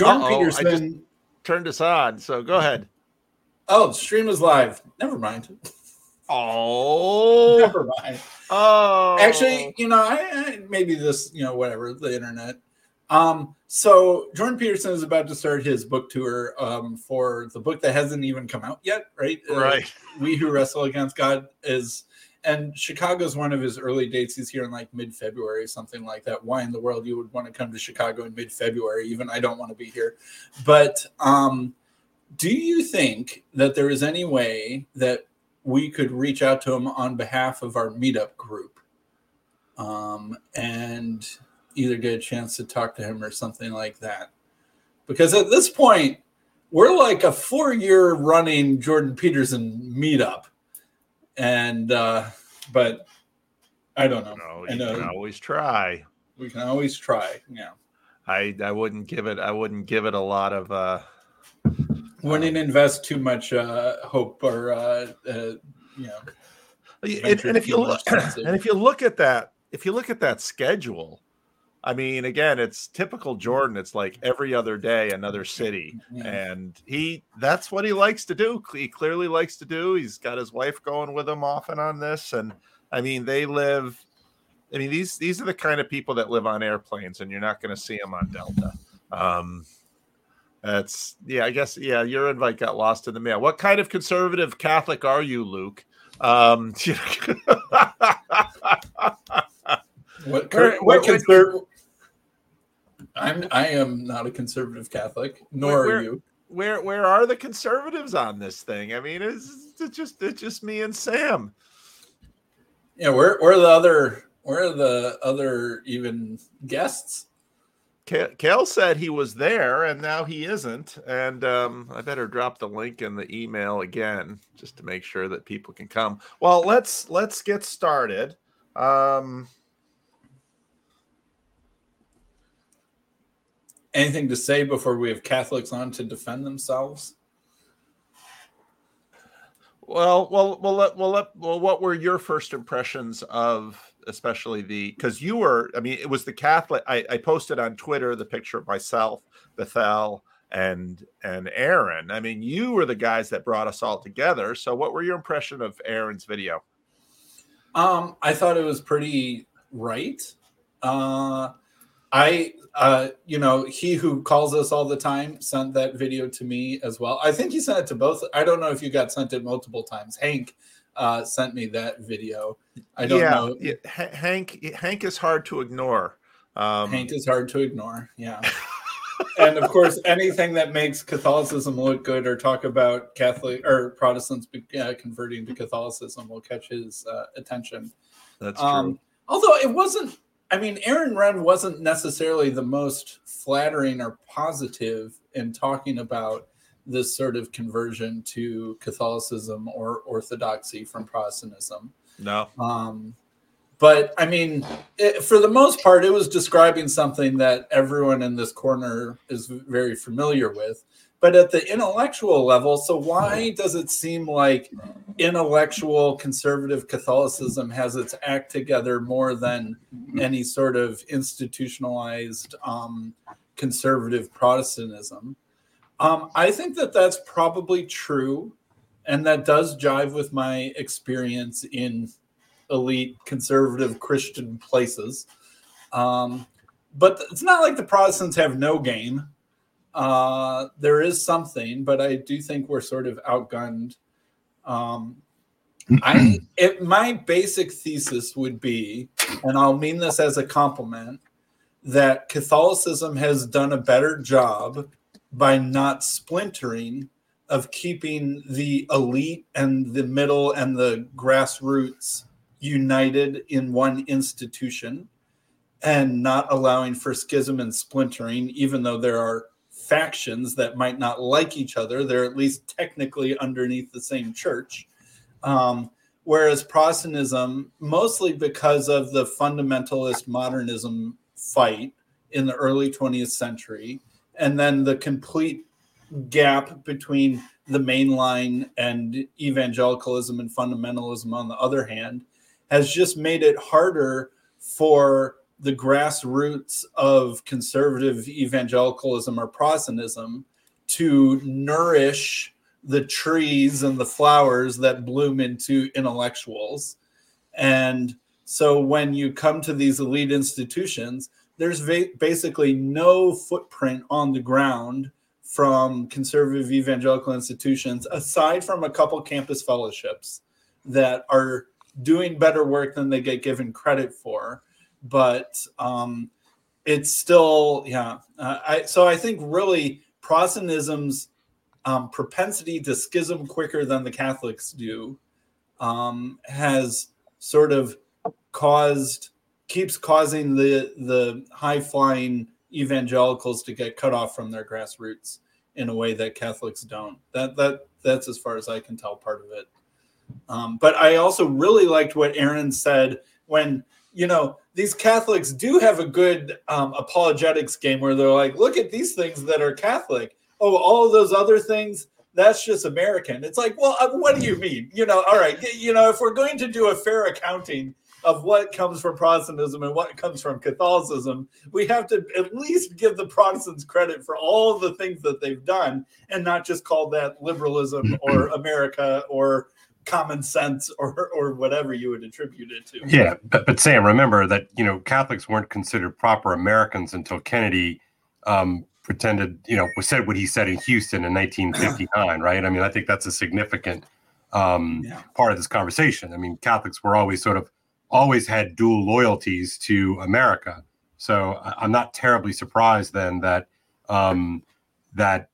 Jordan Uh-oh, I just- Peterson. Turned us on. So go ahead. Oh, stream is live. Never mind. Oh, Never mind. oh. Actually, you know, I, I maybe this, you know, whatever the internet. Um, so Jordan Peterson is about to start his book tour um, for the book that hasn't even come out yet, right? Uh, right. we who wrestle against God is, and Chicago's one of his early dates. He's here in like mid February, something like that. Why in the world you would want to come to Chicago in mid February? Even I don't want to be here. But um, do you think that there is any way that we could reach out to him on behalf of our meetup group um, and either get a chance to talk to him or something like that? Because at this point, we're like a four year running Jordan Peterson meetup. And, uh, but I don't know. No, I know can always try. we can always try. Yeah. I I wouldn't give it. I wouldn't give it a lot of. uh Wouldn't invest too much uh, hope or, uh, uh, you know, And, and if you look, much into it. and if you look at that, if you look at that schedule, I mean, again, it's typical Jordan. It's like every other day, another city, and he that's what he likes to do. He clearly likes to do. He's got his wife going with him often on this, and I mean, they live. I mean, these these are the kind of people that live on airplanes, and you're not going to see them on Delta. Um, that's yeah, I guess yeah. Your invite got lost in the mail. What kind of conservative Catholic are you, Luke? Um, What, Where- what where- conser- I'm I am not a conservative Catholic, nor Where- are you. where where are the conservatives on this thing? I mean, it's, it's just it's just me and Sam. Yeah, where where are the other where are the other even guests? Kale said he was there, and now he isn't. And um, I better drop the link in the email again, just to make sure that people can come. Well, let's let's get started. Um, Anything to say before we have Catholics on to defend themselves? Well, well, well, let, well, let, well, what were your first impressions of, especially the, because you were, I mean, it was the Catholic. I, I posted on Twitter the picture of myself, Bethel, and and Aaron. I mean, you were the guys that brought us all together. So, what were your impression of Aaron's video? Um, I thought it was pretty right. Uh, I, uh, you know, he who calls us all the time sent that video to me as well. I think he sent it to both. I don't know if you got sent it multiple times. Hank uh, sent me that video. I don't yeah, know. yeah, Ha- Hank, Hank is hard to ignore. Um, Hank is hard to ignore. Yeah. and of course, anything that makes Catholicism look good or talk about Catholic or Protestants uh, converting to Catholicism will catch his uh, attention. that's true. Um, although it wasn't, I mean, Aaron Renn wasn't necessarily the most flattering or positive in talking about this sort of conversion to Catholicism or Orthodoxy from Protestantism. no, Um, but I mean, it, for the most part, it was describing something that everyone in this corner is very familiar with. But at the intellectual level, so why does it seem like intellectual conservative Catholicism has its act together more than any sort of institutionalized um, conservative Protestantism? Um, I think that that's probably true, and that does jive with my experience in elite conservative Christian places. Um, but it's not like the Protestants have no game. Uh, there is something, but I do think we're sort of outgunned. Um, I it, my basic thesis would be, and I'll mean this as a compliment, that Catholicism has done a better job by not splintering of keeping the elite and the middle and the grassroots united in one institution and not allowing for schism and splintering, even though there are factions that might not like each other, they're at least technically underneath the same church. Um, whereas Protestantism, mostly because of the fundamentalist modernism fight in the early 20th century, and then the complete gap between the mainline and evangelicalism and fundamentalism on the other hand, has just made it harder for the grassroots of conservative evangelicalism or Protestantism to nourish the trees and the flowers that bloom into intellectuals. And so when you come to these elite institutions, there's va- basically no footprint on the ground from conservative evangelical institutions aside from a couple campus fellowships that are doing better work than they get given credit for but um, it's still yeah uh, I, so i think really protestantism's um, propensity to schism quicker than the catholics do um, has sort of caused keeps causing the the high flying evangelicals to get cut off from their grassroots in a way that Catholics don't. That that that's as far as I can tell part of it. Um, but I also really liked what Aaron said when you know these Catholics do have a good um, apologetics game where they're like, look at these things that are Catholic. Oh, all of those other things that's just American. It's like, well, uh, what do you mean? You know, all right, you know, if we're going to do a fair accounting of what comes from Protestantism and what comes from Catholicism, we have to at least give the Protestants credit for all the things that they've done and not just call that liberalism or America or common sense or or whatever you would attribute it to. Yeah, but, but Sam, remember that you know Catholics weren't considered proper Americans until Kennedy um, pretended, you know, said what he said in Houston in 1959, right? I mean, I think that's a significant um, yeah. part of this conversation. I mean, Catholics were always sort of always had dual loyalties to America. So I'm not terribly surprised then that um, that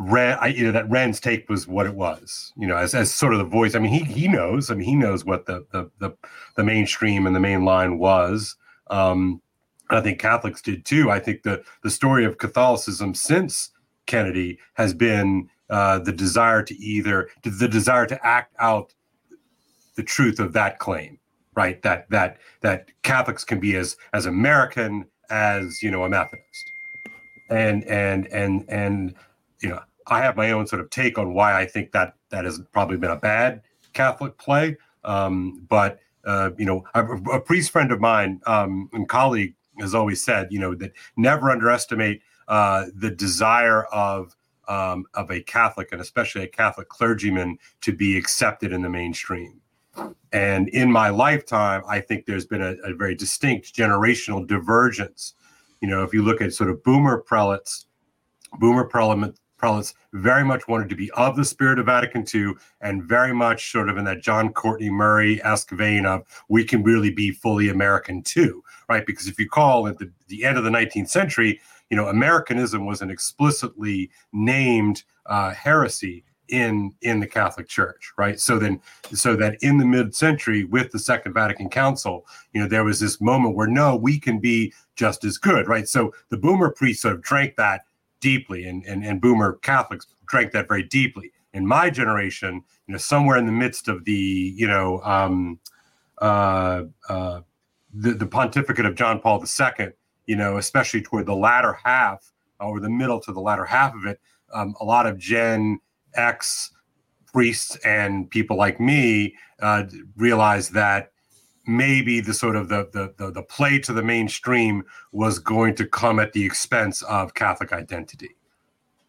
Renn, I, you know, that Renn's take was what it was. You know, as, as sort of the voice. I mean, he he knows. I mean, he knows what the the the, the mainstream and the main line was. Um, I think Catholics did too. I think the the story of Catholicism since Kennedy has been uh, the desire to either the desire to act out the truth of that claim, right? That that that Catholics can be as as American as you know a Methodist, and and and and you know I have my own sort of take on why I think that that has probably been a bad Catholic play, um, but. Uh, you know, a, a, priest friend of mine um, and colleague has always said, you know, that never underestimate uh, the desire of um, of a Catholic and especially a Catholic clergyman to be accepted in the mainstream. And in my lifetime, I think there's been a, a very distinct generational divergence. You know, if you look at sort of boomer prelates, boomer prelates very much wanted to be of the spirit of Vatican II and very much sort of in that John Courtney Murray esque vein of we can really be fully American too, right? Because if you call at the, the end of the 19th century, you know, Americanism was an explicitly named uh, heresy in in the Catholic Church, right? So then, so that in the mid-century with the Second Vatican Council, you know, there was this moment where no, we can be just as good, right? So the Boomer priests sort of drank that deeply, and and, and Boomer Catholics drank that very deeply. In my generation, you know, somewhere in the midst of the, you know, um, uh, uh, the the pontificate of John Paul II, you know, especially toward the latter half or the middle to the latter half of it, um, a lot of Gen X priests and people like me uh, realized that maybe the sort of the, the, the the play to the mainstream was going to come at the expense of Catholic identity.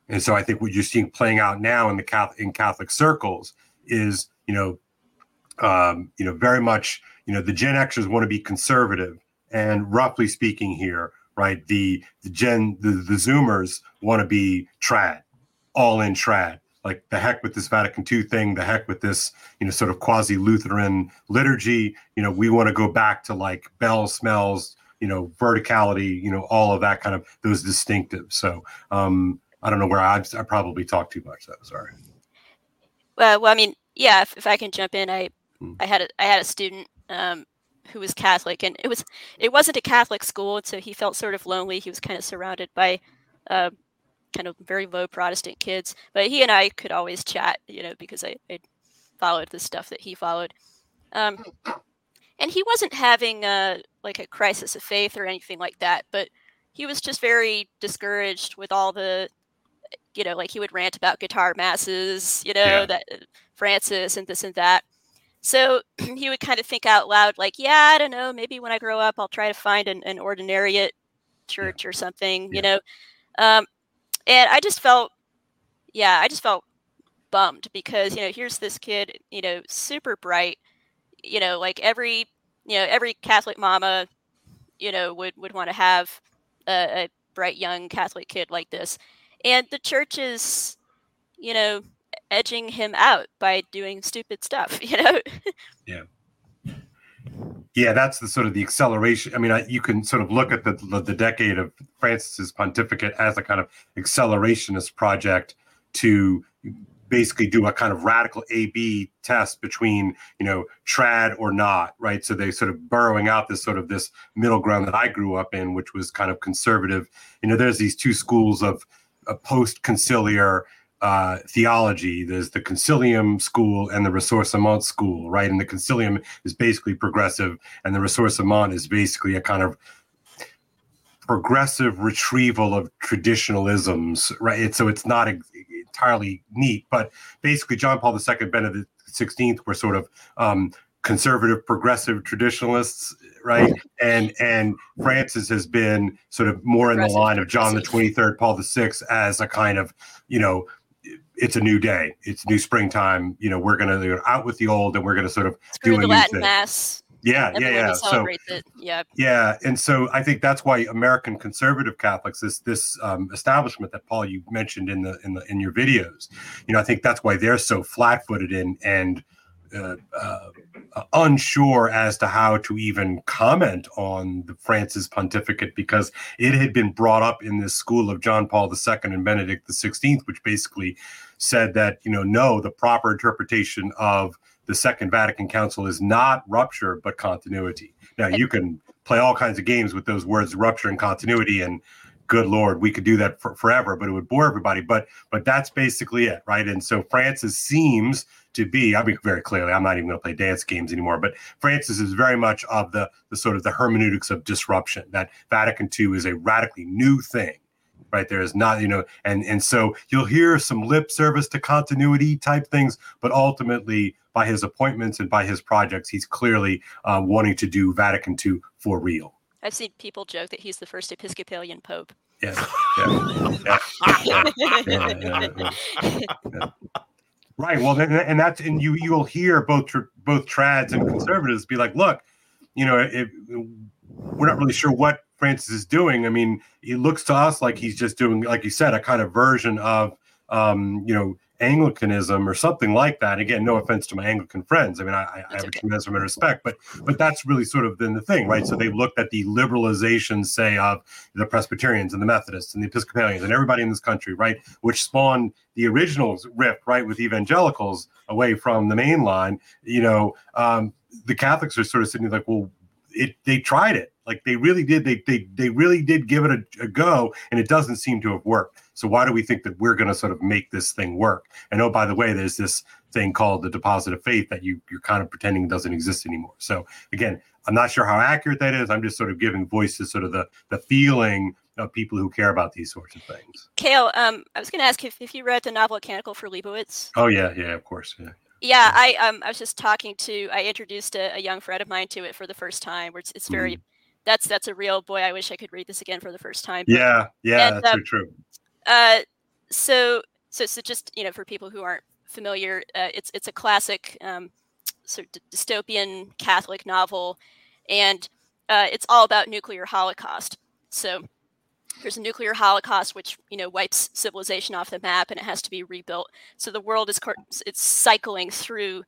And so I think what you're seeing playing out now in the Catholic in Catholic circles is, you know, um, you know, very much, you know, the Gen Xers want to be conservative, and roughly speaking, here, right, the the Gen the, the Zoomers want to be trad, all in trad like the heck with this Vatican II thing, the heck with this, you know, sort of quasi Lutheran liturgy. You know, we want to go back to like bells, smells, you know, verticality, you know, all of that kind of those distinctives. So um, I don't know where I, I probably talked too much. Though, sorry. Well, well, I mean, yeah. If, if I can jump in, I hmm. I had a I had a student um, who was Catholic, and it was it wasn't a Catholic school, so he felt sort of lonely. He was kind of surrounded by uh, kind of very low Protestant kids. But he and I could always chat, you know, because I, I followed the stuff that he followed. Um, and he wasn't having a, like a crisis of faith or anything like that, but he was just very discouraged with all the, you know, like he would rant about guitar masses, you know, yeah. that Francis and this and that. so he would kind of think out loud, like, yeah, I don't know, maybe when I grow up, I'll try to find an, an ordinariate church yeah. or something, yeah. you know. Um, and I just felt, yeah, I just felt bummed because you know here's this kid, you know, super bright, you know, like every, you know, every Catholic mama, you know, would would want to have a, a bright young Catholic kid like this, and the church is, you know, edging him out by doing stupid stuff, you know? yeah. Yeah, that's the sort of the acceleration. I mean, I, you can sort of look at the, the, decade of Francis's pontificate as a kind of accelerationist project to basically do a kind of radical A/B test between you know trad or not, right? So they sort of burrowing out this sort of this middle ground that I grew up in, which was kind of conservative. You know, there's these two schools of a post conciliar uh, theology. There's the Concilium school and the Ressourcement school, right? And the Concilium is basically progressive, and the Ressourcement is basically a kind of progressive retrieval of traditionalisms, right? It's, so it's not entirely neat, but basically, John Paul II, Benedict XVI were sort of um, conservative, progressive traditionalists, right? And and Francis has been sort of more in the line of John the Twenty Third, Paul the Sixth, as a kind of you know it's a new day. It's new springtime. You know, we're going to out with the old, and we're going to sort of Screw do a Latin thing. mass. Yeah, Everyone yeah, yeah. So, it. yeah, yeah, and so I think that's why American conservative Catholics, this this um, establishment that Paul you mentioned in the in the in your videos, you know, I think that's why they're so flat-footed in and uh, uh, unsure as to how to even comment on the Francis pontificate because it had been brought up in this school of John Paul II and Benedict XVI, which basically said that you know no, the proper interpretation of the Second Vatican Council is not rupture but continuity. Now you can play all kinds of games with those words rupture and continuity and good lord we could do that for, forever but it would bore everybody. But but that's basically it right? And so francis seems to be i mean very clearly i'm not even going to play dance games anymore but francis is very much of the the sort of the hermeneutics of disruption that vatican ii is a radically new thing right? There is not you know and and so you'll hear some lip service to continuity type things but ultimately by his appointments and by his projects he's clearly uh, wanting to do vatican ii for real I've seen people joke that he's the first Episcopalian pope. Yeah. yeah. yeah. Right. Well, and that's and you you'll hear both both trads and conservatives be like, look, you know, it, we're not really sure what Francis is doing. I mean, it looks to us like he's just doing, like you said, a kind of version of, um, you know, Anglicanism or something like that. Again, no offense to my Anglican friends. I mean, I, I have a tremendous amount of respect, but but that's really sort of been the thing, right? So they've looked at the liberalization, say, of the Presbyterians and the Methodists and the Episcopalians and everybody in this country, right, which spawned the original rift, right, with evangelicals away from the main line. You know, um, the Catholics are sort of sitting like, well, it they tried it like they really did they they, they really did give it a, a go and it doesn't seem to have worked so why do we think that we're going to sort of make this thing work? And oh, by the way, there's this thing called the deposit of faith that you you're kind of pretending doesn't exist anymore. So again, I'm not sure how accurate that is. I'm just sort of giving voice to sort of the the feeling of people who care about these sorts of things. Cale, um, I was going to ask if, if you read the novel Canticle for Leibowitz. Oh yeah, yeah, of course, yeah. Yeah, I um I was just talking to I introduced a, a young friend of mine to it for the first time. Where it's, it's very mm. that's that's a real boy. I wish I could read this again for the first time. Yeah, yeah, and, that's um, true. Uh, so so so just you know for people who aren't familiar, uh, it's it's a classic um, sort of dystopian Catholic novel, and uh, it's all about nuclear holocaust. So there's a nuclear holocaust which you know wipes civilization off the map and it has to be rebuilt. So the world is it's cycling through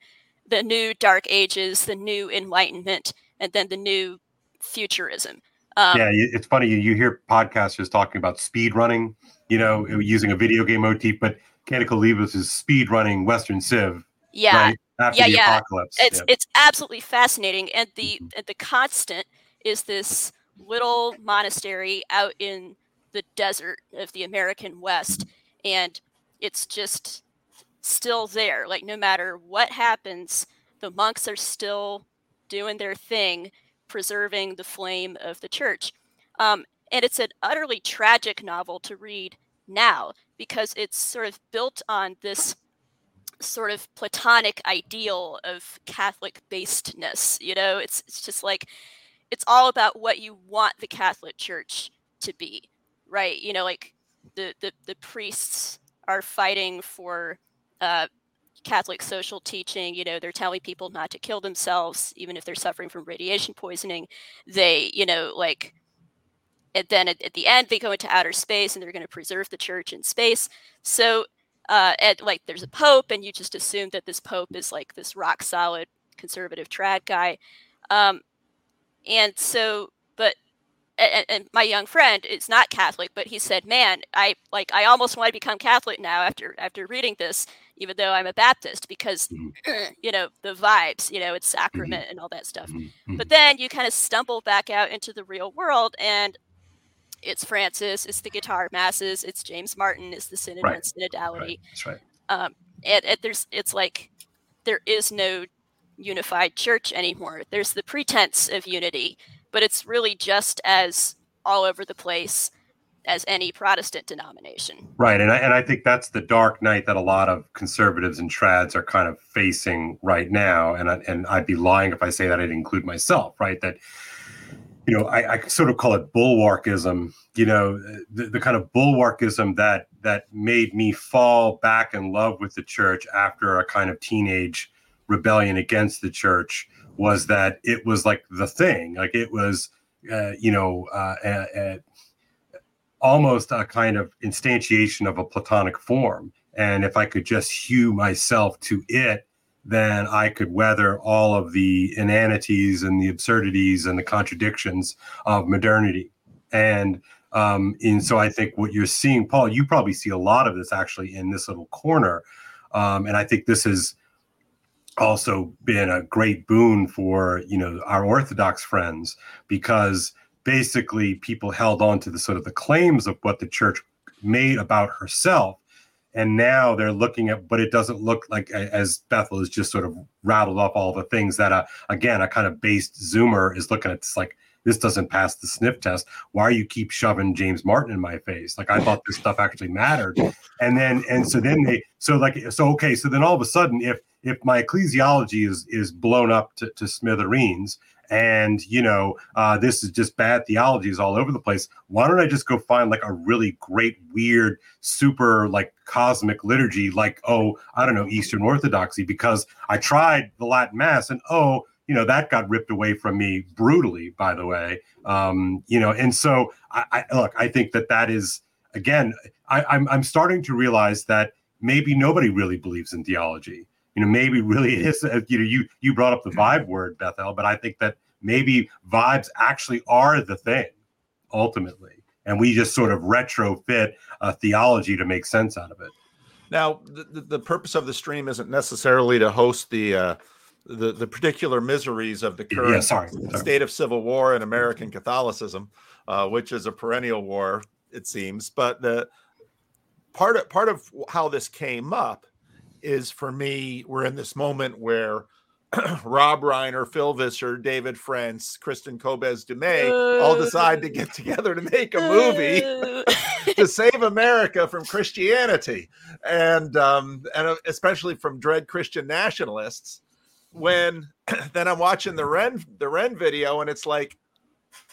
the new dark ages the new enlightenment and then the new futurism. Um, yeah it's funny you hear podcasters talking about speed running you know, using a video game motif, but Canticle Leibowitz is speed running Western Civ. Yeah. Right? After yeah, the yeah. apocalypse. It's yeah. it's absolutely fascinating. And the mm-hmm. the constant is this little monastery out in the desert of the American West. And it's just still there. Like no matter what happens, the monks are still doing their thing, preserving the flame of the church. Um, and it's an utterly tragic novel to read now because it's sort of built on this sort of platonic ideal of Catholic basedness. You know, it's it's just like it's all about what you want the Catholic Church to be, right? You know, like the the, the priests are fighting for uh, Catholic social teaching. You know, they're telling people not to kill themselves, even if they're suffering from radiation poisoning. They, you know, like, and then at, at the end, they go into outer space and they're going to preserve the church in space. So, uh, and like, there's a pope, and you just assume that this pope is like this rock solid conservative trad guy. Um, and so, but and, and, my young friend is not Catholic, but he said, "Man, I like I almost want to become Catholic now after after reading this, even though I'm a Baptist, because mm-hmm. you know the vibes, you know, it's mm-hmm. sacrament and all that stuff." Mm-hmm. But then you kind of stumble back out into the real world, and it's Francis, it's the guitar masses, it's James Martin, it's the synod right. and synodality. Right. That's right. Um, and, and there's it's like there is no unified church anymore. There's the pretense of unity but it's really just as all over the place as any Protestant denomination. Right. And I, and I think that's the dark night that a lot of conservatives and trads are kind of facing right now. And, I, and I'd be lying if I say that I'd include myself, right? That, you know, I, I sort of call it bulwarkism, you know, the, the kind of bulwarkism that, that made me fall back in love with the church after a kind of teenage rebellion against the church was that it was like the thing, like it was, uh, you know, uh, a, a, almost a kind of instantiation of a platonic form. And if I could just hew myself to it, then I could weather all of the inanities and the absurdities and the contradictions of modernity. And um, and so I think what you're seeing, Paul, you probably see a lot of this actually in this little corner. Um, and I think this is also been a great boon for you know our orthodox friends because basically people held on to the sort of the claims of what the church made about herself and now they're looking at but it doesn't look like as bethel has just sort of rattled off all the things that a again a kind of based zoomer is looking at it's like this doesn't pass the sniff test. Why are you keep shoving James Martin in my face? Like I thought this stuff actually mattered. And then and so then they so like so okay, so then all of a sudden if if my ecclesiology is is blown up to, to smithereens and you know uh, this is just bad theologies all over the place. Why don't i just go find like a really great weird super like cosmic liturgy like oh i don't know eastern orthodoxy because i tried the latin mass and oh you know that got ripped away from me brutally by the way. Um you know and so i, I look i think that that is again I, I'm, I'm starting to realize that maybe nobody really believes in theology you know maybe really it is uh, you know you you brought up the vibe word bethel but i think that maybe vibes actually are the thing ultimately and we just sort of retrofit a theology to make sense out of it now the, the purpose of the stream isn't necessarily to host the uh the the particular miseries of the current yeah, sorry, sorry. state of civil war in American Catholicism, uh, which is a perennial war, it seems. But the part of part of how this came up is for me, we're in this moment where Rob Reiner, Phil Vischer, David France, Kristen Kobes Du Mez uh, all decide to get together to make a movie uh, to save America from Christianity, and um, and especially from dread Christian nationalists when then I'm watching the Renn the Renn video and it's like,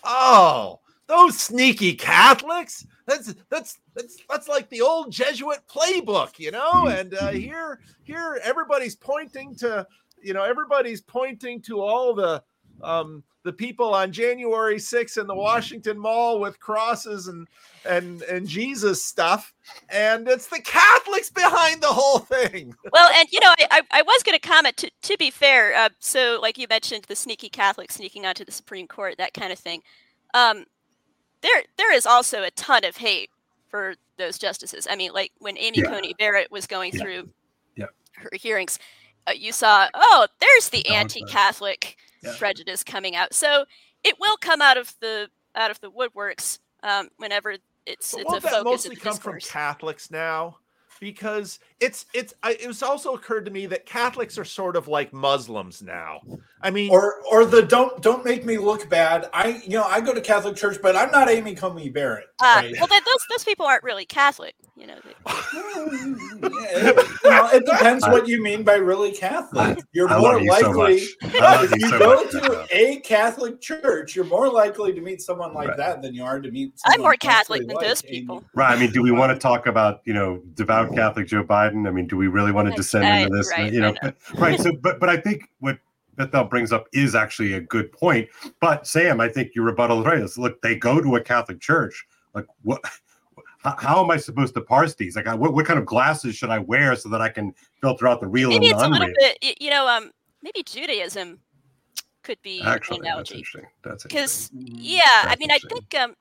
oh, those sneaky Catholics. That's that's that's that's like the old Jesuit playbook, you know. Mm-hmm. And uh, here here everybody's pointing to you know everybody's pointing to all the um, the people on January 6th in the Washington Mall with crosses and and and Jesus stuff, and it's the Catholics behind the whole thing. well, and you know, I I, was going to comment. To to be fair, uh, so like you mentioned, the sneaky Catholics sneaking onto the Supreme Court, that kind of thing. Um, there there is also a ton of hate for those justices. I mean, like when Amy yeah. Coney Barrett was going yeah. through yeah. her hearings, uh, you saw, oh, there's the anti-Catholic yeah. prejudice coming out. So it will come out of the out of the woodworks um, whenever it's but it's a focus mostly of come discourse. from Catholics now because it's it's I, it was also occurred to me that Catholics are sort of like Muslims now. I mean, or or the don't don't make me look bad. I you know I go to Catholic church, but I'm not Amy Coney Barrett. Uh, right? Well, those those people aren't really Catholic. You know, they, Yeah, it, you know, it depends what you mean by really Catholic. You're I more love you so likely much. If you you so go much, to a Catholic church, you're more likely to meet someone like Right. that than you are to meet. I'm more Catholic than like those Amy. people. Right. I mean, do we want to talk about you know devout mm-hmm. Catholic Joe Biden? I mean, do we really want to descend I- into this? right, you know, know. right. So, but but I think what Bethel brings up is actually a good point. But Sam, I think your rebuttal is right. Is look, they go to a Catholic church. Like what? How, how am I supposed to parse these? Like, I, what, what kind of glasses should I wear so that I can filter out the real maybe and it's a little bit. You know, um, maybe Judaism could be Actually, an that's analogy interesting. That's because interesting. yeah, I mean, I think um,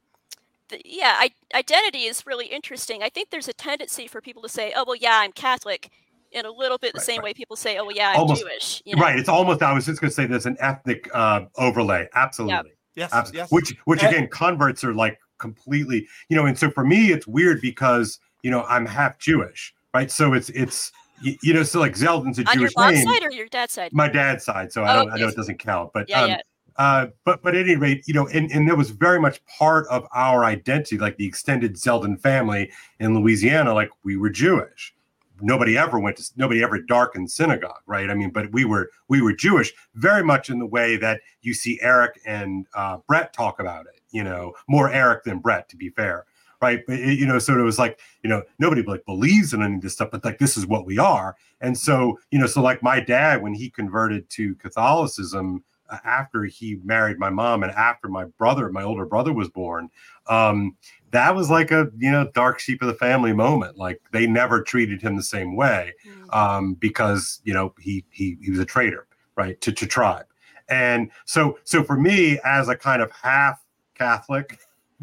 the, yeah, I, identity is really interesting. I think there's a tendency for people to say, "Oh, well, yeah, I'm Catholic," in a little bit the Right, same right. way people say, "Oh, well, yeah, I'm Almost- Jewish." You know? Right. It's almost. I was just going to say there's an ethnic uh, overlay. Absolutely. Yes, Abs- yes. Which, which And- again, converts are like completely, you know. And so for me, it's weird because you know I'm half Jewish, right? So it's it's you, you know, so like Zeldin's a On your Jewish mom's name, side or your dad's side? my dad's side. So I Oh, don't, I know it doesn't count, but Yeah, um, yeah. uh, but but at any rate, you know, and and that was very much part of our identity, like the extended Zeldin family in Louisiana, like we were Jewish. Nobody ever went to nobody ever darkened synagogue, right? I mean, but we were we were Jewish, very much in the way that you see Eric and uh, Brett talk about it. You know, more Eric than Brett, to be fair, right? But it- you know, so it was like you know nobody like believes in any of this stuff, but like this is what we are. And so you know, so like my dad when he converted to Catholicism uh, after he married my mom and after my brother, my older brother, was born. Um, that was like a you know dark sheep of the family moment. Like they never treated him the same way Mm. um, because you know he he he was a traitor, right, to to tribe. And so so for me as a kind of half Catholic,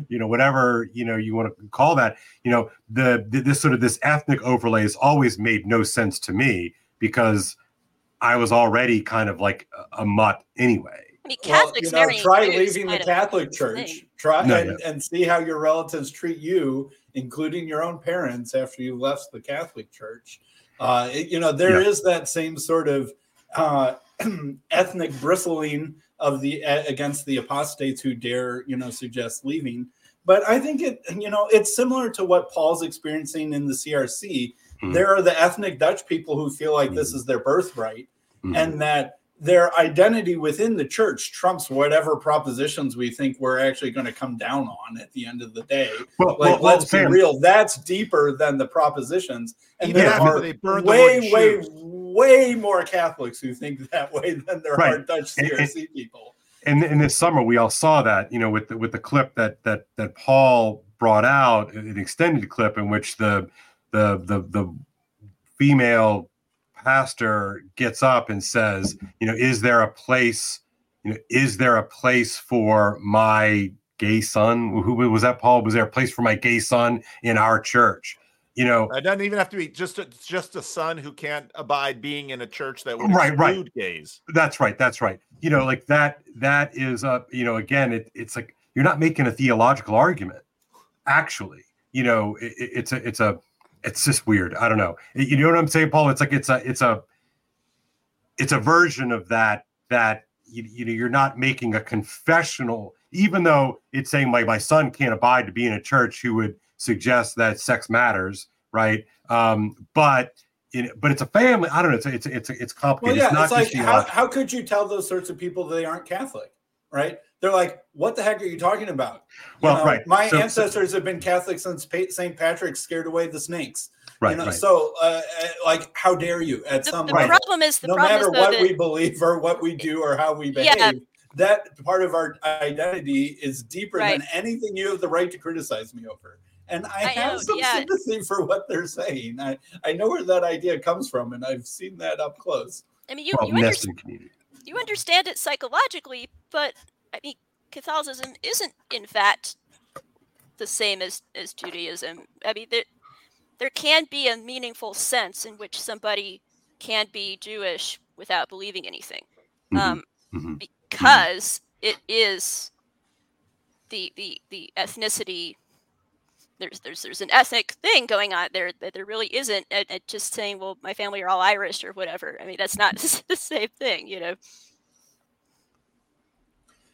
you know whatever you know you want to call that, you know the, the this sort of this ethnic overlay has always made no sense to me because I was already kind of like a, a mutt anyway. I mean, Well, you know, try leaving the Catholic Church. thing. Try No, and, and see how your relatives treat you, including your own parents, after you left the Catholic Church. Uh, it- you know, there is Yeah. that same sort of uh, ethnic bristling of the against the apostates who dare, you know, suggest leaving. But I think it, you know, it's similar to what Paul's experiencing in the CRC. Mhm. There are the ethnic Dutch people who feel like this Mhm. is their birthright Mhm. and that their identity within the church trumps whatever propositions we think we're actually going to come down on at the end of the day. well, Like, well, well, let's Sam, be real, that's deeper than the propositions. And Even there are they burned the way, way. Way more Catholics who think that way than there are Right. Dutch And- and- CRC people. and in this summer we all saw that you know with the with the clip that that that Paul brought out an extended clip in which the the the the female pastor gets up and says you know is there a place you know is there a place for my gay son who was that Paul was there a place for my gay son in our church you know It doesn't even have to be just a, just a son who can't abide being in a church that would Right, right. gays. That's right. That's right. You know, like that. That is a you know, again, it, it's like you're not making a theological argument. Actually, you know, it, it- it's a, it's a, it's just weird. I don't know. You know what I'm saying, Paul? It's like it's a, it's a, it's a version of that. That you, you know, you're not making a confessional, even though it's saying my my son can't abide to be in a church who would suggest that sex matters, right? Um, but. In, but it's a family. I don't know. It's it's it's it's Well, complicated. yeah, it's not it's like just how, how could you tell those sorts of people that they aren't Catholic, right? They're like, what the heck are you talking about? You Well, know, right. My So- so- ancestors have been Catholic since pa- St. Patrick scared away the snakes. Right, you know, right. So, uh, uh, like, how dare you? At The, some the level, problem is the no problem matter is though what that we believe or what we do or how we behave, Yeah. that part of our identity is deeper Right. than anything you have the right to criticize me over. And I, I have know, some yeah. sympathy for what they're saying. I, I know where that idea comes from, and I've seen that up close. I mean, you well, you, understand, you understand it psychologically, but I mean, Catholicism isn't in fact the same as as Judaism. I mean, there there can be a meaningful sense in which somebody can be Jewish without believing anything, Mhm, um, mhm. because it is the the the ethnicity. There's there's there's an ethnic thing going on there that there really isn't. And, and just saying, well, my family are all Irish or whatever. I mean, that's not the same thing, you know.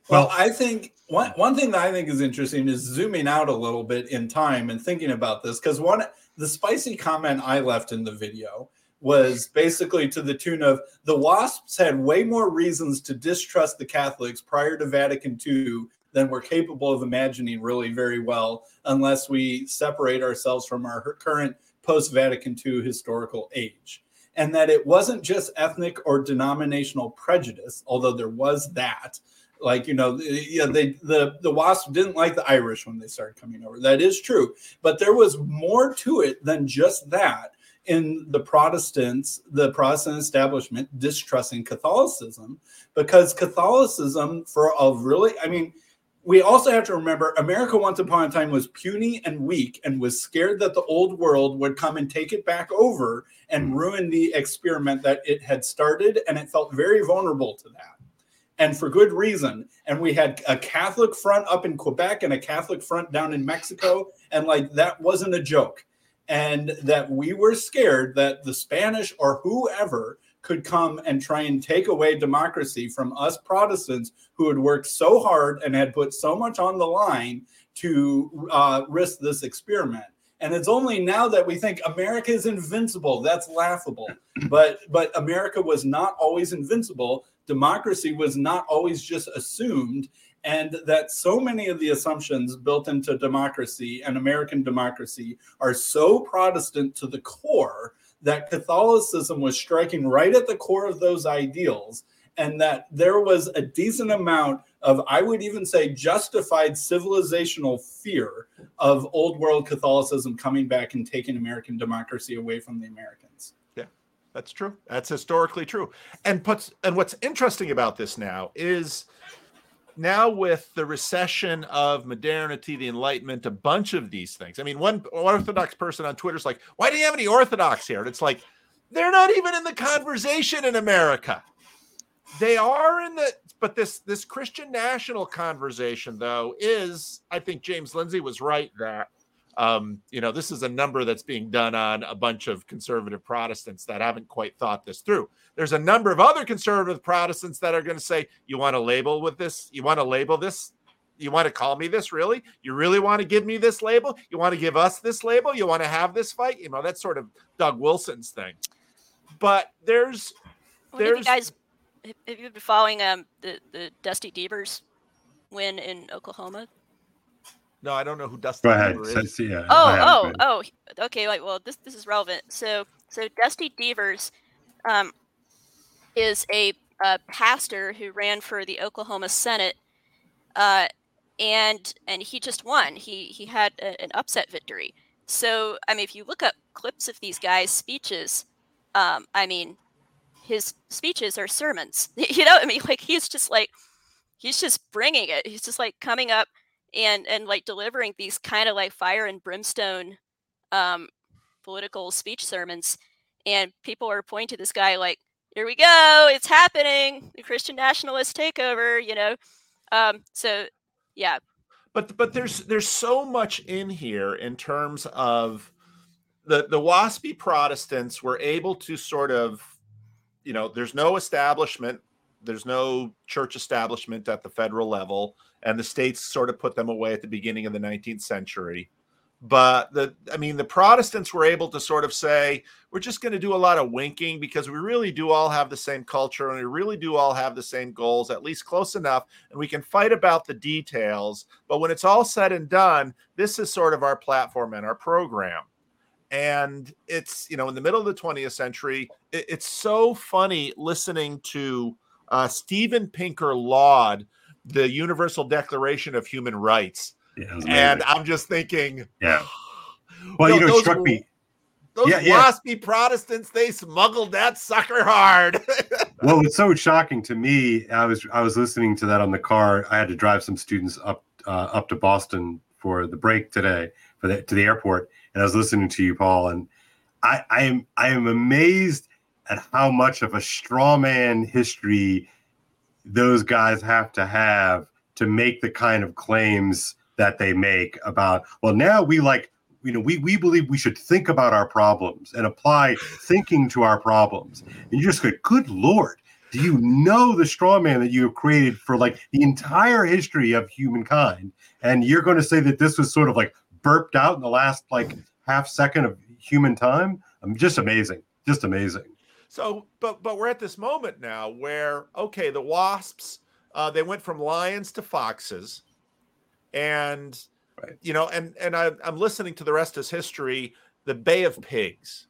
Well, I think one one thing that I think is interesting is zooming out a little bit in time and thinking about this because one the spicy comment I left in the video was basically to the tune of the WASPs had way more reasons to distrust the Catholics prior to Vatican II than we're capable of imagining really very well, unless we separate ourselves from our current post Vatican II historical age. And that it wasn't just ethnic or denominational prejudice, although there was that. Like you know, yeah, they the the WASP didn't like the Irish when they started coming over. That is true, but there was more to it than just that in the Protestants, the Protestant establishment distrusting Catholicism because Catholicism, for a really, I mean, we also have to remember America once upon a time was puny and weak and was scared that the old world would come and take it back over and hmm. ruin the experiment that it had started. And it felt very vulnerable to that. And for good reason. And we had a Catholic front up in Quebec and a Catholic front down in Mexico. And like that wasn't a joke and that we were scared that the Spanish or whoever could come and try and take away democracy from us Protestants who had worked so hard and had put so much on the line to uh, risk this experiment. And it's only now that we think America is invincible. That's laughable. But but America was not always invincible. Democracy was not always just assumed and that so many of the assumptions built into democracy and American democracy are so Protestant to the core that Catholicism was striking right at the core of those ideals, and that there was a decent amount of, I would even say, justified civilizational fear of old world Catholicism coming back and taking American democracy away from the Americans. Yeah, that's true. That's historically true. And puts and what's interesting about this now is now with the recession of modernity, the Enlightenment, a bunch of these things. I mean, one Orthodox person on Twitter is like, "Why do you have any Orthodox here?" And it's like, they're not even in the conversation in America. They are in the, but this this Christian national conversation though is, I think James Lindsay was right that um, you know, this is a number that's being done on a bunch of conservative Protestants that haven't quite thought this through. There's a number of other conservative Protestants that are going to say, You want to label with this? You want to label this? You want to call me this? Really? You really want to give me this label? You want to give us this label? You want to have this fight? You know, that's sort of Doug Wilson's thing. But there's, there's, have you guys, have you been following um the the Dusty Deevers win in Oklahoma no, I don't know who Dusty Go ahead. is. So, yeah, oh, oh, oh. Okay, like well, this this is relevant. So so Dusty Deevers, um, is a, a pastor who ran for the Oklahoma Senate, uh, and and he just won. He he had a, an upset victory. So I mean, if you look up clips of these guys' speeches, um, I mean, his speeches are sermons. You know, I mean, like he's just like he's just bringing it. He's just like coming up and and like delivering these kind of like fire and brimstone um, political speech sermons, and people are pointing to this guy like, "Here we go, it's happening, the Christian nationalist takeover," you know. Um, so, yeah. But but there's there's so much in here in terms of the the waspy Protestants were able to sort of, you know, there's no establishment, there's no church establishment at the federal level and the states sort of put them away at the beginning of the 19th century. But the, I mean, the Protestants were able to sort of say, we're just going to do a lot of winking because we really do all have the same culture and we really do all have the same goals, at least close enough. And we can fight about the details. But when it's all said and done, this is sort of our platform and our program. And it's, you know, in the middle of the 20th century, it, it's so funny listening to uh, Steven Pinker laud the Universal Declaration of Human Rights. Yeah, and I'm just thinking, yeah. Well, you know, it struck me. Those yeah, waspy yeah. Protestants, they smuggled that sucker hard. well, it's so shocking to me. I was I was listening to that on the car. I had to drive some students up uh, up to Boston for the break today for the to the airport, and I was listening to you, Paul, and I I am I am amazed at how much of a straw man history those guys have to have to make the kind of claims that they make about well now we like you know we, we believe we should think about our problems and apply thinking to our problems and you just go good lord do you know the straw man that you have created for like the entire history of humankind? And you're going to say that this was sort of like burped out in the last like half second of human time? I'm just amazing. Just amazing. So, but but we're at this moment now where okay, the wasps uh, they went from lions to foxes, and right. you know, and and I, I'm listening to the rest of his history, the Bay of Pigs.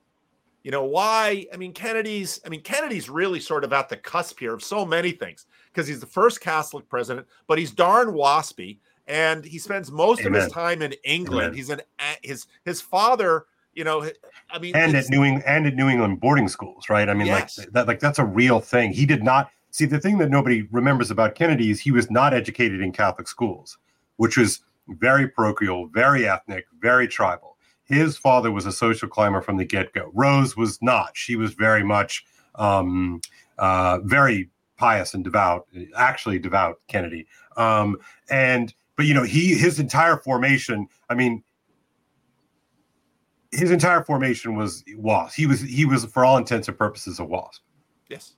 You know why? I mean, Kennedy's. I mean, Kennedy's really sort of at the cusp here of so many things because he's the first Catholic president, but he's darn waspy, and he spends most Amen. of his time in England. Amen. He's an his his father. You know, I mean, and at New England and at New England boarding schools, right? I mean, yes. like that, like that's a real thing. He did not see the thing that nobody remembers about Kennedy is he was not educated in Catholic schools, which was very parochial, very ethnic, very tribal his father was a social climber from the get-go rose was not she was very much um, uh, very pious and devout actually devout kennedy um, and but you know he his entire formation i mean his entire formation was wasp. He was he was for all intents and purposes a wasp. Yes.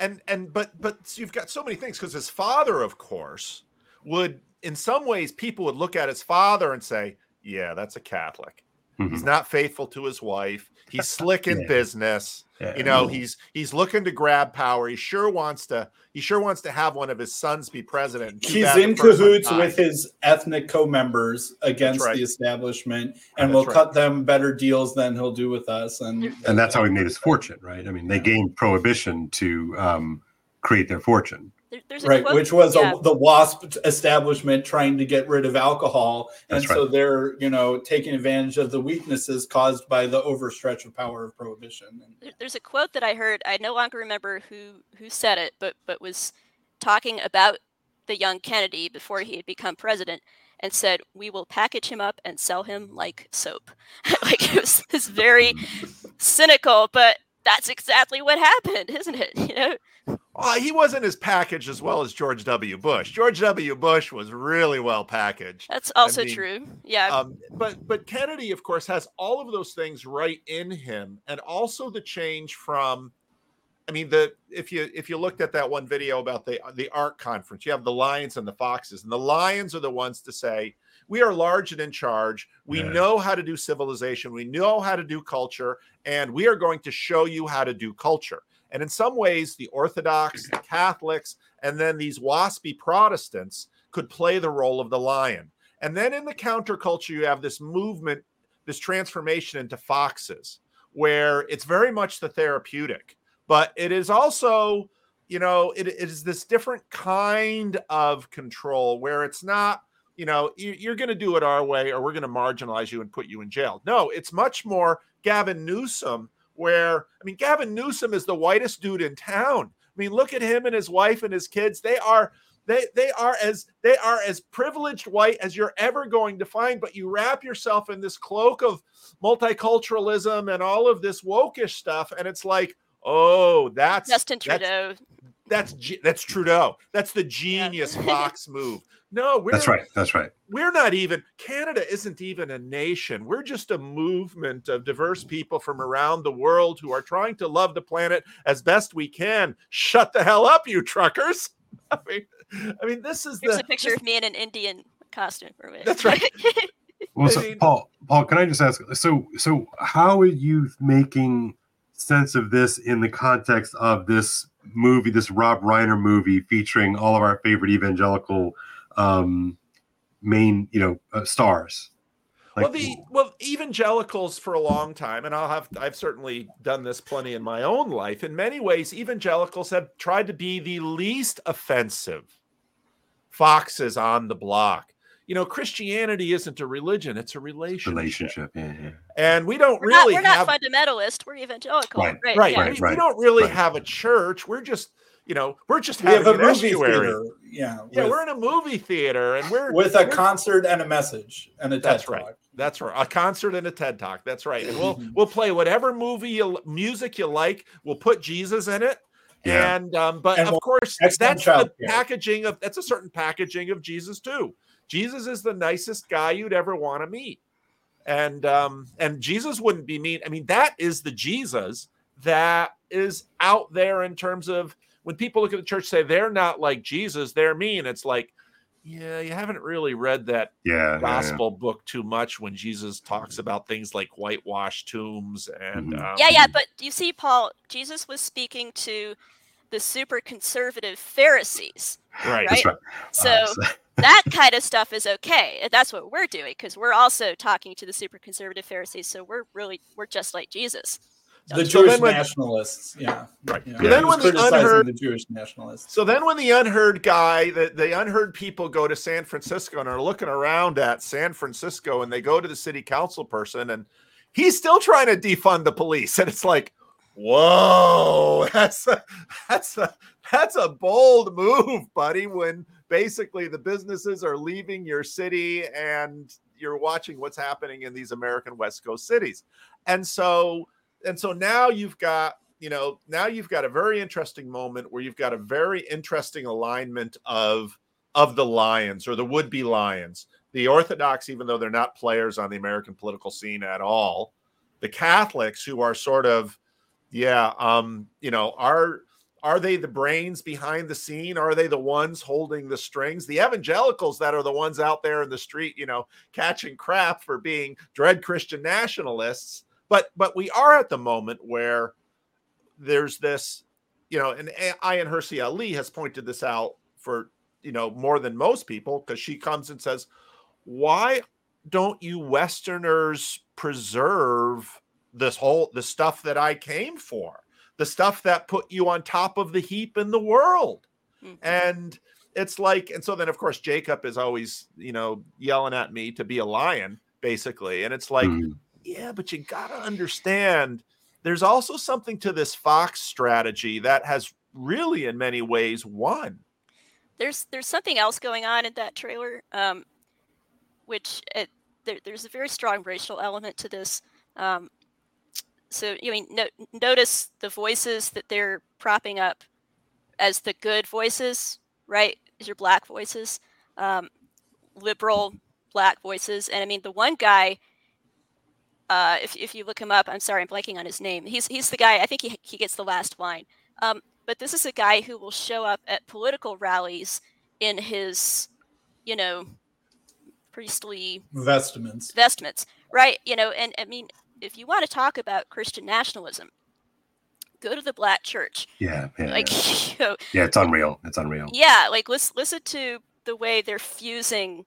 And and but but you've got so many things because his father of course would in some ways people would look at his father and say yeah that's a catholic Mm-hmm. He's not faithful to his wife. He's slick in yeah. business. Yeah. You know, he's he's looking to grab power. He sure wants to. He sure wants to have one of his sons be president. He's in cahoots with his ethnic co-members against right. the establishment, and will right. cut them better deals than he'll do with us. And and that's how he made his fortune, right? I mean, they gained prohibition to um, create their fortune right, quote, which was yeah. a, the WASP establishment trying to get rid of alcohol, and That's so right. they're you know taking advantage of the weaknesses caused by the overstretch of power of prohibition. There's a quote that I heard. I no longer remember who who said it, but but was talking about the young Kennedy before he had become president, and said, "We will package him up and sell him like soap." like it was this very cynical, but that's exactly what happened, isn't it? You know. Uh, he wasn't as packaged as well as George W. Bush. George W. Bush was really well packaged. That's also I mean, true. Yeah. Um, but but Kennedy, of course, has all of those things right in him, and also the change from. I mean, the if you if you looked at that one video about the the ARC conference, you have the lions and the foxes, and the lions are the ones to say we are large and in charge. We yeah. know how to do civilization. We know how to do culture, and we are going to show you how to do culture. And in some ways, the Orthodox, the Catholics, and then these waspy Protestants could play the role of the lion. And then in the counterculture, you have this movement, this transformation into foxes, where it's very much the therapeutic, but it is also, you know, it, it is this different kind of control where it's not, you know, you're going to do it our way or we're going to marginalize you and put you in jail. No, it's much more Gavin Newsom where I mean Gavin Newsom is the whitest dude in town. I mean, look at him and his wife and his kids. They are they they are as they are as privileged white as you're ever going to find but you wrap yourself in this cloak of multiculturalism and all of this wokish stuff and it's like oh that's Justin Trudeau that's that's, that's Trudeau that's the genius yeah. Fox move no, that's right. That's right. We're not even Canada isn't even a nation. We're just a movement of diverse people from around the world who are trying to love the planet as best we can. Shut the hell up, you truckers. I mean, I mean, this is Here's the a picture this, of me in an Indian costume for me. That's right. well, so, Paul, Paul, can I just ask? So, so how are you making sense of this in the context of this movie, this Rob Reiner movie featuring all of our favorite evangelical um, main, you know, uh, stars. Like, well, the well evangelicals for a long time, and I'll have I've certainly done this plenty in my own life. In many ways, evangelicals have tried to be the least offensive foxes on the block. You know, Christianity isn't a religion; it's a relationship. Relationship, yeah, yeah. And we don't we're really not, we're have, not fundamentalist. We're evangelical, right? Right. right, yeah. right, we, we, don't really right. have a church. We're just you know, we're just we having have a an movie estuary. Theater. Yeah, yeah, with, we're in a movie theater, and we're with a we're, concert and a message and a TED that's talk. right. That's right. A concert and a TED talk. That's right. And we'll we'll play whatever movie you, music you like. We'll put Jesus in it. Yeah. And um, but and of we'll, course, that's the packaging of that's a certain packaging of Jesus too. Jesus is the nicest guy you'd ever want to meet. And um, and Jesus wouldn't be mean. I mean, that is the Jesus that is out there in terms of when people look at the church say they're not like Jesus, they're mean. It's like, yeah, you haven't really read that yeah, gospel yeah, yeah. book too much when Jesus talks about things like whitewashed tombs and mm-hmm. um, yeah, yeah. But you see, Paul, Jesus was speaking to the super conservative Pharisees, right? right? right. So. Uh, that kind of stuff is okay. That's what we're doing because we're also talking to the super conservative Pharisees. So we're really we're just like Jesus the so Jewish when, nationalists, yeah, right. Yeah. So then when the UnHerd, the Jewish nationalists. So then when the UnHerd guy, the, the UnHerd people go to San Francisco and are looking around at San Francisco, and they go to the city council person, and he's still trying to defund the police, and it's like, whoa, that's a, that's a that's a bold move, buddy. When basically the businesses are leaving your city and you're watching what's happening in these American West Coast cities, and so and so now you've got you know now you've got a very interesting moment where you've got a very interesting alignment of of the lions or the would-be lions. The orthodox even though they're not players on the american political scene at all. The catholics who are sort of yeah um you know are are they the brains behind the scene? Are they the ones holding the strings? The evangelicals that are the ones out there in the street you know catching crap for being dread christian nationalists but but we are at the moment where there's this, you know, and Ayaan Hirsi Ali has pointed this out for you know more than most people because she comes and says, why don't you Westerners preserve this whole the stuff that I came for, the stuff that put you on top of the heap in the world, mm-hmm. and it's like, and so then of course Jacob is always you know yelling at me to be a lion basically, and it's like. Mm-hmm yeah, but you got to understand there's also something to this Fox strategy that has really, in many ways, won. There's there's something else going on in that trailer, um, which it, there, there's a very strong racial element to this. Um, so you mean no, notice the voices that they're propping up as the good voices, right? These are black voices, um, liberal black voices, and I mean the one guy uh, if, if you look him up, I'm sorry, I'm blanking on his name. He's he's the guy. I think he he gets the last line. Um, but this is a guy who will show up at political rallies in his, you know, priestly vestments. Vestments, right? You know, and I mean, if you want to talk about Christian nationalism, go to the black church. Yeah, yeah like yeah. You know, yeah, it's unreal. It's unreal. Yeah, like listen listen to the way they're fusing,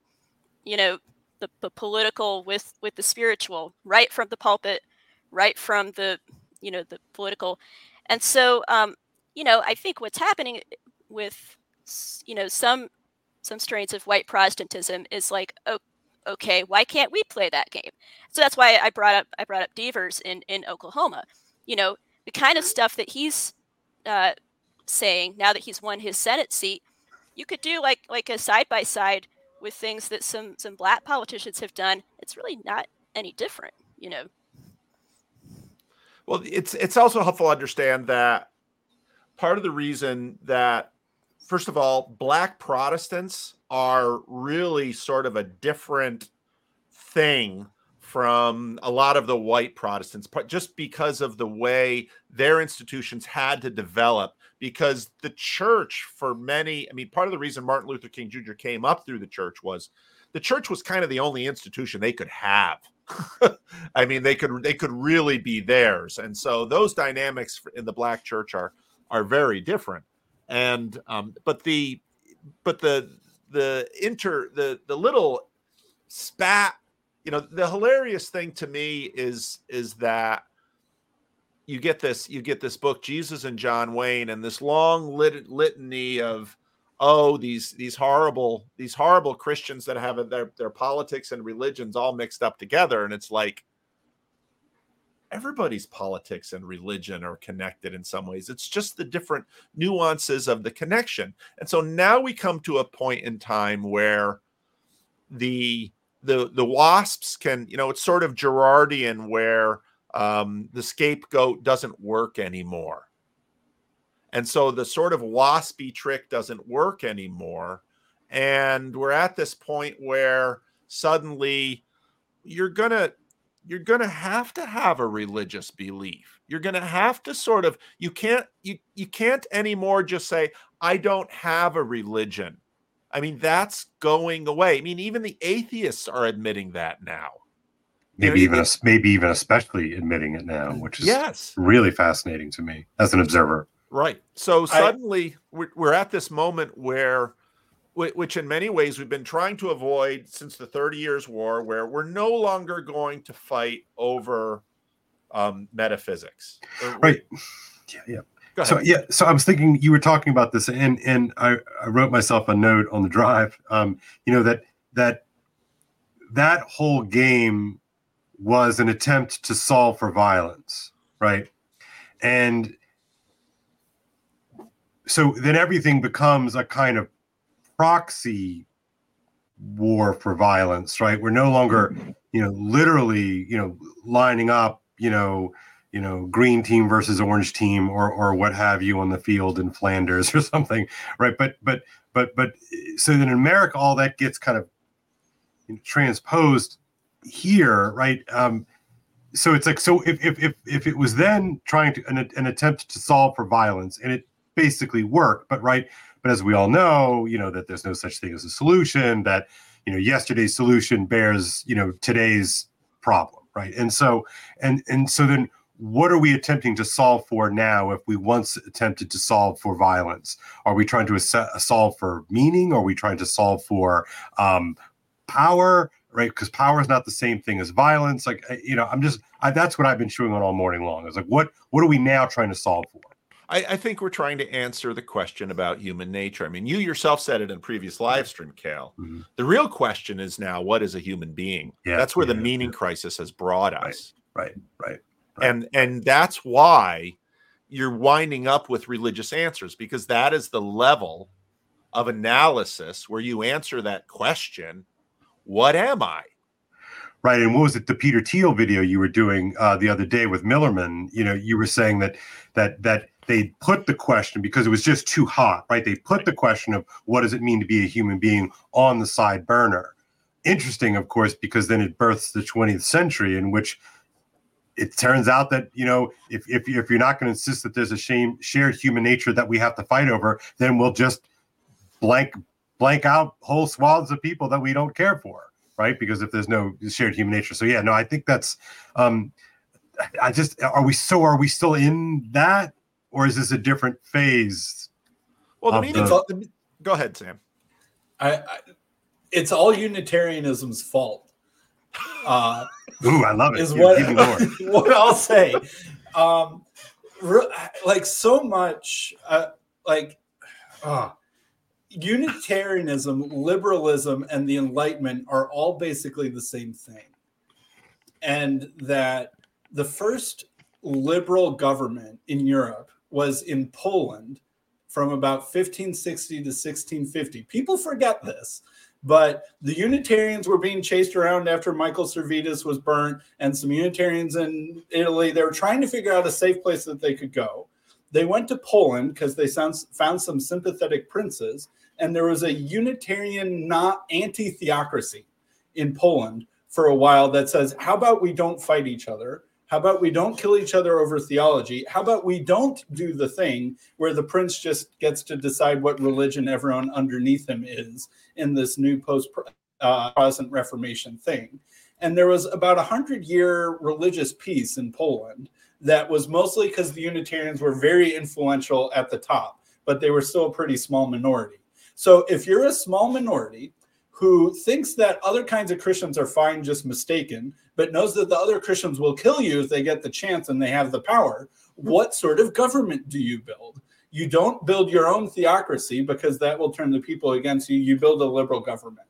you know, the, the political with with the spiritual right from the pulpit right from the you know the political. And so um you know i think what's happening with you know some some strains of white protestantism is like oh okay why can't we play that game? So that's why i brought up i brought up Deevers in in oklahoma. You know the kind of stuff that he's uh saying now that he's won his senate seat you could do like like a side by side with things that some some black politicians have done, it's really not any different, you know. Well, it's it's also helpful to understand that part of the reason that first of all, black Protestants are really sort of a different thing from a lot of the white Protestants, just because of the way their institutions had to develop because the church for many i mean part of the reason martin luther king jr came up through the church was the church was kind of the only institution they could have. I mean they could they could really be theirs. And so those dynamics in the black church are are very different. And um but the but the the inter the the little spat you know the hilarious thing to me is is that you get this you get this book jesus and john wayne and this long lit- litany of oh these these horrible these horrible christians that have their their politics and religions all mixed up together and it's like everybody's politics and religion are connected in some ways. It's just the different nuances of the connection. And so now we come to a point in time where the the the wasps can you know it's sort of Girardian where um, the scapegoat doesn't work anymore. And so the sort of waspy trick doesn't work anymore. And we're at this point where suddenly you're to you're going to have to have a religious belief. You're going to have to sort of you can't you you can't anymore just say I don't have a religion. I mean that's going away. I mean even the atheists are admitting that now. Maybe you know, even maybe even especially admitting it now, which is yes. really fascinating to me as an observer. Right. So suddenly I, we're, we're at this moment where which in many ways we've been trying to avoid since the 30 years war where we're no longer going to fight over um, metaphysics right yeah yeah so yeah so i was thinking you were talking about this and and i, I wrote myself a note on the drive um, you know that that that whole game was an attempt to solve for violence right and so then everything becomes a kind of proxy war for violence, right? We're no longer, you know, literally, you know, lining up, you know, you know, green team versus orange team or or what have you on the field in Flanders or something, right? But but but but so then in America, all that gets kind of transposed here, right? Um, so it's like so if if if if it was then trying to an, an attempt to solve for violence and it basically worked, but right but as we all know, you know that there's no such thing as a solution. That you know yesterday's solution bears you know today's problem, right? And so and and so then what are we attempting to solve for now if we once attempted to solve for violence are we trying to ass- solve for meaning are we trying to solve for um, power right because power is not the same thing as violence like you know i'm just I, that's what i've been chewing on all morning long is like what what are we now trying to solve for I, I, think we're trying to answer the question about human nature. I mean, you yourself said it in previous live stream, Cal. Mm-hmm. The real question is now, what is a human being? Yeah, that's where yeah, the meaning yeah. crisis has brought us. Right, right, right, And and that's why you're winding up with religious answers because that is the level of analysis where you answer that question, what am I? Right. And what was it, the Peter Thiel video you were doing uh, the other day with Millerman? You know, you were saying that that that they put the question because it was just too hot, right? They put the question of what does it mean to be a human being on the side burner. Interesting, of course, because then it births the 20th century in which it turns out that you know if if, if you're not going to insist that there's a shame, shared human nature that we have to fight over, then we'll just blank blank out whole swaths of people that we don't care for, right? Because if there's no shared human nature, so yeah, no, I think that's. um I just are we so are we still in that or is this a different phase? Well, the meaning. The... Go ahead, Sam. I, I, it's all Unitarianism's fault. Uh, Ooh, I love it. Is what, what I'll say. Um, re- like so much, uh, like uh, Unitarianism, liberalism, and the Enlightenment are all basically the same thing, and that the first liberal government in Europe was in Poland from about 1560 to 1650. People forget this, but the Unitarians were being chased around after Michael Servetus was burnt, and some Unitarians in Italy, they were trying to figure out a safe place that they could go. They went to Poland because they found, some sympathetic princes, and there was a Unitarian not anti theocracy in Poland for a while that says, How about we don't fight each other? How about we don't kill each other over theology? How about we don't do the thing where the prince just gets to decide what religion everyone underneath him is in this new post uh, Protestant Reformation thing? And there was about a hundred year religious peace in Poland that was mostly because the Unitarians were very influential at the top, but they were still a pretty small minority. So if you're a small minority who thinks that other kinds of Christians are fine, just mistaken, but knows that the other Christians will kill you if they get the chance and they have the power, mm-hmm. what sort of government do you build? You don't build your own theocracy because that will turn the people against you. You build a liberal government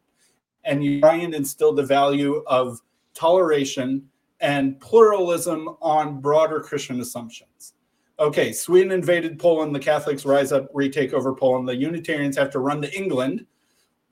and you try and instill the value of toleration and pluralism on broader Christian assumptions. Okay, Sweden invaded Poland. The Catholics rise up, retake over Poland. The Unitarians have to run to England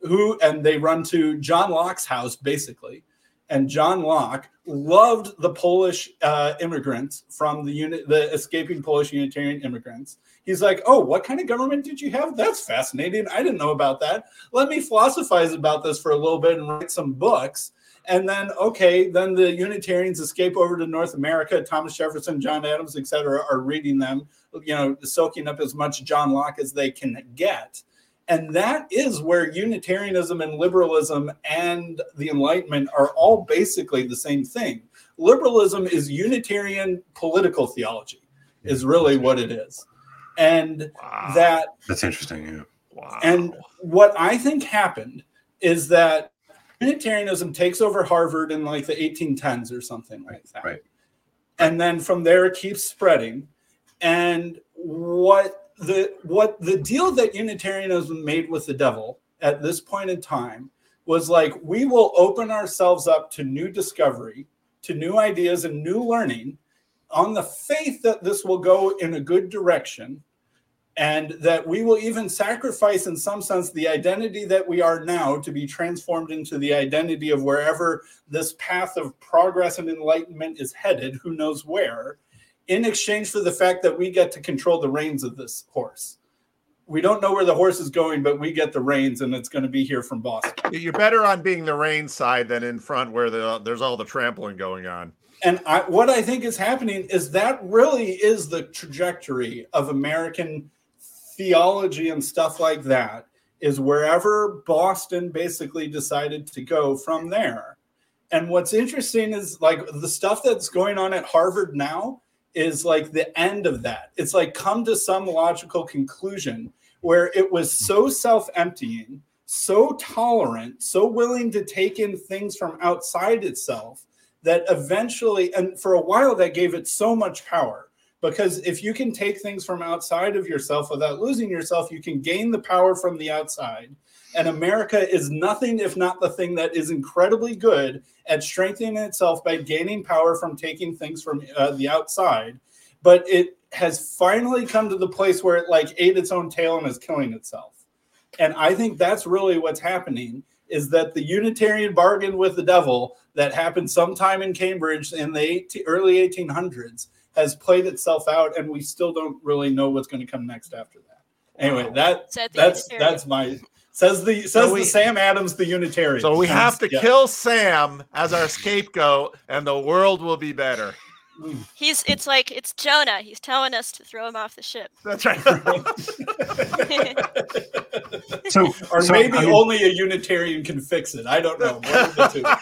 who and they run to John Locke's house basically. And John Locke loved the Polish uh, immigrants from the unit, the escaping Polish Unitarian immigrants. He's like, "Oh, what kind of government did you have? That's fascinating. I didn't know about that. Let me philosophize about this for a little bit and write some books." and then okay then the unitarians escape over to north america thomas jefferson john adams etc are reading them you know soaking up as much john locke as they can get and that is where unitarianism and liberalism and the enlightenment are all basically the same thing liberalism is unitarian political theology is really what it is and Wow. that That's interesting. Yeah. Wow. and what I think happened is that Unitarianism takes over Harvard in like the 1810s or something like that. right. And then from there it keeps spreading. And what the what the deal that Unitarianism made with the devil at this point in time was like we will open ourselves up to new discovery, to new ideas and new learning on the faith that this will go in a good direction and that we will even sacrifice in some sense the identity that we are now to be transformed into the identity of wherever this path of progress and enlightenment is headed who knows where in exchange for the fact that we get to control the reins of this horse we don't know where the horse is going but we get the reins and it's going to be here from boston You're better on being the rain side than in front where the, there's all the trampling going on. And I, what I think is happening is that really is the trajectory of American theology and stuff like that, is wherever Boston basically decided to go from there. And what's interesting is like the stuff that's going on at Harvard now is like the end of that. It's like come to some logical conclusion where it was so self emptying, so tolerant, so willing to take in things from outside itself that eventually, and for a while, that gave it so much power. Because if you can take things from outside of yourself without losing yourself, you can gain the power from the outside. And America is nothing if not the thing that is incredibly good at strengthening itself by gaining power from taking things from uh, the outside. But it has finally come to the place where it like ate its own tail and is killing itself. And I think that's really what's happening is that the Unitarian bargain with the devil that happened sometime in Cambridge in the 18, early 1800s has played itself out, and we still don't really know what's going to come next after that. Anyway, that that's that's my says the says we- the Sam Adams the Unitarian. So we have to Yeah. kill Sam as our scapegoat, and the world will be better. He's it's like it's Jonah. He's telling us to throw him off the ship. That's right. So, or so, maybe I mean- only a Unitarian can fix it. I don't know. One of the two.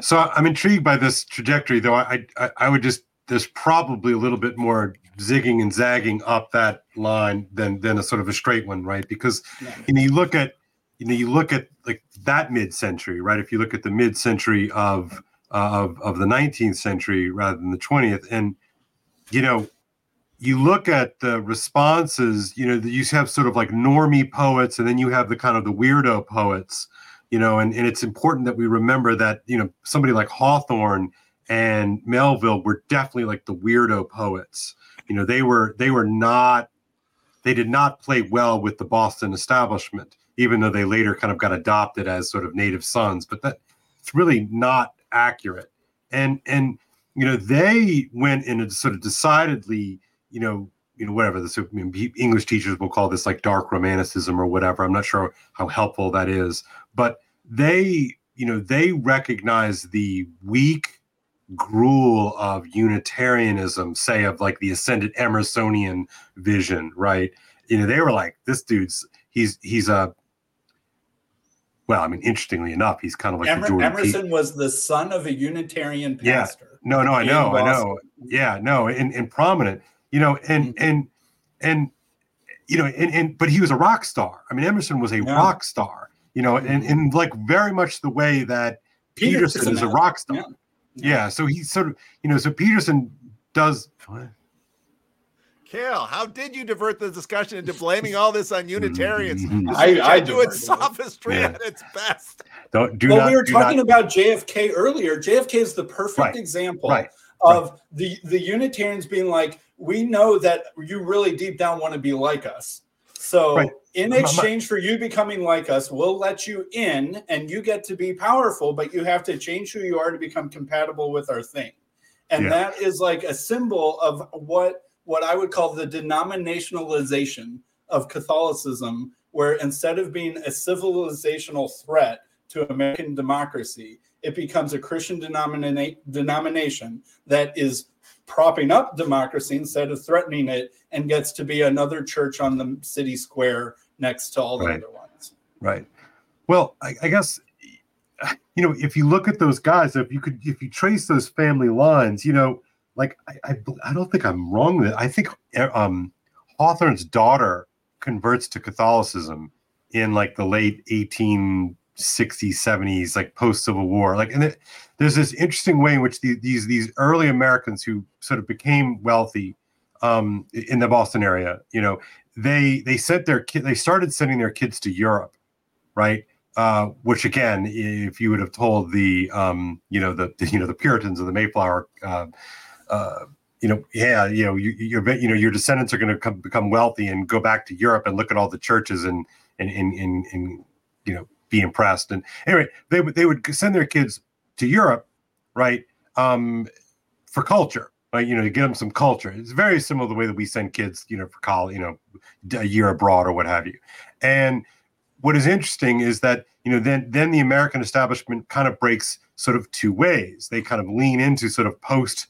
So I'm intrigued by this trajectory, though. I, I I would just there's probably a little bit more zigging and zagging up that line than than a sort of a straight one, right? Because Yeah. you know you look at you know you look at like that mid-century, right? If you look at the mid-century of of of the 19th century rather than the 20th, and you know you look at the responses, you know, you have sort of like normie poets, and then you have the kind of the weirdo poets you know, and, and it's important that we remember that, you know, somebody like Hawthorne and Melville were definitely like the weirdo poets. You know, they were they were not they did not play well with the Boston establishment, even though they later kind of got adopted as sort of native sons, but that it's really not accurate. And and you know, they went in a sort of decidedly, you know, you know, whatever the I mean, English teachers will call this like dark romanticism or whatever. I'm not sure how helpful that is but they you know they recognize the weak gruel of unitarianism say of like the ascended emersonian vision right you know they were like this dude's he's he's a well i mean interestingly enough he's kind of like Emer- Jordan Emerson was the son of a Unitarian pastor. Yeah. no no i know i know yeah no and, and prominent you know and Mhm. and and you know and, and but he was a rock star i mean emerson was a Yeah. rock star you know and, and like very much the way that peterson, is a rock star yeah. Yeah. so he sort of you know so peterson does Kale, how did you divert the discussion into blaming all this on Unitarians? This I- is I genuine diverted it. sophistry Yeah. at its best. don't do well, not we were do talking not- about JFK earlier. JFK is the perfect Right. example right of the the Unitarians being like, we know that you really deep down want to be like us. So Right. in exchange for you becoming like us, we'll let you in and you get to be powerful, but you have to change who you are to become compatible with our thing. And Yeah. that is like a symbol of what what I would call the denominationalization of Catholicism, where instead of being a civilizational threat to American democracy, it becomes a Christian denomina- denomination that is propping up democracy instead of threatening it and gets to be another church on the city square next to all the Right. other ones. Right. Well, I, I guess you know if you look at those guys, if you could, if you trace those family lines, you know, like I, I, I don't think I'm wrong. With I think um, Hawthorne's daughter converts to Catholicism in like the late 1860s, 70s, like post Civil War. Like, and it, there's this interesting way in which the, these these early Americans who sort of became wealthy um, in the Boston area, you know, they they sent their kid, they started sending their kids to Europe, right? Uh, which again, if you would have told the um, you know the, the you know the Puritans of the Mayflower. Uh, uh, you know, yeah, you know, you, you're, you know, your descendants are going to come, become wealthy and go back to Europe and look at all the churches and and and and, and you know, be impressed. And anyway, they would they would send their kids to Europe, right, um, for culture, right? You know, to get them some culture. It's very similar to the way that we send kids, you know, for college, you know, a year abroad or what have you. And what is interesting is that you know then then the American establishment kind of breaks sort of two ways. They kind of lean into sort of post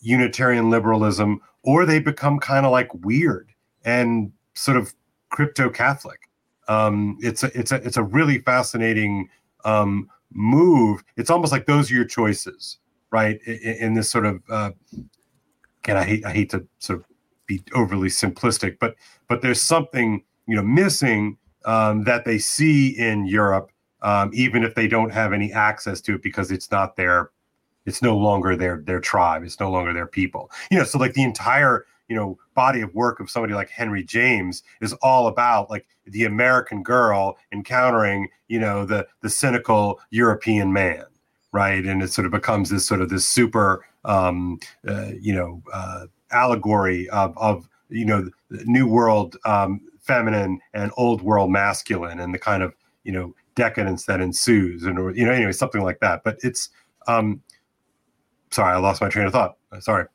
Unitarian liberalism, or they become kind of like weird and sort of crypto Catholic. Um, it's a it's a it's a really fascinating um, move. It's almost like those are your choices, right? In, in this sort of uh, and I hate I hate to sort of be overly simplistic, but but there's something you know missing um, that they see in Europe, um, even if they don't have any access to it because it's not their it's no longer their their tribe it's no longer their people you know so like the entire you know body of work of somebody like henry james is all about like the american girl encountering you know the the cynical european man right and it sort of becomes this sort of this super um uh, you know uh, allegory of of you know new world um feminine and old world masculine and the kind of you know decadence that ensues and you know anyway something like that but it's um sorry, I lost my train of thought. Uh, Sorry.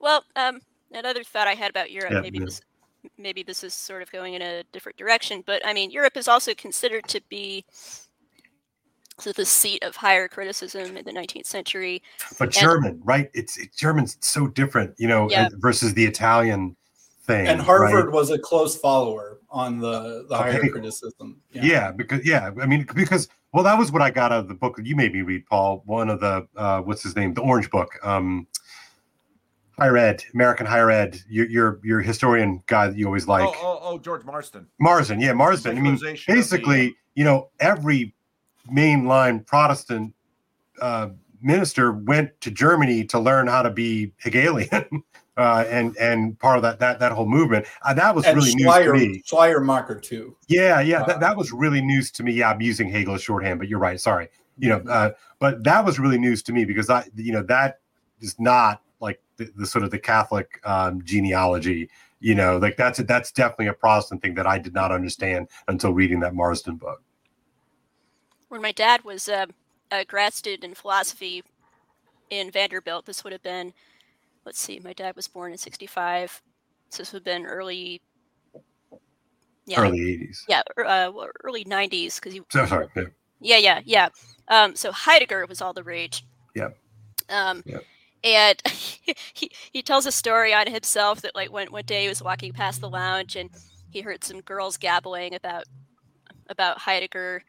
Well, um, another thought I had about Europe, Yeah, maybe yeah. this, maybe this is sort of going in a different direction, but I mean, Europe is also considered to be so the seat of higher criticism in the 19th century. But German, right? It's it, German's so different, you know, Yeah. versus the Italian thing. And Harvard right? was a close follower on the, the higher Okay. criticism. Yeah. because yeah, I mean, because well, that was what I got out of the book that you made me read, Paul. One of the uh, what's his name, the Orange Book, um, higher ed, American higher ed. Your your your historian guy that you always like, oh, oh, oh, George Marston. Marsden. Yeah, Marsden. I mean, Secularization of the, basically, you know, every mainline Protestant uh, minister went to Germany to learn how to be Hegelian, uh, and and part of that that that whole movement. Uh, that was And really news to Schleier, me. Schleiermacher too. Yeah, yeah, Uh, that, that was really news to me. Yeah, I'm using Hegel as shorthand, but you're right. Sorry, you know, uh, but that was really news to me because I, you know, that is not like the, the sort of the Catholic um, genealogy. You know, like that's a, that's definitely a Protestant thing that I did not understand until reading that Marsden book. When my dad was uh, a grad student in philosophy in Vanderbilt, this would have been, let's see, my dad was born in 65. So this would have been early, yeah, Early '80s. yeah, er- uh, early 90s because he So sorry. Yeah. Yeah, yeah, yeah. Um, so Heidegger was all the rage. yeah Um, Yep. And he he tells a story on himself that like one one day he was walking past the lounge and he heard some girls gabbling about about Heidegger,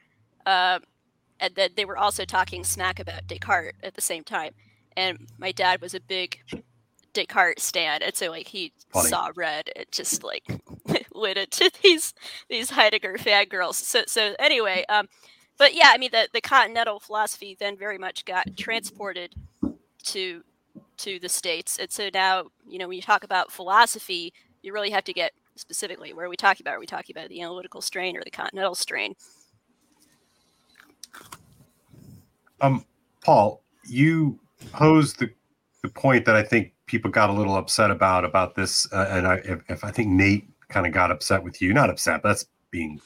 um, and then they were also talking smack about Descartes at the same time. And my dad was a big Descartes stan, and so like he Funny. saw red. It just like lit into these these Heidegger fangirls. So so anyway, um, but yeah, I mean the the continental philosophy then very much got transported to to the states, and so now you know when you talk about philosophy, you really have to get specifically where are we talking about? Are we talking about the analytical strain or the continental strain? Um, Paul, you posed the the point that I think people got a little upset about about this, uh, and I if, if I think Nate kind of got upset with you, not upset, but that's being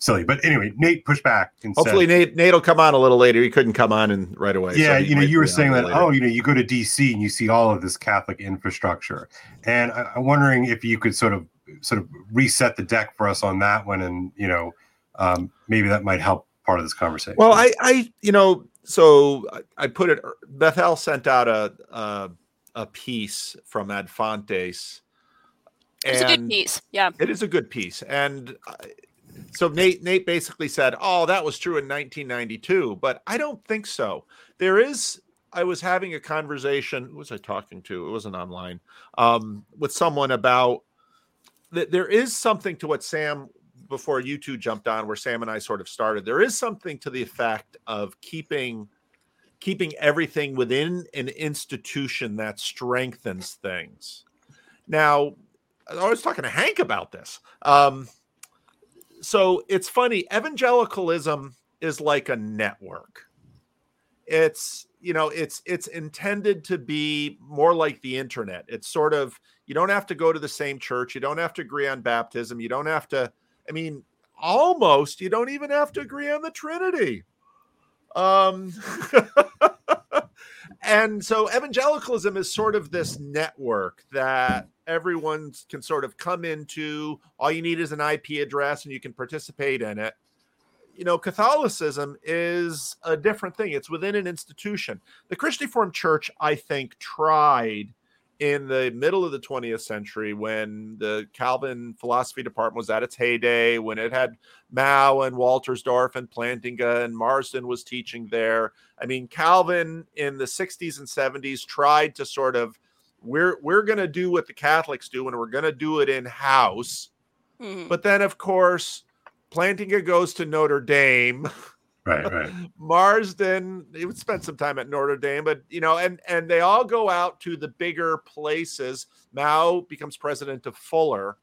silly. But anyway, Nate pushed back and Hopefully, said, Nate Nate will come on a little later. He couldn't come on and right away. yeah, he you know, you were saying that. later. Oh, you know, you go to DC and you see all of this Catholic infrastructure, and I, I'm wondering if you could sort of sort of reset the deck for us on that one, and you know, um, maybe that might help part of this conversation. Well, I, I, you know, so I, I put it. Bethel sent out a a, a piece from Ad Fontes. It's a good piece. Yeah, it is a good piece, and so Nate Nate basically said, "Oh, that was true in 1992," but I don't think so. There is. I was having a conversation. Who was I talking to? It wasn't online. Um, with someone about that. There is something to what Sam before you two jumped on, where Sam and I sort of started. There is something to the effect of keeping keeping everything within an institution that strengthens things. Now, I was talking to Hank about this. Um, so it's funny evangelicalism is like a network. It's you know it's it's intended to be more like the internet. It's sort of you don't have to go to the same church you don't have to agree on baptism you don't have to i mean almost you don't even have to agree on the trinity. Um and so evangelicalism is sort of this network that everyone can sort of come into. All you need is an IP address and you can participate in it. You know, Catholicism is a different thing. It's within an institution. The Christian Reformed Church, I think, tried in the middle of the 20th century when the Calvin philosophy department was at its heyday, when it had Mouw and Wolterstorff and Plantinga and Marsden was teaching there. I mean, Calvin in the 60s and 70s tried to sort of we're we're going to do what the Catholics do and we're going to do it in house. Mm-hmm. But then of course, Plantinga goes to Notre Dame. Right, right. Marsden, he would spend some time at Notre Dame, but you know, and and they all go out to the bigger places. Mouw becomes president of Fuller,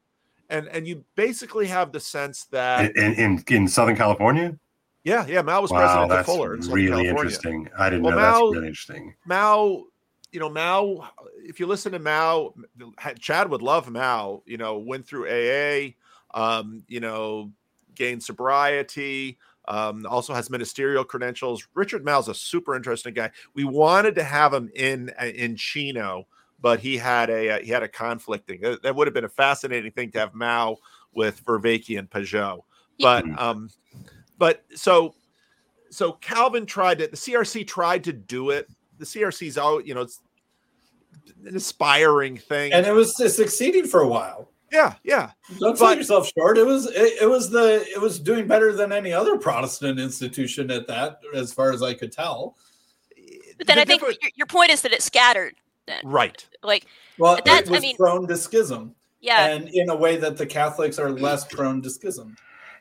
and and you basically have the sense that in in, in Southern California. Yeah, yeah. Mouw was wow, president of Fuller. really interesting. I didn't well, know Mouw, that's really interesting. Mouw you know, Mouw, if you listen to Mouw, Chad would love Mouw, you know, went through AA, um, you know, gained sobriety, um, also has ministerial credentials. Richard Mouw's a super interesting guy. We wanted to have him in uh, in Chino, but he had a uh, he had a conflicting. That would have been a fascinating thing to have Mouw with Vervaeke and Pageau. But um, but so so Calvin tried to The CRC tried to do it the CRC's out, you know, it's an aspiring thing, and it was succeeding for a while. Yeah, yeah. Don't sell yourself short. It was it, it, was the it was doing better than any other Protestant institution at that, as far as I could tell. But then the I think your, your, point is that it scattered. Then. Right. Like well, that's I mean prone to schism. Yeah. And in a way that the Catholics are less prone to schism.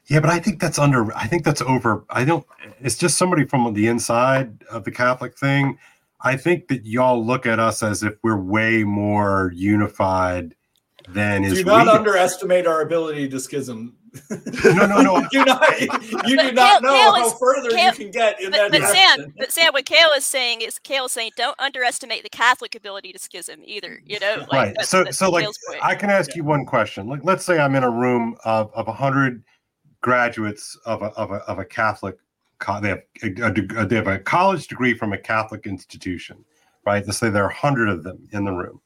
Yeah, but I think that's under. I think that's over. I don't. It's just somebody from the inside of the Catholic thing I think that y'all look at us as if we're way more unified than do is. Do not underestimate our ability to schism. no, no, no. you do not. You do not know Kale how is, further Kale, you can get in but, that. But Sam, but Sam, what Kale is saying is Kale is saying don't underestimate the Catholic ability to schism either. You know, like, right? That's, so, that's so like, point. I can ask yeah. you one question. Like, let's say I'm in a room of of a hundred graduates of a of a of a Catholic they have a, a, uh, they have a college degree from a Catholic institution, right? Let's say there are a hundred of them in the room,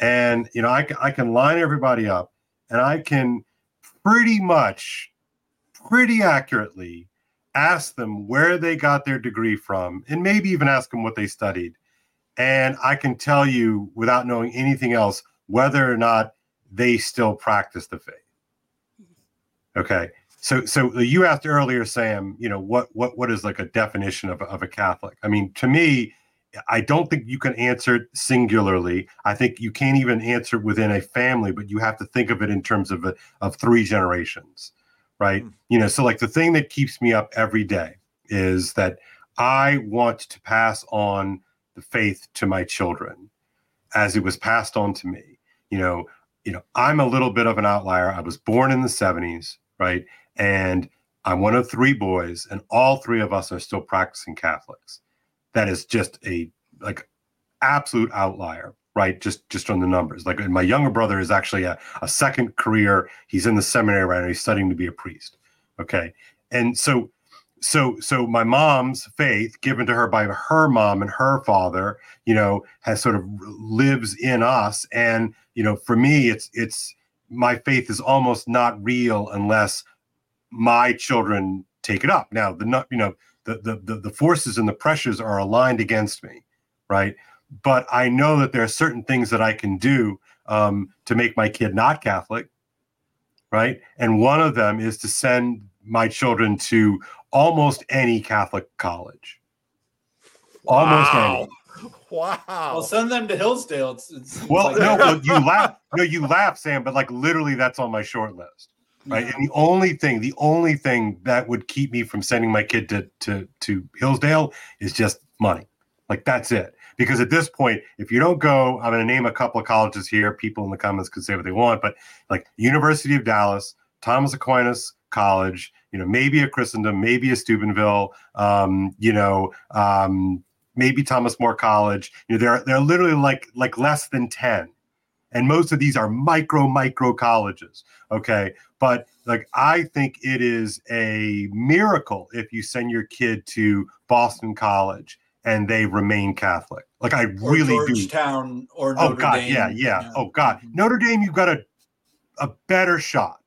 and you know I, I can line everybody up, and I can pretty much, pretty accurately ask them where they got their degree from, and maybe even ask them what they studied, and I can tell you without knowing anything else whether or not they still practice the faith. Mm-hmm. Okay, so, so you asked earlier, Sam. You know what what what is like a definition of of a Catholic? I mean, to me, I don't think you can answer it singularly. I think you can't even answer it within a family, but you have to think of it in terms of a, of three generations, right? Mm. You know, so like the thing that keeps me up every day is that I want to pass on the faith to my children as it was passed on to me. You know, you know, I'm a little bit of an outlier. I was born in the 70s, right? And I'm one of three boys, and all three of us are still practicing Catholics. That is just a like absolute outlier, right? Just just on the numbers. Like my younger brother is actually a, a second career. He's in the seminary right now. He's studying to be a priest. Okay, and so so so my mom's faith given to her by her mom and her father you know has sort of lives in us and you know for me it's it's my faith is almost not real unless my children take it up. Now, the you know the, the the the forces and the pressures are aligned against me, right? But I know that there are certain things that I can do um, to make my kid not Catholic, right? And one of them is to send my children to almost any Catholic college. Almost Wow. any. Wow. Well, send them to Hillsdale. It's, it's, it's Well, like- no, well, you laugh. No, you laugh, Sam, but like literally that's on my short list. Right. And the only thing, the only thing that would keep me from sending my kid to to to Hillsdale is just money. Like that's it. Because at this point, if you don't go, I'm going to name a couple of colleges here. People in the comments could say what they want, but like University of Dallas, Thomas Aquinas College, you know, maybe a Christendom, maybe a Steubenville, um, you know, um, maybe Thomas More College. You know, they're they're literally like like less than ten, and most of these are micro micro colleges. Okay, but like I think it is a miracle if you send your kid to Boston College and they remain Catholic. Like I or really do. Georgetown or Oh God, Dame, yeah, yeah. Oh God, mm-hmm. Notre Dame, you've got a a better shot.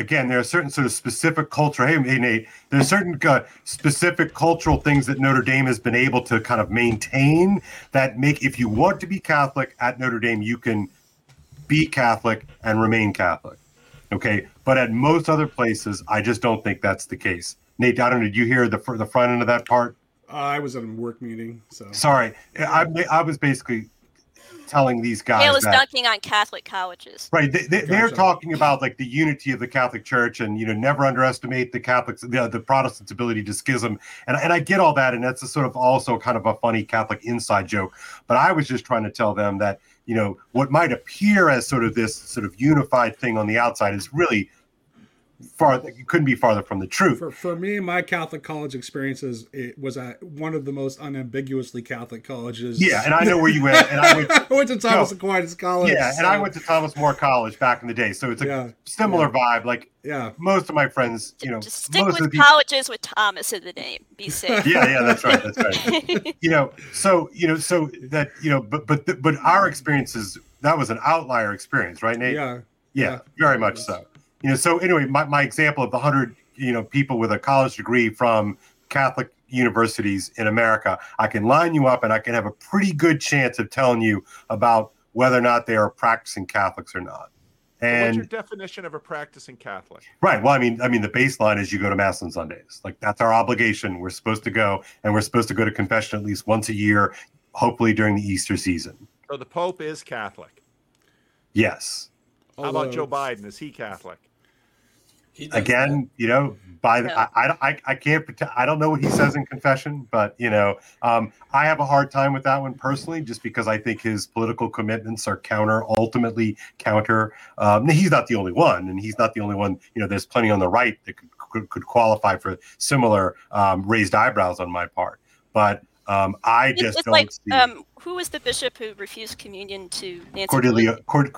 Again, there are certain sort of specific culture. Hey, hey, Nate, are certain uh, specific cultural things that Notre Dame has been able to kind of maintain that make. If you want to be Catholic at Notre Dame, you can be Catholic and remain Catholic. Okay, but at most other places, I just don't think that's the case. Nate, I don't know. Did you hear the the front end of that part? I was at a work meeting, so Sorry, I I was basically telling these guys Hale is that. dunking on Catholic colleges. Right, they, they, they're Gotcha. talking about like the unity of the Catholic Church, and you know, never underestimate the Catholics, the, the Protestants' ability to schism, and and I get all that, and that's a sort of also kind of a funny Catholic inside joke. But I was just trying to tell them that you know what might appear as sort of this sort of unified thing on the outside is really far it couldn't be farther from the truth. for, for me, my Catholic college experiences it was at one of the most unambiguously Catholic colleges. Yeah, and I know where you went, and I went. I went to Thomas No. Aquinas College. Yeah, and I went to Thomas More College back in the day, so it's a Yeah, similar vibe. Like yeah. most of my friends, you know, Just stick most of with the people, colleges with Thomas in the name. Be safe. yeah, yeah, that's right, that's right. you know so you know so that you know but but but our experiences that was an outlier experience right nate Yeah, yeah, yeah. very much so you know so anyway my, my example of the 100 you know people with a college degree from catholic universities in america i can line you up and i can have a pretty good chance of telling you about whether or not they are practicing catholics or not And What's your definition of a practicing Catholic? right well i mean i mean the baseline is you go to mass on sundays like that's our obligation we're supposed to go and we're supposed to go to confession at least once a year hopefully during the easter season So the Pope is Catholic. yes How about Joe Biden? Is he Catholic? Again you know by the No. I, I I can't pretend i don't know what he says in confession but you know um i have a hard time with that one personally just because i think his political commitments are counter ultimately counter um he's not the only one and he's not the only one you know there's plenty on the right that could could, could qualify for similar um raised eyebrows on my part but um i just it's don't like see um, who was the bishop who refused communion to Nancy? Cordelia, Cord.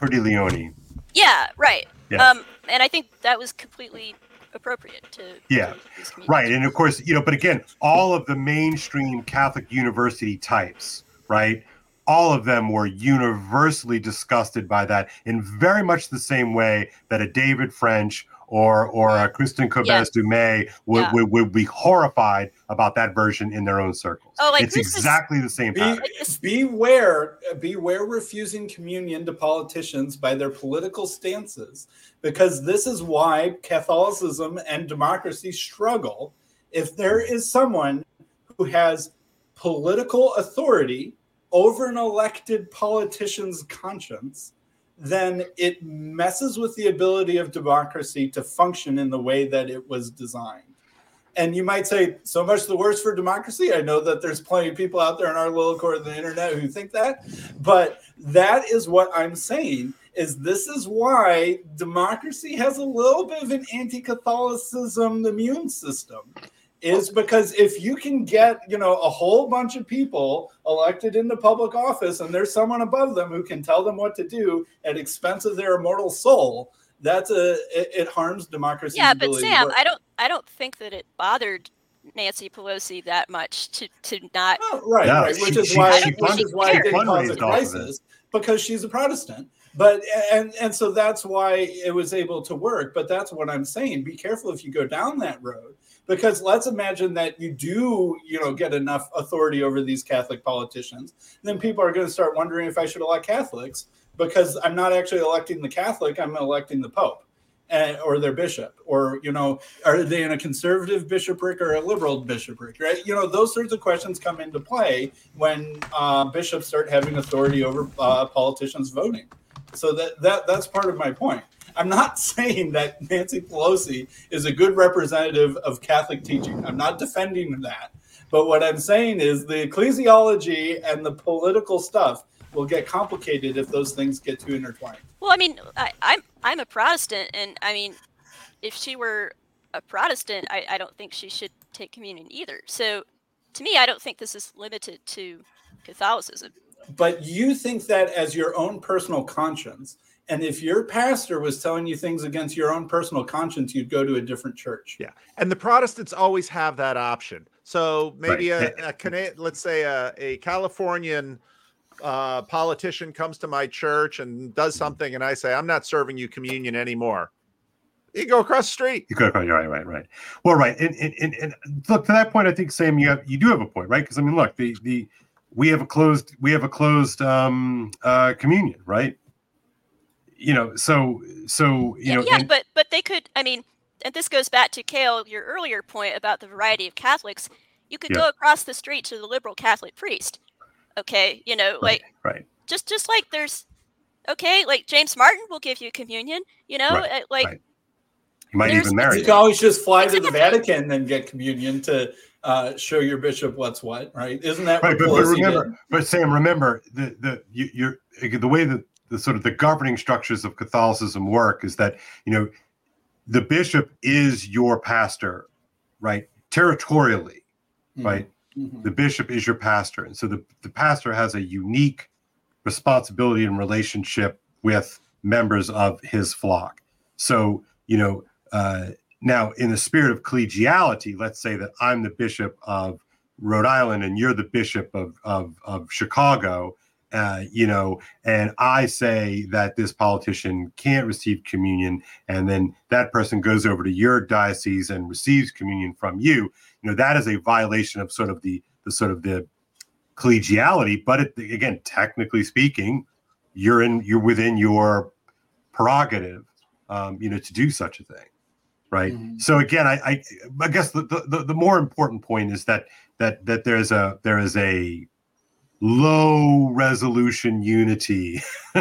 Yeah, right. Yeah. Um, and I think that was completely appropriate to. Yeah, to. Right. And of course, you know, but again, all of the mainstream Catholic university types, right? All of them were universally disgusted by that in very much the same way that a David French or or uh, a Kristin Kobes Yeah. Du Mez would, Yeah. would, would be horrified about that version in their own circles. Oh, like it's this is- exactly the same Be, pattern. beware, beware refusing communion to politicians by their political stances, because this is why Catholicism and democracy struggle. If there is someone who has political authority over an elected politician's conscience, then it messes with the ability of democracy to function in the way that it was designed. And you might say, so much the worse for democracy. I know that there's plenty of people out there in our little court of the internet who think that, but that is what I'm saying. Is this is why democracy has a little bit of an anti-Catholicism immune system, is because if you can get you know a whole bunch of people elected into public office and there's someone above them who can tell them what to do at expense of their immortal soul, that's a it, it harms democracy. Yeah, but Sam, I don't, I don't think that it bothered Nancy Pelosi that much to to not. Oh, right, Yeah, right. Which she- is why, she which fund- is why it she didn't cause a fundraised off of it. crisis because she's a Protestant. But and and so that's why it was able to work. But that's what I'm saying. Be careful if you go down that road because let's imagine that you do, you know, get enough authority over these Catholic politicians, then people are going to start wondering if I should elect Catholics because I'm not actually electing the Catholic, I'm electing the Pope. And, or their bishop, or you know, are they in a conservative bishopric or a liberal bishopric? Right? You know, those sorts of questions come into play when uh, bishops start having authority over uh, politicians voting. So that that that's part of my point. I'm not saying that Nancy Pelosi is a good representative of Catholic teaching. I'm not defending that. But what I'm saying is the ecclesiology and the political stuff will get complicated if those things get too intertwined. Well, I mean, I, am I'm, I'm a Protestant, and I mean, if she were a Protestant, I, I don't think she should take communion either. So, to me, I don't think this is limited to Catholicism. But you think that as your own personal conscience, and if your pastor was telling you things against your own personal conscience, you'd go to a different church. Yeah. And the Protestants always have that option. So maybe right. a, a let's say a, a Californian uh, politician comes to my church and does something, and I say, I'm not serving you communion anymore. You go across the street. You go across. Right, right, right. Well, right, and, and, and, and look to that point. I think Sam, you have you do have a point, right? Because I mean, look, the the we have a closed we have a closed um, uh, communion, right? You know, so so you yeah, know, yeah, and, but but they could. I mean, and this goes back to Kale, your earlier point about the variety of Catholics. You could yeah. go across the street to the liberal Catholic priest. Okay, you know, right, like right, just just like there's, okay, like James Martin will give you communion. You know, right, uh, like. Right. You might even marry. You can always just fly to the Vatican and get communion to uh, show your bishop what's what, right? Isn't that right? But, but, remember, did? but Sam, remember the the you, you're the way that the sort of the governing structures of Catholicism work is that you know the bishop is your pastor, right? Territorially, mm-hmm. right? Mm-hmm. The bishop is your pastor, and so the the pastor has a unique responsibility and relationship with members of his flock. So you know. Uh, now, in the spirit of collegiality, let's say that I'm the bishop of Rhode Island and you're the bishop of, of, of Chicago, uh, you know, and I say that this politician can't receive communion, and then that person goes over to your diocese and receives communion from you, you know, that is a violation of sort of the the sort of the collegiality. But it, again, technically speaking, you're in you're within your prerogative, um, you know, to do such a thing, right? Mm-hmm. So again, I, I I guess the, the the more important point is that that that there's a there is a low resolution unity,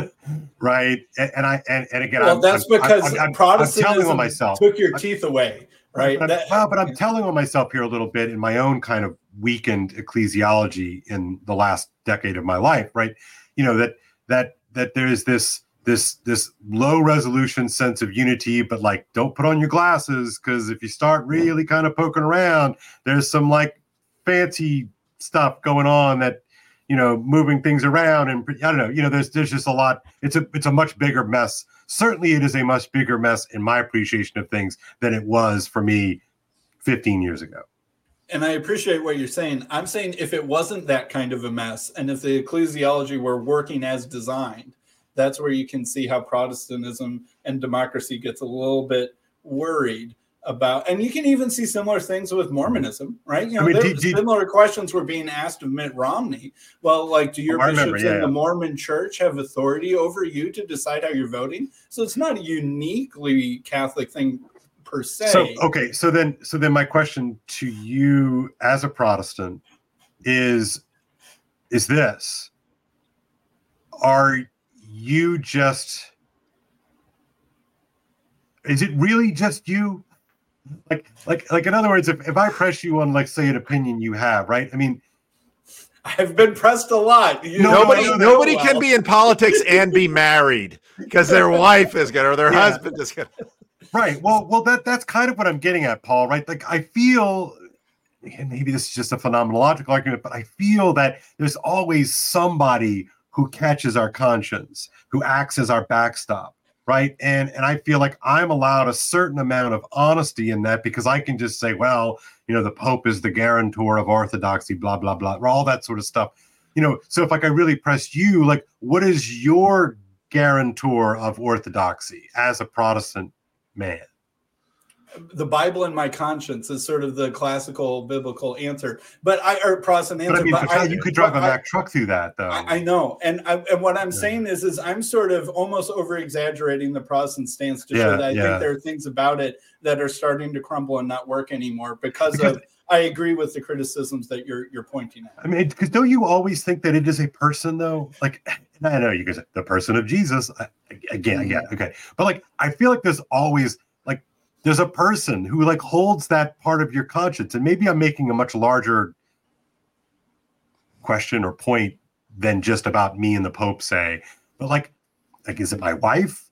right? And, and, I and, and again, well, I'm, that's I'm, because I'm, I'm, Protestantism telling on myself took your teeth away, right? But, that, well, but I'm telling on myself here a little bit in my own kind of weakened ecclesiology in the last decade of my life, right? You know that that that there's this this this low resolution sense of unity but like don't put on your glasses because if you start really kind of poking around there's some like fancy stuff going on that you know moving things around and i don't know you know there's there's just a lot it's a it's a much bigger mess. Certainly it is a much bigger mess in my appreciation of things than it was for me 15 years ago. And I appreciate what you're saying. I'm saying if it wasn't that kind of a mess, and if the ecclesiology were working as designed, that's where you can see how Protestantism and democracy gets a little bit worried about and you can even see similar things with mormonism right? You know I mean, similar questions were being asked of mitt romney. Well like do your oh, bishops remember, yeah, in the mormon church have authority over you to decide how you're voting? So it's not a uniquely catholic thing per se. So okay so then so then my question to you as a protestant is is this. Are you just is it really just you like like like in other words if, if i press you on like say an opinion you have right i mean I've been pressed a lot. You nobody nobody well. can be in politics and be married because their wife is good or their yeah. husband is good. Right. Well, well, that that's kind of what I'm getting at, Paul. Right. Like I feel, and maybe this is just a phenomenological argument, but I feel that there's always somebody who catches our conscience, who acts as our backstop right? And and i feel like i'm allowed a certain amount of honesty in that because i can just say well you know the pope is the guarantor of orthodoxy blah blah blah all that sort of stuff. You know so if like i really press you like what is your guarantor of orthodoxy as a protestant man the Bible and my conscience is sort of the classical biblical answer. But I or Protestant answer. But I mean, but I- you could drive a Mack truck through that, though. I, I know, and I, and what I'm Yeah. saying is, is I'm sort of almost over exaggerating the Protestant stance to show that I yeah. think there are things about it that are starting to crumble and not work anymore because of. I agree with the criticisms that you're you're pointing at. I mean, because don't you always think that it is a person, though? Like, I know you guys, the person of Jesus. I, again, yeah, mm-hmm. okay, but like, I feel like there's always there's a person who like holds that part of your conscience, and maybe I'm making a much larger question or point than just about me and the Pope say, but like, like, is it my wife?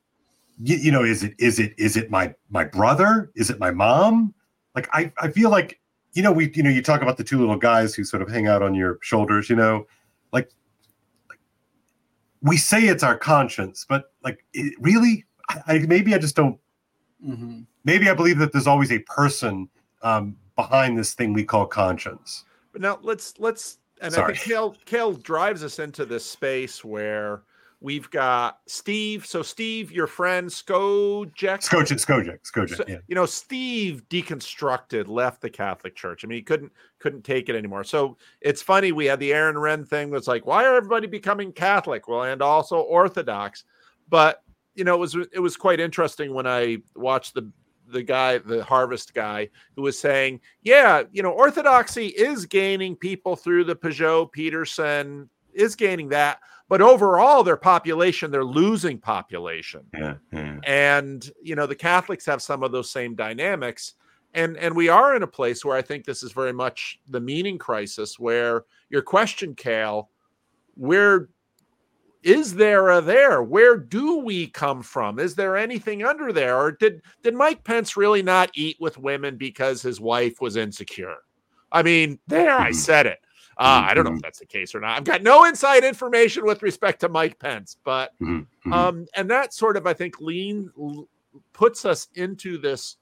You, you know, is it is it is it my my brother? Is it my mom? Like, I I feel like you know, we, you know, you talk about the two little guys who sort of hang out on your shoulders, you know, like, like we say it's our conscience, but like, it, really, I, I maybe I just don't. Mhm. Maybe I believe that there's always a person um, behind this thing we call conscience. But now let's let's and I Sorry. think Kale Kale drives us into this space where we've got Steve. So Steve, your friend Skojec. Skojec, Skojec, Skojec. So, yeah. you know steve deconstructed left the catholic church i mean he couldn't couldn't take it anymore so it's funny we had the Aaron Renn thing that's like why are everybody becoming catholic well and also orthodox but you know it was it was quite interesting when i watched the the guy the harvest guy who was saying yeah you know orthodoxy is gaining people through the Pageau peterson is gaining that but overall their population they're losing population Yeah, yeah. and you know the catholics have some of those same dynamics and and we are in a place where i think this is very much the meaning crisis where your question Kale where is there a there where do we come from is there anything under there or did did mike pence really not eat with women because his wife was insecure i mean there i Mhm. said it uh, i don't know if that's the case or not i've got no inside information with respect to mike pence but Mhm, mhm. um, and that sort of, I think, lean puts us into this.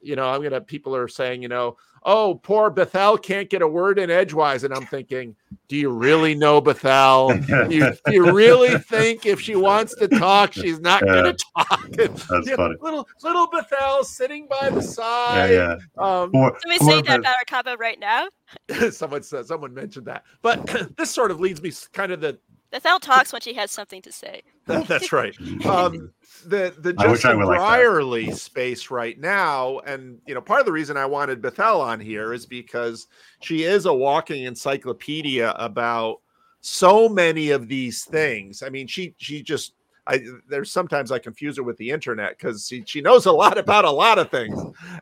You know, I'm gonna. People are saying, you know, oh, poor Bethel can't get a word in edgewise, and I'm thinking, do you really know Bethel? do, you, do you really think if she wants to talk, she's not gonna talk? That's Yeah, funny. Little little Bethel sitting by the side. yeah. Um, Or, Can we say that the- about our right now? someone said someone mentioned that, but this sort of leads me kind of the Bethel talks when she has something to say. That- that's right. Um, the the I wish Justin would like space right now, and you know, part of the reason I wanted Bethel on here is because she is a walking encyclopedia about so many of these things. I mean, she she just I there's sometimes I confuse her with the internet because she she knows a lot about a lot of things,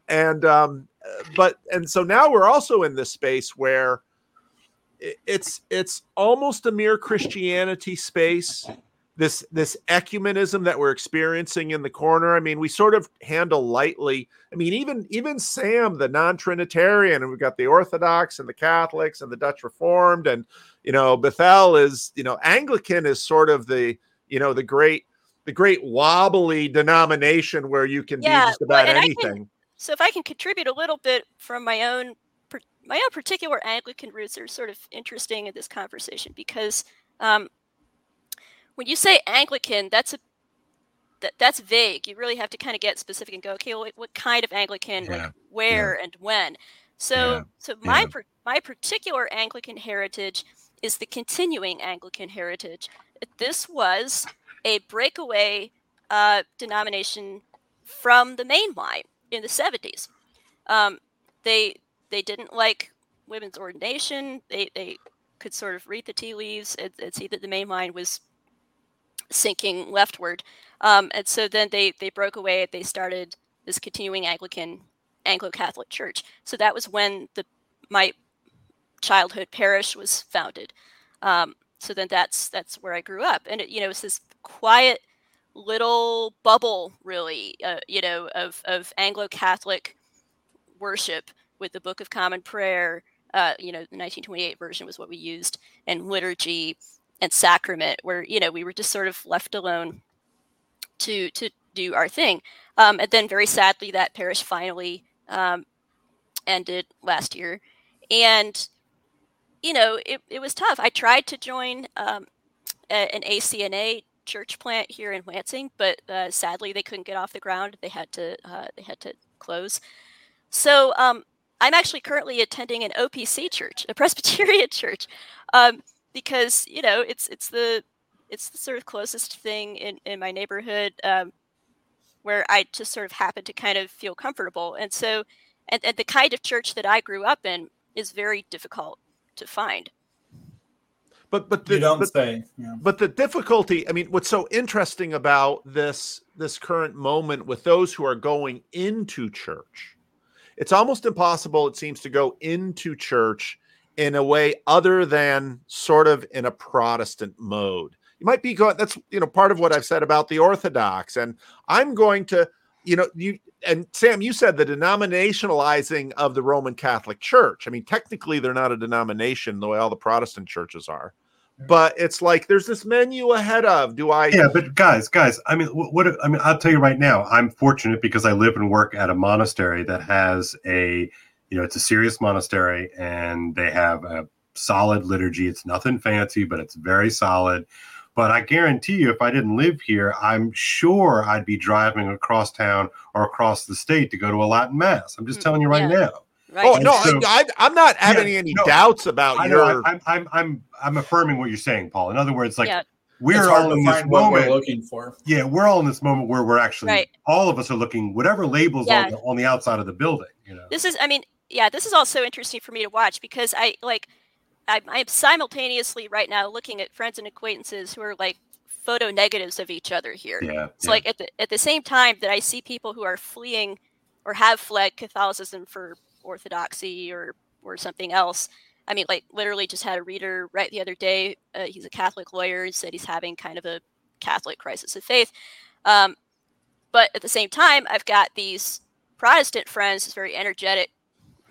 and um, but and so now we're also in this space where i- it's it's almost a mere Christianity space this this ecumenism that we're experiencing in the corner. I mean we sort of handle lightly. I mean even even sam the non-trinitarian and we've got the orthodox and the catholics and the dutch reformed and you know bethel is you know anglican is sort of the you know the great the great wobbly denomination where you can Yeah, be just about and I can- anything. So if I can contribute a little bit from my own my own particular Anglican roots are sort of interesting in this conversation because um, when you say Anglican, that's a that, that's vague. You really have to kind of get specific and go, okay, well, what kind of Anglican, Yeah, like where and when. So, Yeah, so my yeah. par- my particular Anglican heritage is the continuing Anglican heritage. This was a breakaway uh, denomination from the main line in the 70s. Um, they they didn't like women's ordination. They they could sort of read the tea leaves and, and see that the main line was sinking leftward. Um, and so then they they broke away. They started this continuing Anglican Anglo-Catholic Church. So that was when the my childhood parish was founded. Um, so then that's that's where I grew up, and it, you know it's this quiet little bubble, really, uh, you know, of of Anglo-Catholic worship with the Book of Common Prayer. Uh, you know, the 1928 version was what we used, and liturgy and sacrament, where you know we were just sort of left alone to to do our thing. Um, and then, very sadly, that parish finally um, ended last year, and you know it, it was tough. I tried to join um, a, an ACNA church plant here in Lansing, but uh, sadly they couldn't get off the ground. They had to uh, they had to close. So um, I'm actually currently attending an OPC church, a Presbyterian church, um, because you know it's it's the it's the sort of closest thing in in my neighborhood um, where I just sort of happen to kind of feel comfortable, and so and, and the kind of church that I grew up in is very difficult to find. But but the, you don't but, say. Yeah. but the difficulty, I mean, what's so interesting about this this current moment with those who are going into church, it's almost impossible, it seems, to go into church in a way other than sort of in a Protestant mode. You might be going, that's you know, part of what I've said about the Orthodox. And I'm going to, you know, you and Sam, you said the denominationalizing of the Roman Catholic Church. I mean, technically, they're not a denomination the way all the Protestant churches are but it's like there's this menu ahead of do i yeah but guys guys i mean what, what i mean i'll tell you right now i'm fortunate because i live and work at a monastery that has a you know it's a serious monastery and they have a solid liturgy. It's nothing fancy but it's very solid. But i guarantee you if i didn't live here i'm sure i'd be driving across town or across the state to go to a latin mass. I'm just mm, telling you right yeah. now Right. Oh no, so, I, am not having yeah, any no, doubts about I your. I'm, I'm, I'm, I'm affirming what you're saying, Paul. In other words, like yeah. we're all in this moment. We're looking for. Yeah, we're all in this moment where we're actually right. all of us are looking whatever labels yeah. on, the, on the outside of the building. You know, this is. I mean, yeah, this is also interesting for me to watch because I like. I'm, I'm simultaneously right now looking at friends and acquaintances who are like photo negatives of each other here. Yeah. It's yeah. like at the at the same time that I see people who are fleeing or have fled Catholicism for orthodoxy or or something else. I mean, like literally just had a reader right the other day. Uh, he's a Catholic lawyer. Said he's having kind of a Catholic crisis of faith. Um, but at the same time, I've got these Protestant friends, this very energetic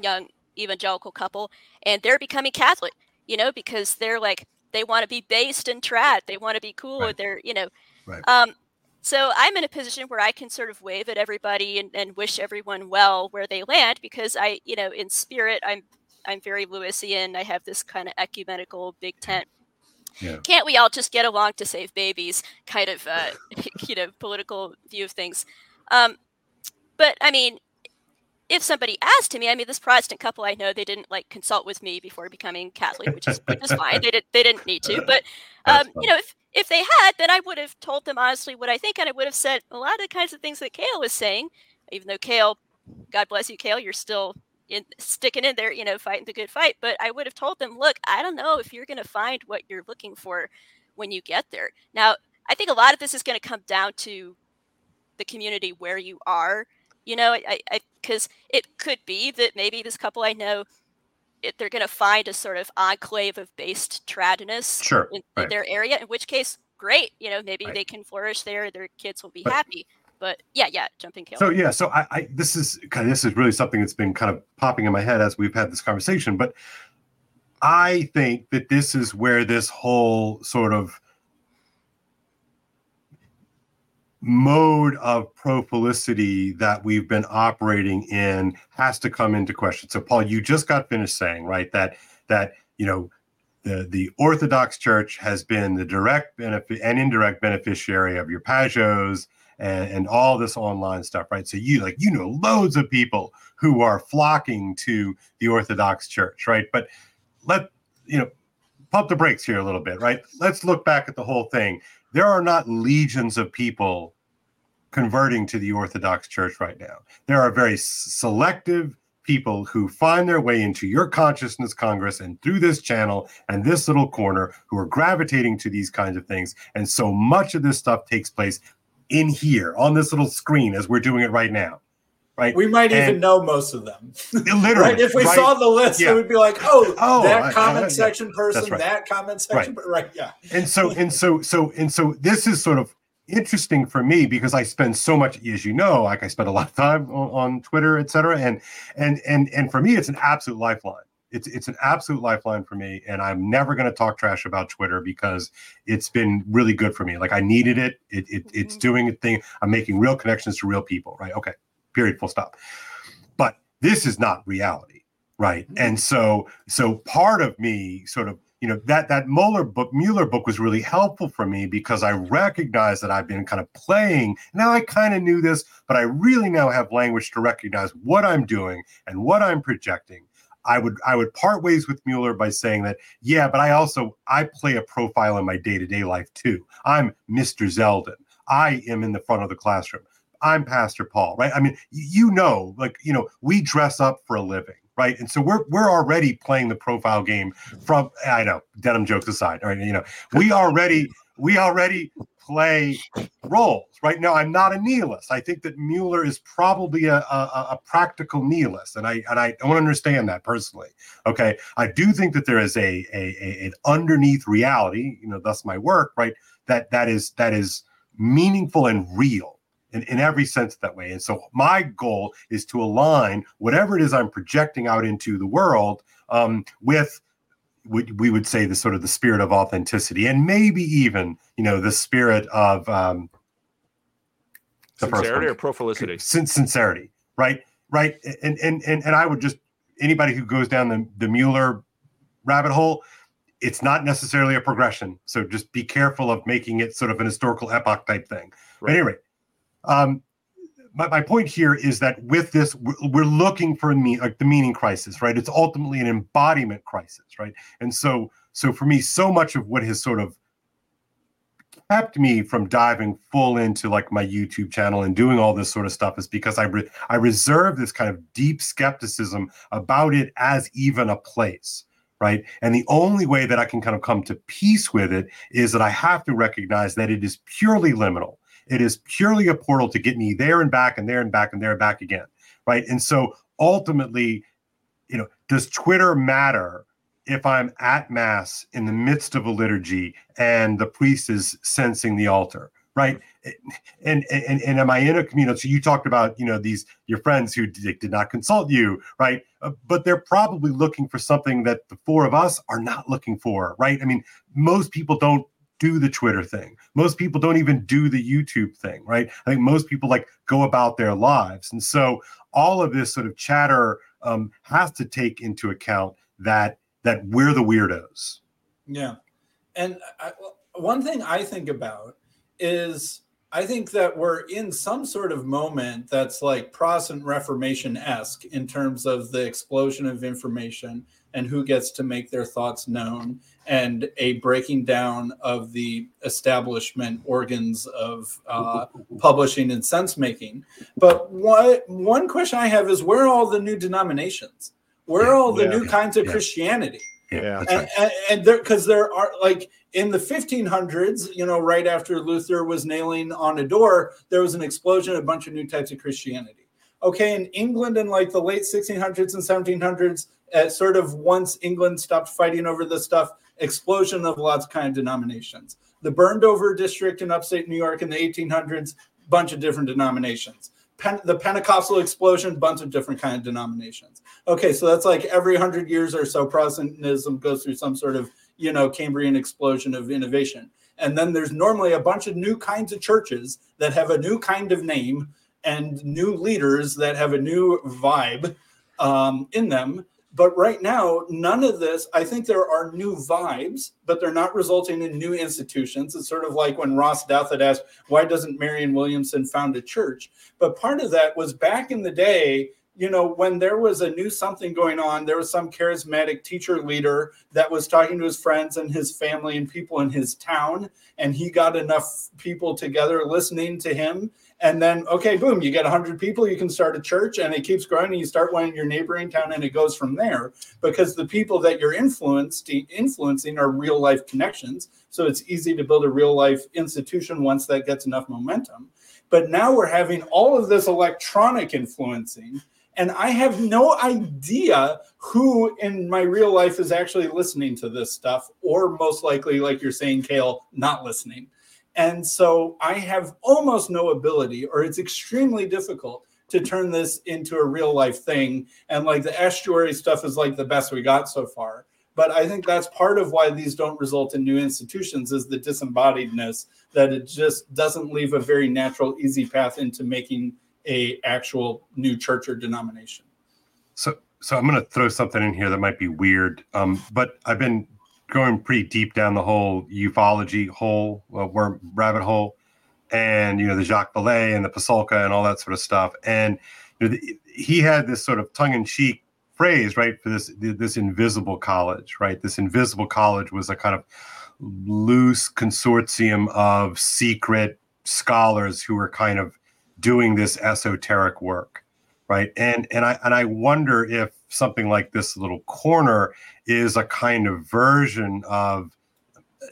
young evangelical couple, and they're becoming Catholic, you know, because they're like, they want to be based in trad. They want to be cool. Right. They're, you know, right. um, so I'm in a position where I can sort of wave at everybody and, and wish everyone well where they land because I, you know, in spirit, I'm I'm very Lewisian. I have this kind of ecumenical big tent. Yeah. Can't we all just get along to save babies? Kind of, uh, you know, political view of things. Um, but I mean, if somebody asked me, I mean, this Protestant couple I know, they didn't like consult with me before becoming Catholic, which is which is fine. They did they didn't need to, but um, you know, if if they had, then I would have told them honestly what I think, and I would have said a lot of the kinds of things that Kale was saying. Even though Kale, God bless you, Kale, you're still in, sticking in there, you know, fighting the good fight. But I would have told them, look, I don't know if you're going to find what you're looking for when you get there. Now, I think a lot of this is going to come down to the community where you are. You know, I because it could be that maybe this couple I know it, they're going to find a sort of enclave of based tradness sure, in, right. in, their area, in which case, great. You know, maybe right. they can flourish there. Their kids will be but, happy. But yeah, yeah, jumping kill. So yeah, so I, I this is kind of this is really something that's been kind of popping in my head as we've had this conversation. But I think that this is where this whole sort of mode of profilicity that we've been operating in has to come into question. So, Paul, you just got finished saying, right, that that you know the the Orthodox Church has been the direct benefit and indirect beneficiary of your Pageaus and, and all this online stuff, right? So you like you know loads of people who are flocking to the Orthodox Church, right? But let you know pump the brakes here a little bit, right? Let's look back at the whole thing there are not legions of people converting to the Orthodox Church right now. There are very selective people who find their way into your consciousness congress and through this channel and this little corner who are gravitating to these kinds of things and so much of this stuff takes place in here on this little screen as we're doing it right now right we might and even know most of them literally right? if we right? saw the list yeah. it would be like oh, oh that I, comment I, I, section yeah. person right. that comment section right. right yeah and so and so so and so this is sort of interesting for me because I spend so much, as you know, like I spend a lot of time on, on Twitter, et cetera. And and and and for me, it's an absolute lifeline. It's it's an absolute lifeline for me. And I'm never gonna talk trash about Twitter because it's been really good for me. Like I needed it. It, it mm-hmm. it's doing a thing. I'm making real connections to real people, right? Okay. Period. Full stop. But this is not reality. Right. Mm-hmm. And so so part of me sort of you know that that Moeller book, Moeller book was really helpful for me because I recognized that I've been kind of playing. Now I kind of knew this, but I really now have language to recognize what I'm doing and what I'm projecting. I would I would part ways with Moeller by saying that yeah, but I also I play a profile in my day to day life too. I'm Mr. Zelden. I am in the front of the classroom. I'm Pastor Paul, right? I mean, you know, like you know, we dress up for a living right? And so we're we're already playing the profile game from I know denim jokes aside, right? You know, we already we already play roles right now. I'm not a nihilist. I think that Moeller is probably a, a, a practical nihilist, and I and I don't understand that personally. Okay, I do think that there is a, a, a an underneath reality, you know, thus my work, right? That that is that is meaningful and real in, in every sense that way. And so my goal is to align whatever it is I'm projecting out into the world um, with we would say the sort of the spirit of authenticity and maybe even you know the spirit of um, the sincerity or profilicity Sin- sincerity right? Right? And, and and and i would just anybody who goes down the, the Moeller rabbit hole it's not necessarily a progression. So just be careful of making it sort of an historical epoch type thing. Right. but anyway um, my, my point here is that with this, we're, we're looking for mean, like the meaning crisis, right? It's ultimately an embodiment crisis, right? And so, so for me, so much of what has sort of kept me from diving full into like my YouTube channel and doing all this sort of stuff is because I re- I reserve this kind of deep skepticism about it as even a place, right? And the only way that I can kind of come to peace with it is that I have to recognize that it is purely liminal. It is purely a portal to get me there and back and there and back and there and back again. Right. And so ultimately, you know, does Twitter matter if I'm at Mass in the midst of a liturgy and the priest is sensing the altar? Right. And, and and am I in a community? So you talked about you know these your friends who did, did not consult you, right? Uh, but they're probably looking for something that the four of us are not looking for, right? I mean, most people don't do the Twitter thing. Most people don't even do the YouTube thing, right? I think most people like go about their lives. And so all of this sort of chatter um, has to take into account that that we're the weirdos. Yeah. And I, one thing I think about is I think that we're in some sort of moment that's like Protestant Reformation esque in terms of the explosion of information and who gets to make their thoughts known and a breaking down of the establishment organs of uh, publishing and sense making. But what one question I have is where are all the new denominations? Where are all the yeah, new yeah, kinds of yeah. Christianity? Yeah, and, right. and, and there because there are like in the 1500s, you know, right after Luther was nailing on a door, there was an explosion, of a bunch of new types of Christianity. Okay, in England in like the late 1600s and 1700s, uh, sort of once England stopped fighting over this stuff, explosion of lots of kind of denominations. The burned over district in upstate New York in the 1800s, bunch of different denominations. Pen, the Pentecostal explosion, bunch of different kind of denominations. Okay, so that's like every hundred years or so, Protestantism goes through some sort of you know Cambrian explosion of innovation, and then there's normally a bunch of new kinds of churches that have a new kind of name and new leaders that have a new vibe um, in them but right now, none of this, I think there are new vibes, but they're not resulting in new institutions. It's sort of like when Ross Douthat asked, why doesn't Marianne Williamson found a church? But part of that was back in the day, you know, when there was a new something going on, there was some charismatic teacher leader that was talking to his friends and his family and people in his town, and he got enough people together listening to him. And then okay boom you get 100 people you can start a church and it keeps growing and you start one in your neighboring town and it goes from there. Because the people that you're influenced influencing are real life connections so it's easy to build a real life institution once that gets enough momentum. But now we're having all of this electronic influencing and I have no idea who in my real life is actually listening to this stuff, or most likely, like you're saying, Kale, not listening. And so I have almost no ability, or it's extremely difficult to turn this into a real life thing. And like the estuary stuff is like the best we got so far. But I think that's part of why these don't result in new institutions is the disembodiedness that it just doesn't leave a very natural, easy path into making a actual new church or denomination. So, so I'm going to throw something in here that might be weird, um, but I've been going pretty deep down the whole ufology hole, uh, worm rabbit hole, and you know the Jacques Vallée and the Pasulka and all that sort of stuff. And you know, the, he had this sort of tongue-in-cheek phrase, right, for this this invisible college, right? This invisible college was a kind of loose consortium of secret scholars who were kind of doing this esoteric work right? And and i and i wonder if something like this little corner is a kind of version of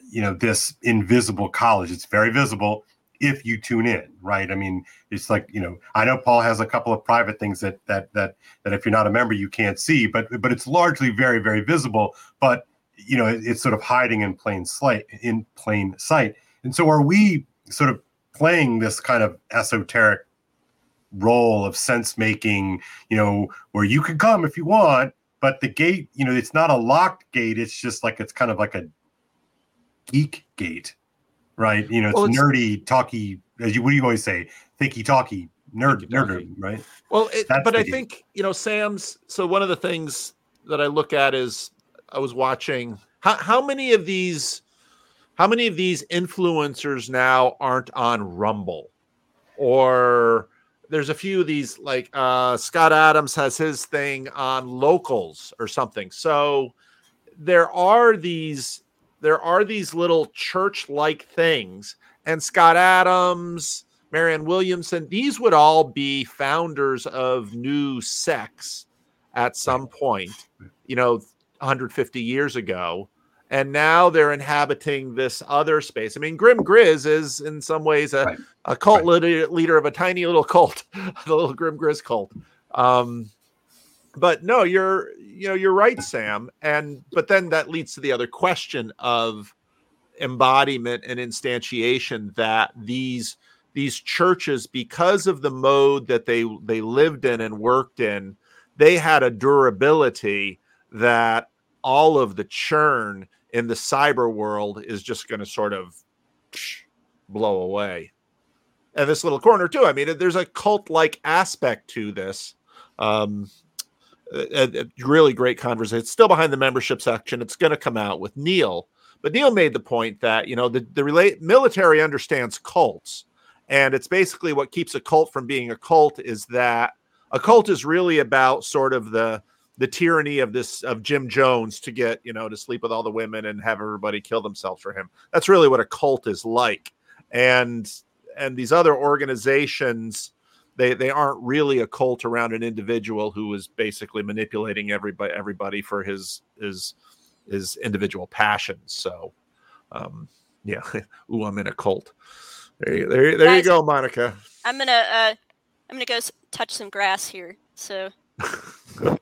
you know this invisible college. It's very visible if you tune in right? I mean it's like you know i know paul has a couple of private things that that that that if you're not a member you can't see but but it's largely very very visible but you know it, it's sort of hiding in plain sight in plain sight. And so are we sort of playing this kind of esoteric role of sense making, you know, where you can come if you want, but the gate, you know, it's not a locked gate. It's just like it's kind of like a geek gate, right? You know, it's, well, it's nerdy, talky. As you, what do you always say? Thinky talky, nerd, nerd, right? Well, it, but I think you know, Sam's. So one of the things that I look at is I was watching how how many of these how many of these influencers now aren't on Rumble? Or there's a few of these like uh, Scott Adams has his thing on locals or something. So there are these there are these little church like things. And Scott Adams, Marianne Williamson, these would all be founders of new sects at some point, you know, 150 years ago and now they're inhabiting this other space. I mean, Grim Grizz is in some ways a, right. a cult right. leader, leader, of a tiny little cult, the little Grim Grizz cult. Um, but no, you're you know you're right, Sam. And but then that leads to the other question of embodiment and instantiation that these these churches, because of the mode that they they lived in and worked in, they had a durability that all of the churn in the cyber world is just going to sort of blow away. And this little corner too. I mean, there's a cult-like aspect to this. Um, a, a really great conversation. It's still behind the membership section. It's going to come out with Neil, but Neil made the point that you know the the relate military understands cults, and it's basically what keeps a cult from being a cult is that a cult is really about sort of the the tyranny of this of Jim Jones to get you know to sleep with all the women and have everybody kill themselves for him. That's really what a cult is like, and and these other organizations they they aren't really a cult around an individual who is basically manipulating everybody everybody for his his his individual passions. So, um, yeah, ooh, I'm in a cult. There you there, there Guys, you go, Monica. I'm gonna uh, I'm gonna go touch some grass here. So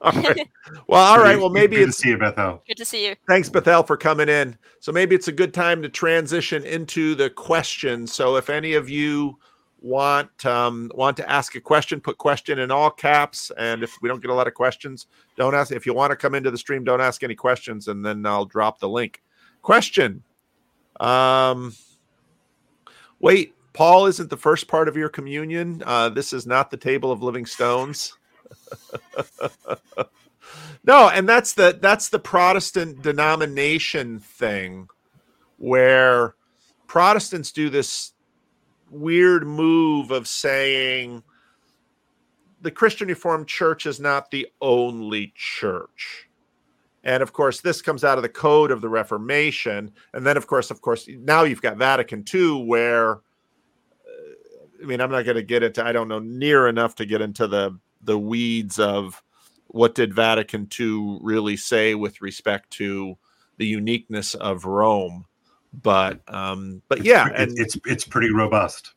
all right. Well, all right. Well, maybe good it's to see you, Bethel. Good to see you. Thanks, Bethel, for coming in. So maybe it's a good time to transition into the questions. So if any of you want um, want to ask a question, put question in all caps. And if we don't get a lot of questions, don't ask. If you want to come into the stream, don't ask any questions, and then I'll drop the link. Question. Um, wait, Paul isn't the first part of your communion. Uh, this is not the table of living stones. no, and that's the that's the Protestant denomination thing where Protestants do this weird move of saying the Christian Reformed Church is not the only church. And of course, this comes out of the code of the Reformation. And then, of course, of course, now you've got Vatican II, where uh, I mean, I'm not going to get into, I don't know near enough to get into the the weeds of what did Vatican II really say with respect to the uniqueness of Rome. But um, but it's, yeah, and it's it's pretty robust.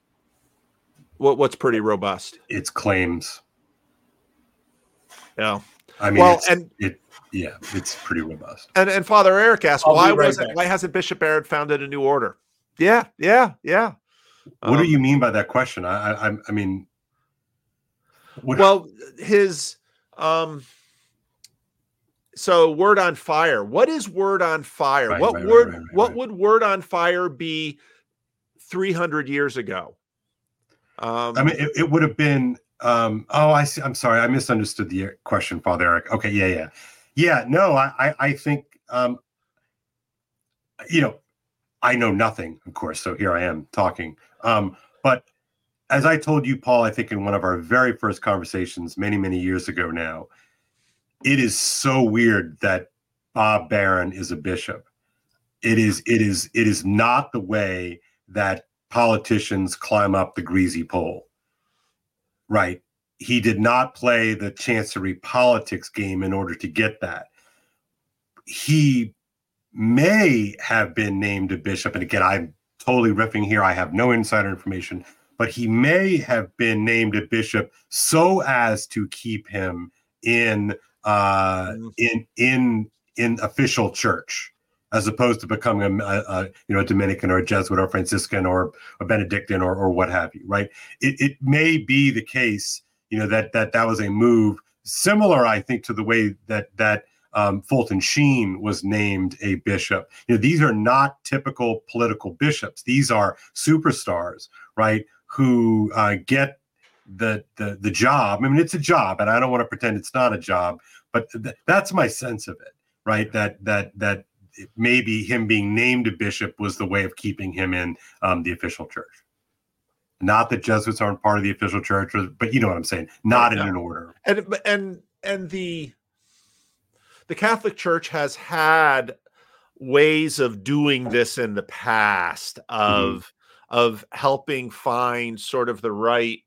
What what's pretty robust? Its claims. Yeah. I mean, well, and it yeah, it's pretty robust. And and Father Eric asked, I'll why right was it, why hasn't Bishop Barron founded a new order? Yeah, yeah, yeah. What um, do you mean by that question? I I, I mean, what? Well, his um so word on fire. What is word on fire? Right, what right, word right, what would word on fire be 300 years ago? Um I mean it, it would have been um oh I see I'm sorry I misunderstood the question Father Eric. Okay, yeah, yeah. Yeah, no, I I, I think um you know, I know nothing, of course. So here I am talking. Um, but as I told you, Paul, I think in one of our very first conversations many, many years ago now, it is so weird that Bob Barron is a bishop. It is, it is, it is not the way that politicians climb up the greasy pole. Right. He did not play the chancery politics game in order to get that. He may have been named a bishop. And again, I'm totally riffing here. I have no insider information, but he may have been named a bishop so as to keep him in uh, mm. in in in official church as opposed to becoming a, a, a, you know a Dominican or a Jesuit or Franciscan or a Benedictine or, or what have you, right? It, it may be the case, you know, that that that was a move similar, I think, to the way that that um, Fulton Sheen was named a bishop. You know, these are not typical political bishops. These are superstars, right? Who uh, get the, the the job. I mean, it's a job, and I don't want to pretend it's not a job, but th- that's my sense of it, right? That that that maybe him being named a bishop was the way of keeping him in um, the official church. Not that Jesuits aren't part of the official church, but you know what I'm saying. Not in an order. And and and the the Catholic Church has had ways of doing this in the past of mm-hmm. Of helping find sort of the right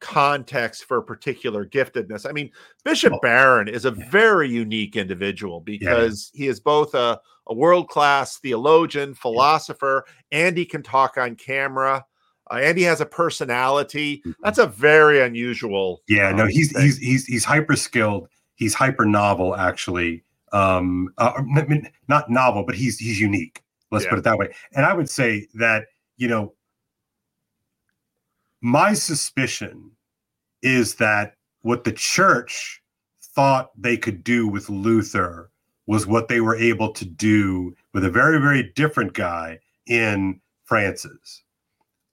context for a particular giftedness. I mean, Bishop oh, Barron is a very unique individual because yeah. he is both a, a world class theologian, philosopher, and he can talk on camera. Uh, and he has a personality. Mm-hmm. That's a very unusual. Yeah, no, um, he's he's he's he's hyper skilled he's hyper novel actually. Um, uh, I mean, not novel, but he's he's unique. Let's yeah. put it that way. And I would say that you know, my suspicion is that what the church thought they could do with Luther was what they were able to do with a very very different guy in Francis.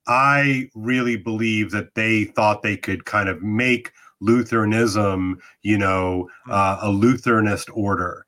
I really believe that they thought they could kind of make Lutheranism, you know, hmm. uh, a Lutheranist order.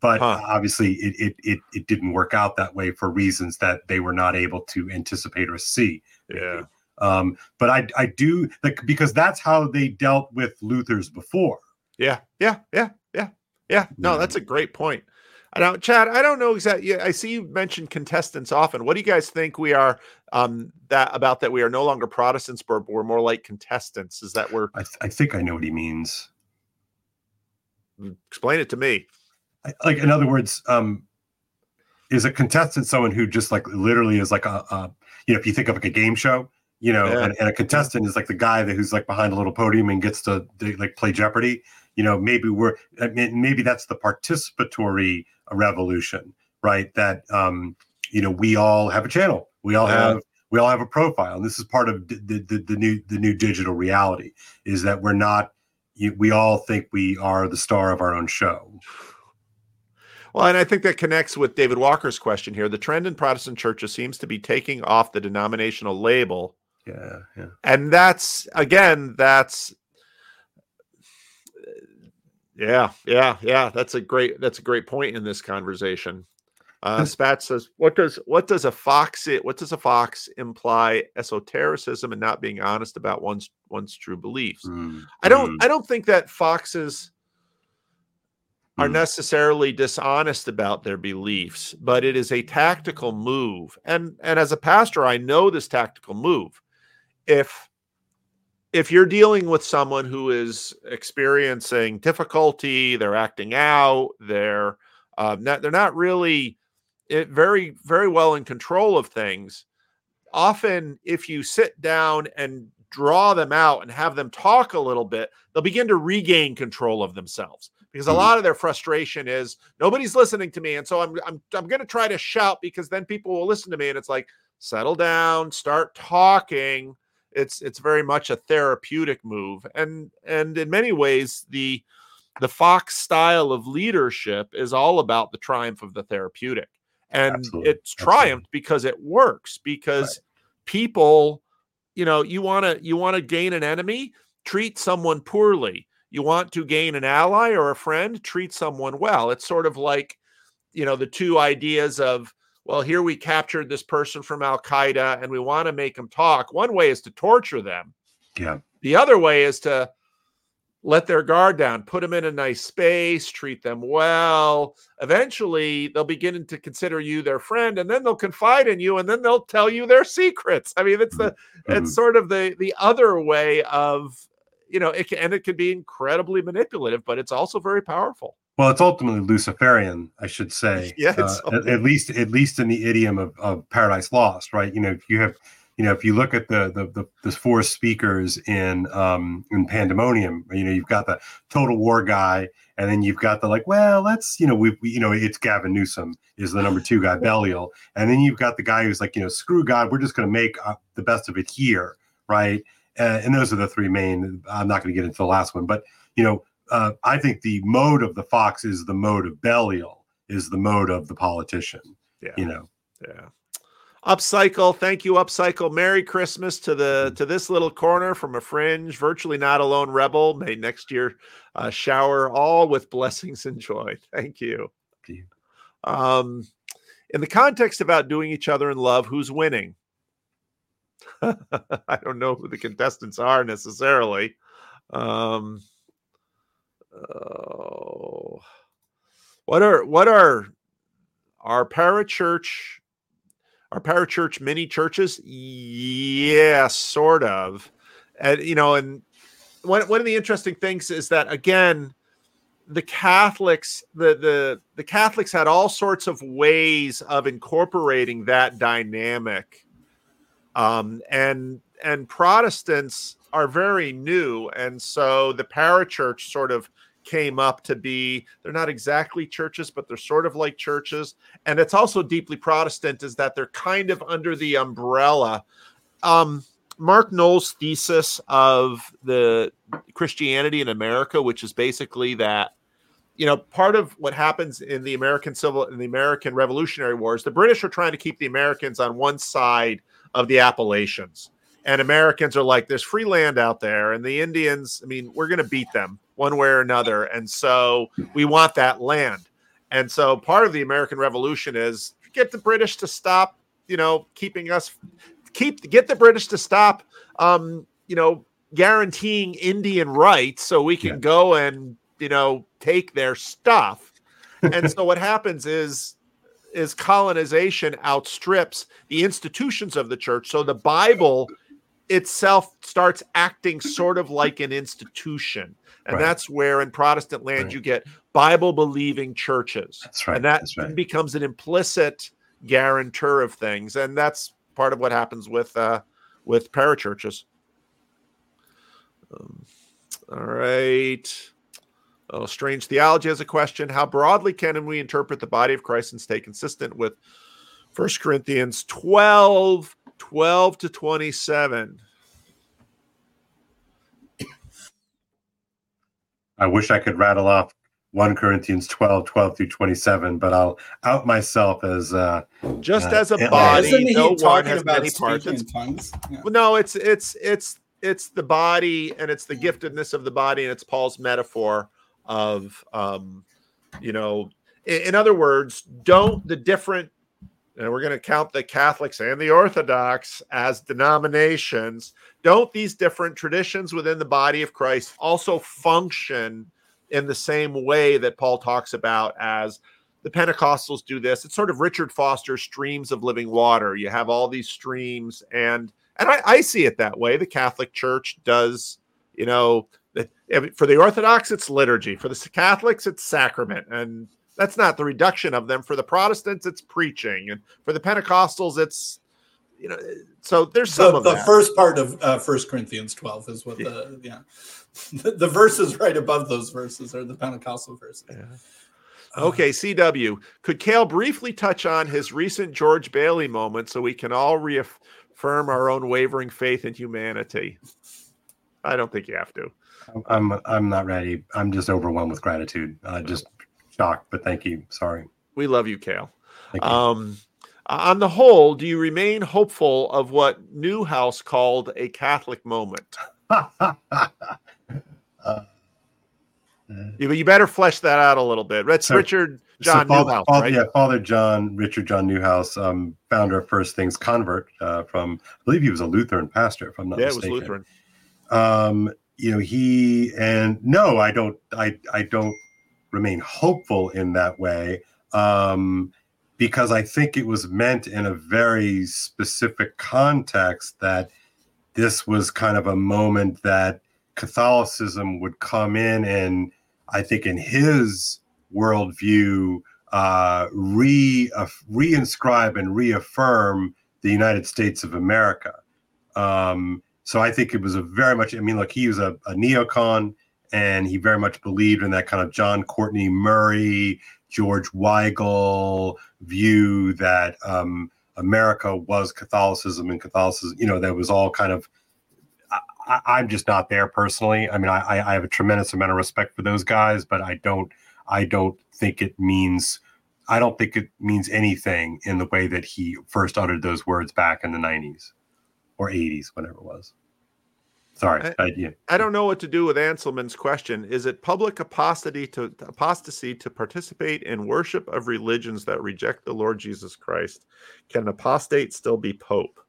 But huh. obviously, it, it, it it didn't work out that way for reasons that they were not able to anticipate or see. Yeah. Um, but I I do like because that's how they dealt with Luther's before. Yeah, yeah, yeah, yeah, yeah. No, that's a great point. I don't, Chad. I don't know exactly. I see you mentioned contestants often. What do you guys think we are um, that about that? We are no longer Protestants, but we're more like contestants. Is that we're? I, th- I think I know what he means. Explain it to me. I, like, in other words, um, is a contestant someone who just like literally is like a, a you know, if you think of like a game show, you know, yeah. and, and, a contestant is like the guy that who's like behind a little podium and gets to, to like play Jeopardy. You know, maybe we're I mean, maybe that's the participatory revolution, right? That um, you know we all have a channel, we all yeah. have we all have a profile, and this is part of the, the, the new the new digital reality is that we're not we all think we are the star of our own show. Well, and I think that connects with David Walker's question here. The trend in Protestant churches seems to be taking off the denominational label. Yeah, yeah. And that's again, that's yeah, yeah, yeah. That's a great that's a great point in this conversation. Uh, Spat says, "What does what does a fox it? What does a fox imply? Esotericism and not being honest about one's one's true beliefs. Mm, I don't mm. I don't think that foxes are mm. necessarily dishonest about their beliefs, but it is a tactical move. And and as a pastor, I know this tactical move. If if you're dealing with someone who is experiencing difficulty, they're acting out, they're uh, not, they're not really it, very very well in control of things. Often, if you sit down and draw them out and have them talk a little bit, they'll begin to regain control of themselves because a mm-hmm. lot of their frustration is nobody's listening to me, and so I'm I'm I'm going to try to shout because then people will listen to me, and it's like settle down, start talking it's it's very much a therapeutic move and and in many ways the the fox style of leadership is all about the triumph of the therapeutic and Absolutely. it's triumphed Absolutely. because it works because right. people you know you want to you want to gain an enemy treat someone poorly you want to gain an ally or a friend treat someone well it's sort of like you know the two ideas of well, here we captured this person from Al Qaeda and we want to make them talk. One way is to torture them. Yeah. The other way is to let their guard down, put them in a nice space, treat them well. Eventually, they'll begin to consider you their friend, and then they'll confide in you, and then they'll tell you their secrets. I mean, it's the Mm-hmm. it's sort of the the other way of you know it can, and it can be incredibly manipulative, but it's also very powerful. Well, it's ultimately Luciferian, I should say. Yeah, it's uh, at, at least at least in the idiom of, of Paradise Lost, right? You know, if you have, you know, if you look at the the the, the four speakers in um in Pandemonium, you know, you've got the total war guy, and then you've got the like, well, let's, you know, we, we you know, it's Gavin Newsom is the number two guy, Belial, and then you've got the guy who's like, you know, screw God, we're just going to make uh, the best of it here, right? Uh, and those are the three main. I'm not going to get into the last one, but you know, uh, I think the mode of the fox is the mode of Belial, is the mode of the politician. Yeah. You know, Yeah. Upcycle, thank you, Upcycle. Merry Christmas to the to this little corner from a fringe, virtually not alone rebel. May next year uh, shower all with blessings and joy. Thank you. Thank you. Um, in the context of outdoing each other in love, who's winning? I don't know who the contestants are necessarily. Um, oh, what are what are our parachurch our parachurch mini churches? Yeah, sort of. And you know, and one one of the interesting things is that again, the Catholics, the the the Catholics had all sorts of ways of incorporating that dynamic. Um, and and Protestants are very new, and so the parachurch sort of came up to be they're not exactly churches but they're sort of like churches. And it's also deeply protestant is that they're kind of under the umbrella. Um Mark Noll's thesis of the christianity in america which is basically that you know part of what happens in the american civil in the american revolutionary wars the british are trying to keep the americans on one side of the appalachians. And americans are like there's free land out there. And the indians i mean we're going to beat them one way or another. And so we want that land. And so part of the American Revolution is get the British to stop, you know, keeping us keep get the British to stop um, you know, guaranteeing Indian rights so we can Yeah. go and, you know, take their stuff. And so what happens is is colonization outstrips the institutions of the church. So the Bible itself starts acting sort of like an institution. And Right. that's where in Protestant land Right. you get Bible believing churches. that's right. and that that's right. becomes an implicit guarantor of things. And that's part of what happens with uh with parachurches. Um, all right. Oh, Strange Theology has a question. How broadly can we interpret the body of Christ and stay consistent with First Corinthians 12, 12 to 27? I wish I could rattle off 1 Corinthians 12, 12 through 27, but I'll out myself as uh, Just Uh, as a yeah. body, Isn't he no one has about many parts. It's tongues? Yeah. Well, no, it's it's it's it's the body and it's the giftedness of the body and it's Paul's metaphor of um you know in, in other words don't the different and we're going to count the Catholics and the Orthodox as denominations don't these different traditions within the body of Christ also function in the same way that Paul talks about as the Pentecostals do this. It's sort of Richard Foster's streams of living water. You have all these streams, and and I, I see it that way. The Catholic Church does, you know, for the Orthodox, it's liturgy. For the Catholics, it's sacrament, and that's not the reduction of them. For the Protestants, it's preaching, and for the Pentecostals, it's you know. So there's some the, of the that. first part of uh, First Corinthians 12 is what the yeah the, the verses right above those verses are the Pentecostal verses. Okay, CW. Could Kale briefly touch on his recent George Bailey moment so we can all reaffirm our own wavering faith in humanity? I don't think you have to. I'm I'm not ready. I'm just overwhelmed with gratitude. Uh, just shocked, but thank you. Sorry. We love you, Kale. You. Um, on the whole, do you remain hopeful of what Neuhaus called a Catholic moment? Uh, You, you better flesh that out a little bit. Rich, Sure. Richard John so Father, Neuhaus, Father, right? Yeah, Father John, Richard John Neuhaus, um, founder of First Things convert uh, from, I believe he was a Lutheran pastor, if I'm not mistaken. Yeah, it was. Lutheran. Um, you know, he and no, I don't, I, I don't remain hopeful in that way um, because I think it was meant in a very specific context that this was kind of a moment that Catholicism would come in and I think in his worldview uh, re uh, reinscribe and reaffirm the United States of America. Um, so I think it was a very much. I mean, look, he was a, a neocon, and he very much believed in that kind of John Courtney Murray, George Weigel view that um, America was Catholicism, and Catholicism, you know, that was all kind of. I, I'm just not there personally. I mean, I, I have a tremendous amount of respect for those guys, but I don't. I don't think it means. I don't think it means anything in the way that he first uttered those words back in the 90s or 80s, whatever it was. Sorry, I- I, yeah. I don't know what to do with Anselman's question. Is it public apostasy to apostasy to participate in worship of religions that reject the Lord Jesus Christ? Can an apostate still be pope?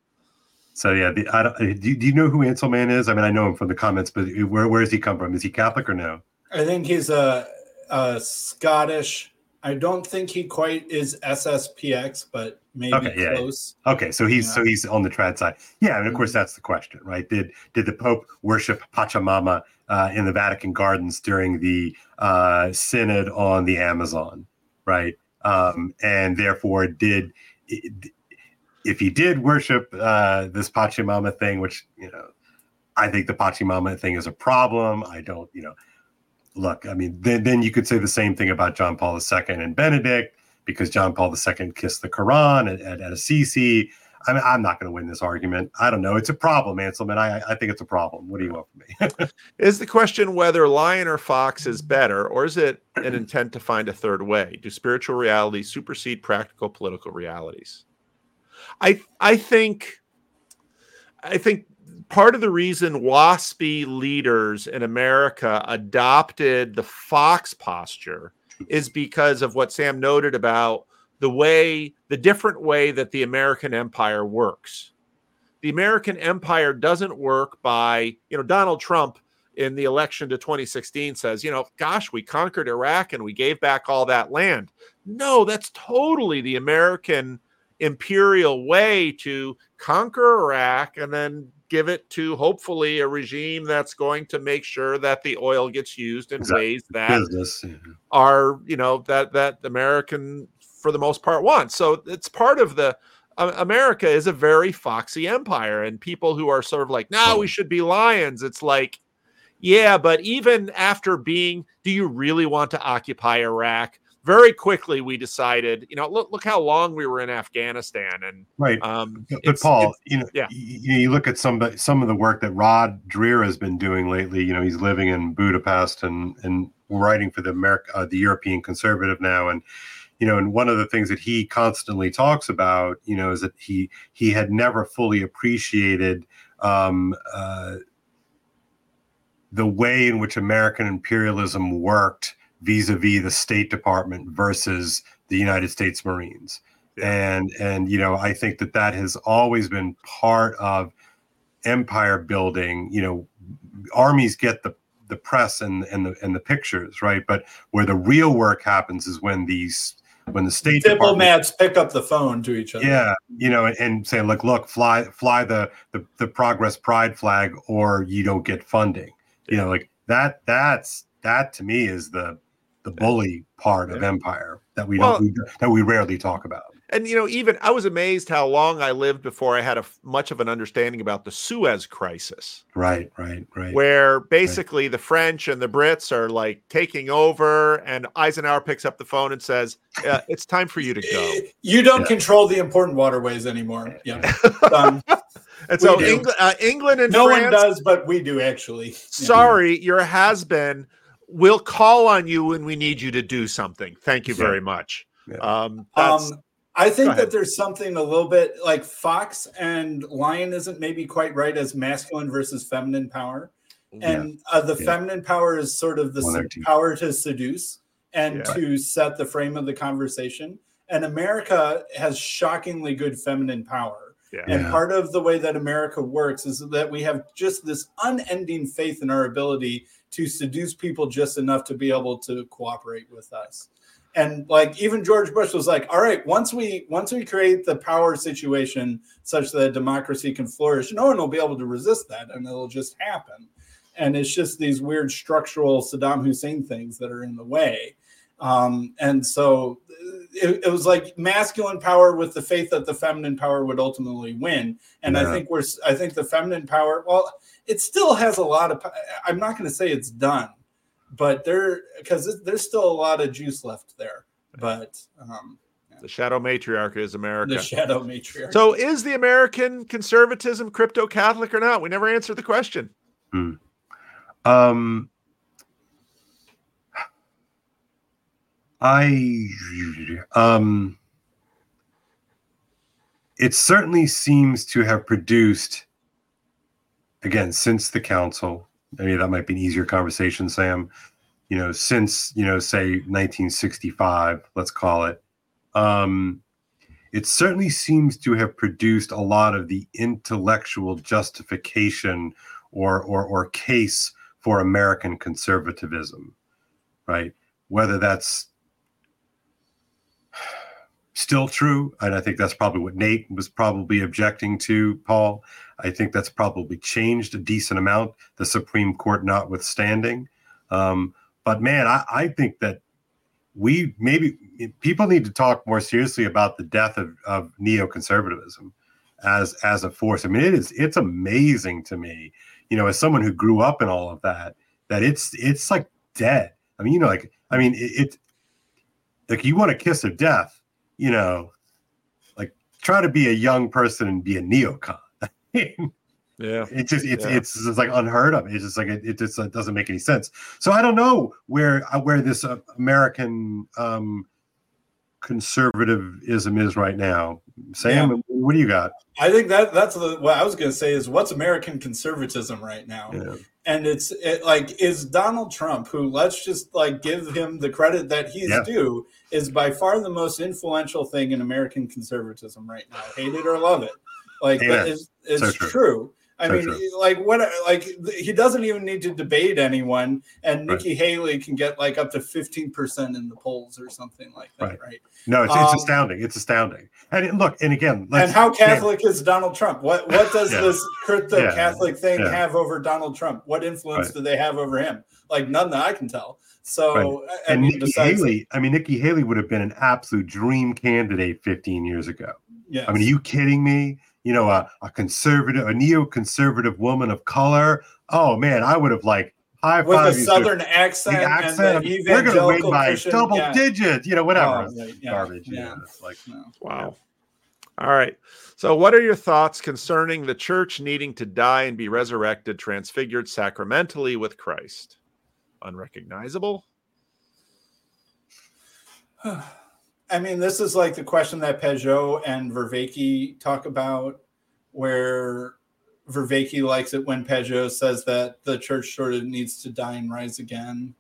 So yeah, the, I don't, uh, do, do you know who Anselman is? I mean, I know him from the comments, but where where does he come from? Is he Catholic or no? I think he's a, a Scottish. I don't think he quite is SSPX, but maybe Okay, yeah, yeah. close. Okay, so he's so he's on the trad side. Yeah, and of course Mhm. that's the question, right? Did did the Pope worship Pachamama uh, in the Vatican gardens during the uh, synod on the Amazon, right? Um, and therefore, did if he did worship uh, this Pachamama thing, which you know, I think the Pachamama thing is a problem. I don't, you know, look. I mean, then then you could say the same thing about John Paul II and Benedict because John Paul II kissed the Quran at, at, at Assisi. I mean, I'm not going to win this argument. I don't know. It's a problem, Anselman. I, I think it's a problem. What do you want from me? Is the question whether lion or fox is better, or is it an intent to find a third way? Do spiritual realities supersede practical political realities? I I think I think part of the reason waspy leaders in America adopted the fox posture is mm-hmm. because of what Sam noted about the way the different way that the American empire works. The American empire doesn't work by, you know, Donald Trump in the election to 2016 says, you know, gosh, we conquered Iraq and we gave back all that land. No, that's totally the American imperial way to conquer Iraq and then give it to hopefully a regime that's going to make sure that the oil gets used in Exactly. ways that Business. are you know that that American for the most part want. So it's part of the uh, America is a very foxy empire, and people who are sort of like, "No, we should be lions." It's like, yeah, but even after being, do you really want to occupy Iraq? Very quickly, we decided, you know, look look how long we were in Afghanistan, and Right. um, But Paul, you know, yeah. you, you look at some some of the work that Rod Dreher has been doing lately. You know, he's living in Budapest and and writing for the America, uh, the European Conservative now, and you know, and one of the things that he constantly talks about, you know, is that he he had never fully appreciated um, uh, the way in which American imperialism worked vis-a-vis the State Department versus the United States Marines. And and you know i think that that has always been part of empire building. You know armies get the the press and and the and the pictures right? But where the real work happens is when these when the state Diplomats pick up the phone to each other. yeah you know and, and say look look fly fly the, the the progress pride flag or you don't get funding. You know like that that's that to me is the the bully part of empire that we Well- don't we, that we rarely talk about and you know, even I was amazed how long I lived before I had a f- much of an understanding about the Suez Crisis. Right, right, right. where basically the French and the Brits are like taking over, and Eisenhower picks up the phone and says, uh, "It's time for you to go." You don't Yeah. control the important waterways anymore. Yeah. Done. And so We. England, uh, England and no France, one does, but we do actually. Yeah. sorry, your has been. We'll call on you when we need you to do something. Thank you Yeah. very much. Yeah. Um, that's, Um, I think that there's something a little bit like fox and lion isn't maybe quite right as masculine versus feminine power. And uh, the Yeah. feminine power is sort of the se- power to seduce, and Yeah. to set the frame of the conversation. And America has shockingly good feminine power. Yeah. And Yeah. part of the way that America works is that we have just this unending faith in our ability to seduce people just enough to be able to cooperate with us. And like even George Bush was like, "All right, once we once we create the power situation such that democracy can flourish, no one will be able to resist that, and it'll just happen." And it's just these weird structural Saddam Hussein things that are in the way. Um, and so it, it was like masculine power with the faith that the feminine power would ultimately win. And I think we're, I think the feminine power, well, it still has a lot of, I'm not going to say it's done, but there, because there's still a lot of juice left there. But um, The shadow matriarch is America. the shadow matriarch. So is the American conservatism crypto Catholic or not? We never answered the question. Um, I um, it certainly seems to have produced again since the council. Maybe that might be an easier conversation, Sam. You know, since you know, say 1965, let's call it. Um, it certainly seems to have produced a lot of the intellectual justification or or or case for American conservatism, right? Whether that's still true, and I think that's probably what Nate was probably objecting to, Paul. I think that's probably changed a decent amount, the Supreme Court notwithstanding. Um, but man, I, I think that we maybe people need to talk more seriously about the death of, of neoconservatism as as a force. I mean, it is it's amazing to me, you know, as someone who grew up in all of that, that it's it's like dead. I mean, you know, like I mean, it, it like you want a kiss of death, you know, like try to be a young person and be a neocon. Yeah. It just it's Yeah. it's just like unheard of. It's just like it, it just uh, doesn't make any sense. So I don't know where uh, where this uh, American um, conservatism is right now. Sam, what do you got? I think that that's the, what I was going to say is what's American conservatism right now. Yeah. and it's it, like is Donald Trump, who let's just like give him the credit that he's Yeah. due, is by far the most influential thing in American conservatism right now. Hate it or love it, like Amen. that is is So true. true. I mean, true. like what? Like he doesn't even need to debate anyone, and Right. Nikki Haley can get like up to fifteen percent in the polls or something like that, Right. right? No, it's, it's Um, astounding. It's astounding. And look, and again, and how Catholic is Donald Trump? What what does Yeah. this crypto Yeah. Catholic thing Yeah. have over Donald Trump? What influence Right. do they have over him? Like none that I can tell. So I- I and mean, Nikki Haley. I mean, Nikki Haley would have been an absolute dream candidate 15 years ago. Yeah. I mean, are you kidding me? You know, a, a conservative, a neoconservative woman of color. Oh man, I would have like high with five a southern accent, the accent. and the We're going to win evangelical by Christian, double yeah. digits. You know, whatever. Oh, right, yeah, Garbage. Yeah. Yeah. It's like No. Wow. All right. So, what are your thoughts concerning the church needing to die and be resurrected, transfigured sacramentally with Christ? Unrecognizable? I mean, this is like the question that Pageau and Vervaeke talk about, where Vervaeke likes it when Pageau says that the church sort of needs to die and rise again.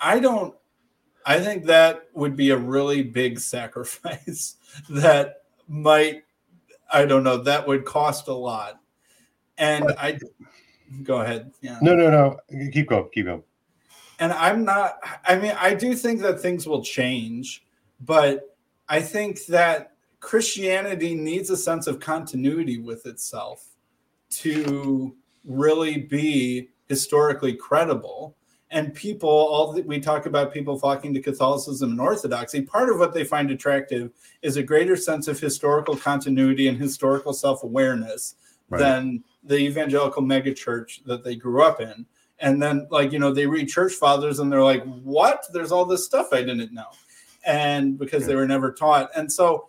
I don't. I think that would be a really big sacrifice that might. I don't know. That would cost a lot, and I. Go ahead. Yeah. no, no, no. Keep going. Keep going. and I'm not. I mean, I do think that things will change, but I think that Christianity needs a sense of continuity with itself to really be historically credible. And people, all that we talk about people flocking to Catholicism and Orthodoxy, part of what they find attractive is a greater sense of historical continuity and historical self awareness Right. than the evangelical megachurch that they grew up in. And then, like, you know, they read church fathers and they're like, what? There's all this stuff I didn't know. And because they were never taught. And so,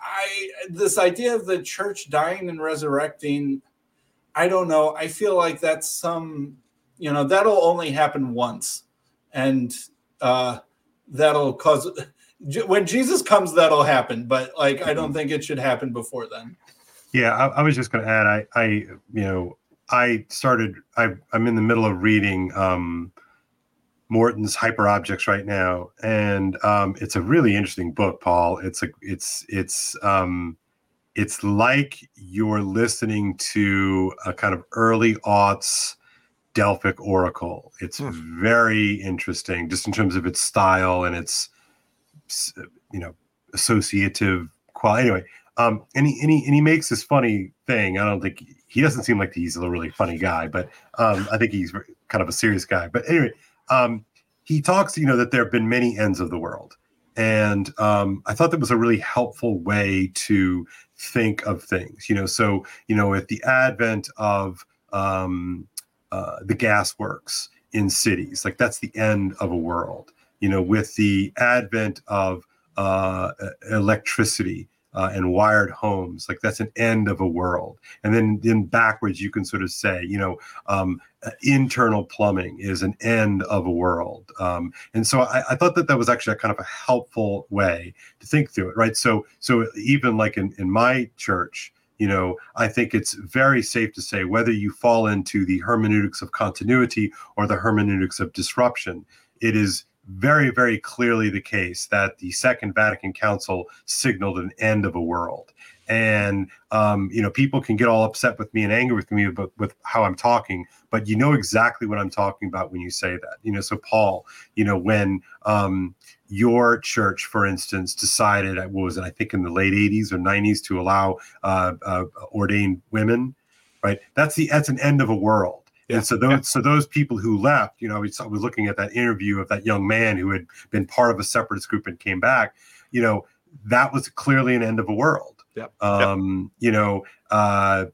I, this idea of the church dying and resurrecting, I don't know. I feel like that's some, you know, that'll only happen once. And uh, that'll cause, when Jesus comes, that'll happen. But, like, I don't think it should happen before then. Yeah, I, I was just going to add. I, I, you know, I started. I, I'm in the middle of reading um, Morton's Hyperobjects right now, and um, it's a really interesting book, Paul. It's a it's it's um, it's like you're listening to a kind of early aughts Delphic oracle. It's hmm. very interesting, just in terms of its style and its you know associative quality. Anyway, um, and he and he and he makes this funny thing. I don't think he doesn't seem like he's a really funny guy, but um, I think he's kind of a serious guy. But anyway, um, he talks, you know, that there have been many ends of the world, and um, I thought that was a really helpful way to think of things. You know, so you know, with the advent of um, uh, the gas works in cities, like that's the end of a world. You know, with the advent of uh, electricity uh, and wired homes like that's an end of a world. And then then backwards you can sort of say you know um, uh, internal plumbing is an end of a world. Um, and so I, I, thought that that was actually a kind of a helpful way to think through it right? So so even like in, in my church you know i think it's very safe to say whether you fall into the hermeneutics of continuity or the hermeneutics of disruption it is very, very clearly the case that the Second Vatican Council signaled an end of a world. And um, you know, people can get all upset with me and angry with me about with how I'm talking, but you know exactly what I'm talking about when you say that. You know, so Paul, you know, when um, your church, for instance, decided, what was it? I think in the late '80s or '90s to allow uh, uh, ordained women, right? That's the that's an end of a world yeah. And so those yeah. so those people who left, you know, I was, I was looking at that interview of that young man who had been part of a separatist group and came back. You know, that was clearly an end of a world. Yeah. Um, you know, uh,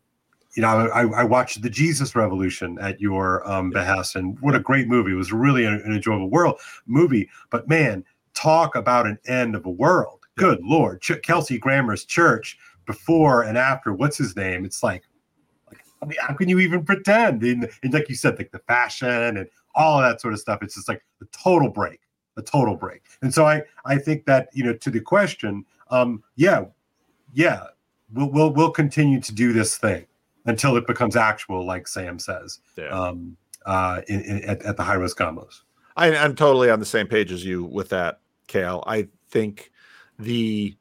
you know, I, I, watched the Jesus Revolution at your um, behest, and what a great movie! It was really an, an enjoyable world movie. But man, talk about an end of a world! Good Lord, Ch- Kelsey Grammer's church before and after. What's his name? It's like I mean, how can you even pretend? And, and like you said, like the fashion and all of that sort of stuff. It's just like a total break, a total break. And so I, I think that you know, to the question, um, yeah, yeah, we'll we'll we'll continue to do this thing until it becomes actual, like Sam says, yeah. um, uh, in, in, at, at the high risk combos. I, I'm totally on the same page as you with that, Kale. I think the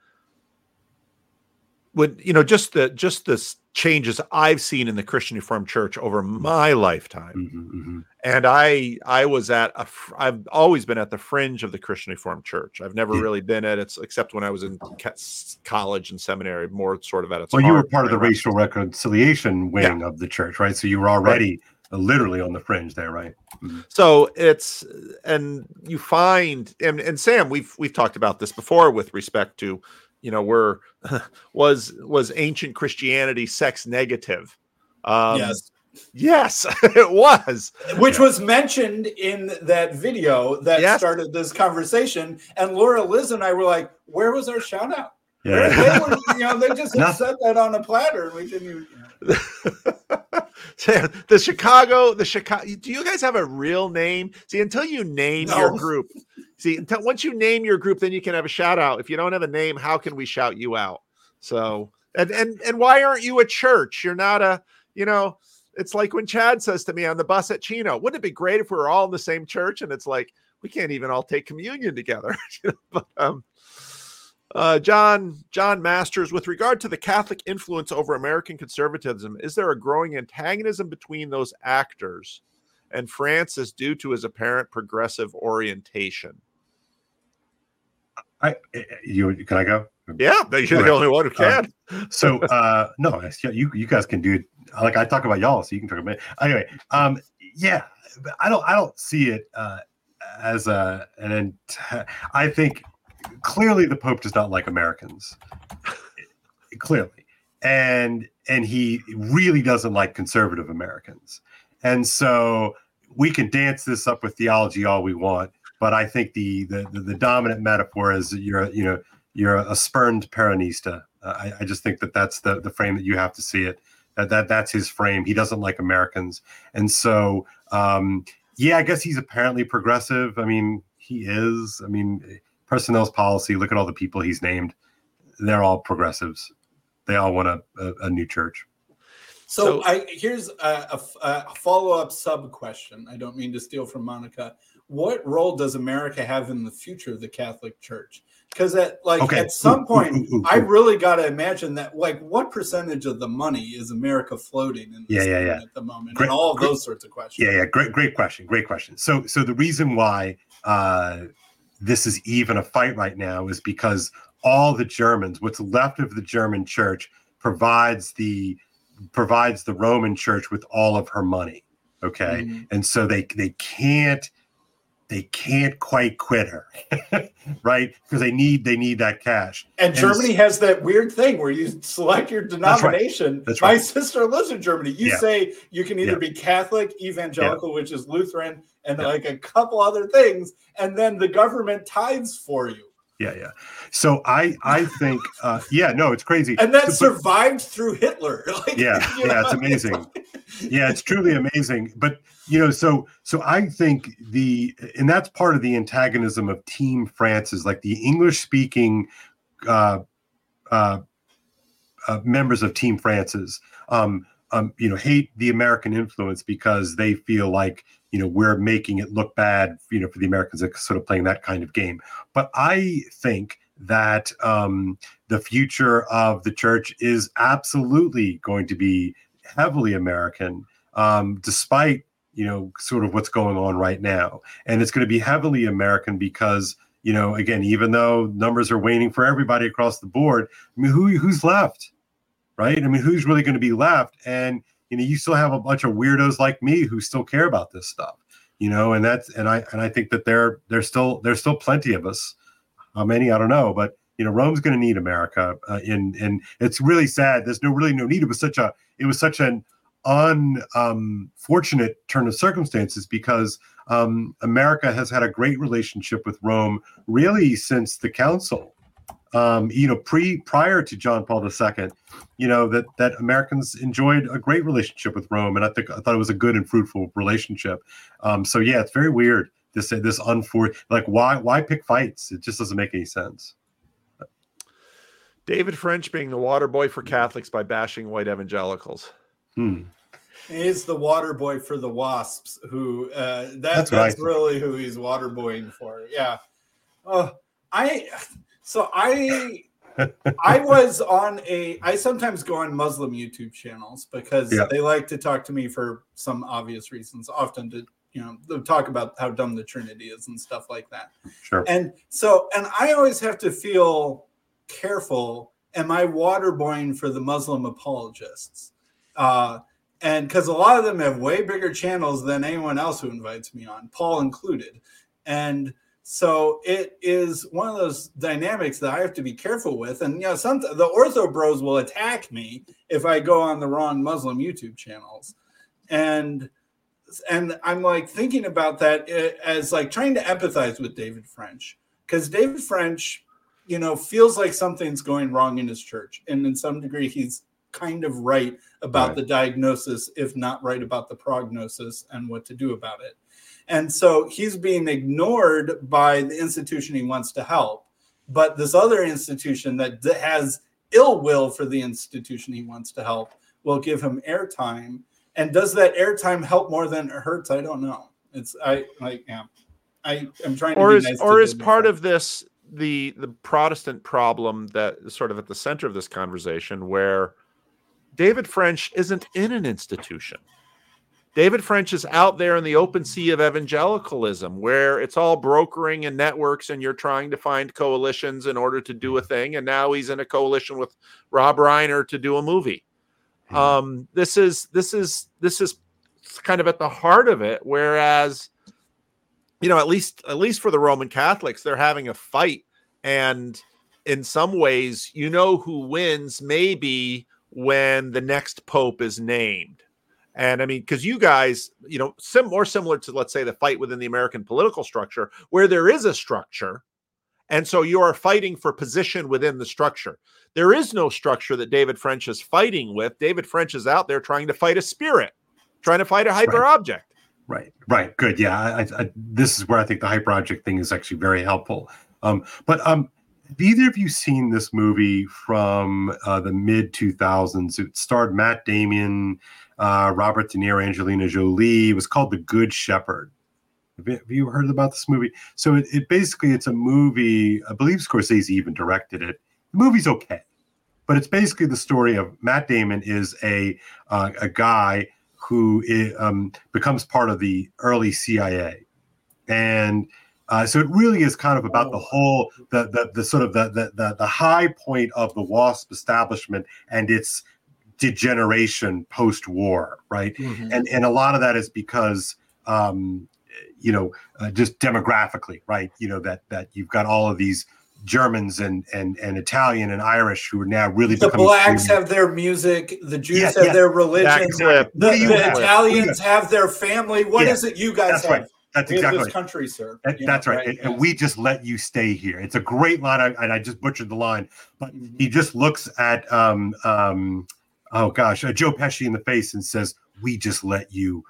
when you know just the just this changes I've seen in the Christian Reformed Church over my lifetime. Mm-hmm, mm-hmm. And I I was at a I've always been at the fringe of the Christian Reformed Church. I've never yeah. really been at it except when I was in college and seminary, more sort of at its Well, you were part of the racial reconciliation wing yeah. of the church, right? So you were already right. literally on the fringe there, right? Mm-hmm. So it's and you find and, and Sam, we've we've talked about this before with respect to you know were was was ancient christianity sex negative um, yes yes it was which was mentioned in that video that yes. started this conversation and laura liz and i were like where was our shout out yeah. They, were, you know, they just said that on a platter. We didn't even. You know. the Chicago, the Chicago. Do you guys have a real name? See, until you name no. your group, see, until once you name your group, then you can have a shout out. If you don't have a name, how can we shout you out? So, and and and why aren't you a church? You're not a, you know. It's like when Chad says to me on the bus at Chino, "Wouldn't it be great if we were all in the same church?" And it's like we can't even all take communion together. but um, uh, John John Masters, with regard to the Catholic influence over American conservatism, is there a growing antagonism between those actors and Francis due to his apparent progressive orientation? I you can I go? Yeah, you're the only one who can. Um, so uh, no, you you guys can do it. Like I talk about y'all, so you can talk about it. Anyway, um, yeah, I don't I don't see it uh, as a an. I think clearly the Pope does not like Americans. clearly. And and he really doesn't like conservative Americans. And so we can dance this up with theology all we want, but I think the the, the, the dominant metaphor is you're you know you're a spurned Peronista. Uh, I, I, just think that that's the the frame that you have to see it. That that that's his frame. He doesn't like Americans, and so um, yeah, I guess he's apparently progressive. I mean, he is. I mean, personnel's policy. Look at all the people he's named; they're all progressives. They all want a, a, a new church. So, so I, here's a, a, a follow up sub question. I don't mean to steal from Monica. What role does America have in the future of the Catholic Church? Because at like Okay. at some point, ooh, ooh, ooh, I really got to imagine that. Like, what percentage of the money is America floating in this Yeah, yeah, yeah. at the moment, Great- and all of great- those sorts of questions. Yeah, yeah, great, great question, great question. So, so the reason why uh, this is even a fight right now is because all the Germans, what's left of the German Church, provides the provides the Roman Church with all of her money. Okay, Mhm. and so they they can't they can't quite quit her, right? Because they need they need that cash. And And Germany has that weird thing where you select your denomination. That's My right. sister lives in Germany. You Yeah. say you can either Yeah. be Catholic, evangelical, which is Lutheran, and Yeah. like a couple other things, and then the government tithes for you. Yeah, yeah. So I I think uh, yeah, no, it's crazy. And that So- but- survived through Hitler. Like, Yeah, you yeah, know, it's amazing. like- yeah it's truly amazing but you know so so i think the and that's part of the antagonism of team france is like the english speaking uh uh, uh members of team france's um um you know hate the american influence because they feel like you know we're making it look bad you know for the americans that sort of playing that kind of game. But i think that um the future of the church is absolutely going to be heavily American, um, despite you know sort of what's going on right now, and it's going to be heavily American because you know again, even though numbers are waning for everybody across the board, I mean, who who's left, right? I mean, who's really going to be left? And you know, you still have a bunch of weirdos like me who still care about this stuff, you know, and that's and I and I think that there there's still there's still plenty of us. How many I don't know, but you know, Rome's going to need America. Uh, in and it's really sad. There's no really no need. It was such a it was such an unfortunate turn of circumstances because um, America has had a great relationship with Rome really since the council. Um, you know, pre prior to John Paul II, you know that that Americans enjoyed a great relationship with Rome, and I think I thought it was a good and fruitful relationship. Um, so yeah, it's very weird this this unfor like why why pick fights? It just doesn't make any sense. David French being the water boy for Catholics by bashing white evangelicals. Hmm. He's the water boy for the wasps. Who uh, that, That's that's, what really who he's water boying for. Yeah. Oh, I. So I. I was on a. I sometimes go on Muslim YouTube channels because Yeah. they like to talk to me for some obvious reasons. Often to you know they'll talk about how dumb the Trinity is and stuff like that. Sure. And so, and I always have to feel careful. Am I waterboarding for the Muslim apologists? Uh, and because a lot of them have way bigger channels than anyone else who invites me on, Paul included. And so it is one of those dynamics that I have to be careful with. And you know, some the ortho bros will attack me if I go on the wrong Muslim YouTube channels. And and I'm like thinking about that eh, as like trying to empathize with David French because David French, you know, feels like something's going wrong in his church, and in some degree, he's kind of right about Right. the diagnosis, if not right about the prognosis and what to do about it. And so he's being ignored by the institution he wants to help, but this other institution that has ill will for the institution he wants to help will give him airtime. And does that airtime help more than it hurts? I don't know. It's I like yeah. I am trying to or be is nice or is part of this the the Protestant problem that is sort of at the center of this conversation where David French isn't in an institution. David French is out there in the open sea of evangelicalism where it's all brokering and networks and you're trying to find coalitions in order to do a thing. And now he's in a coalition with Rob Reiner to do a movie. Um this is this is this is kind of at the heart of it whereas you know at least at least for the roman catholics they're having a fight. And in some ways you know who wins maybe when the next pope is named and i mean because you guys you know sim- more similar to let's say the fight within the american political structure where there is a structure and so you are fighting for position within the structure there is no structure that david french is fighting with david french is out there trying to fight a spirit trying to fight a hyper object Right, right, good. Yeah, I, I, I, this is where I think the hyper object thing is actually very helpful. Um, but um, have either of you seen this movie from uh, the mid 2000s? It starred Matt Damon, uh, Robert De Niro, Angelina Jolie. It was called The Good Shepherd. Have you, heard about this movie? So it, it basically it's a movie. I believe Scorsese even directed it. The movie's okay, but it's basically the story of Matt Damon is a uh, a guy who is, um, becomes part of the early CIA, and uh, so it really is kind of about the whole the the, the sort of the, the the the high point of the WASP establishment and its degeneration post-war, right? Mhm. And and a lot of that is because um, you know uh, just demographically, right? You know that that you've got all of these Germans and and and Italian and Irish who are now really the becoming blacks have their music, the Jews Yes, have yes. their religion, clip. the, What do you the have? Italians have their family. What Yeah, is it you guys that's have? right. That's We exactly this right. country, sir. That- You know, that's right. And, and we just let you stay here. It's a great line, I, and I just butchered the line, but Mhm. he just looks at, um, um, oh gosh, uh, Joe Pesci in the face and says, "We just let you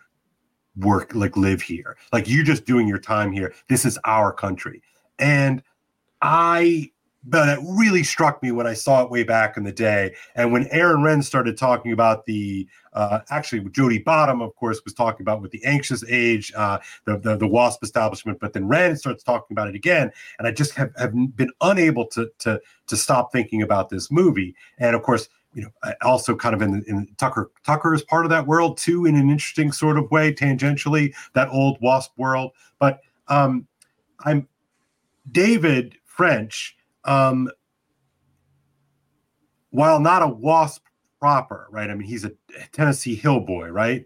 work, like live here. Like you're just doing your time here. This is our country." And I, but it really struck me when I saw it way back in the day. And when Aaron Renn started talking about the, uh, actually, Jody Bottum, of course, was talking about with the anxious age, uh, the, the the WASP establishment, but then Renn starts talking about it again, and I just have, have been unable to to to stop thinking about this movie. And of course, you know, also kind of in, in Tucker Tucker is part of that world too, in an interesting sort of way, tangentially that old WASP world. But um, I'm David French. Um, while not a WASP proper, right? I mean, he's a Tennessee Hill boy, right?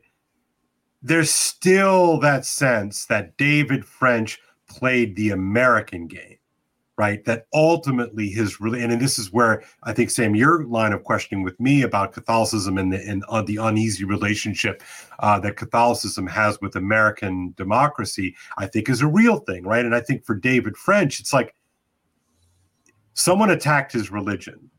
There's still that sense that David French played the American game, right? That ultimately his really, and this is where I think Sam, your line of questioning with me about Catholicism and the and uh, the uneasy relationship uh, that Catholicism has with American democracy, I think is a real thing, right? And I think for David French, it's like someone attacked his religion,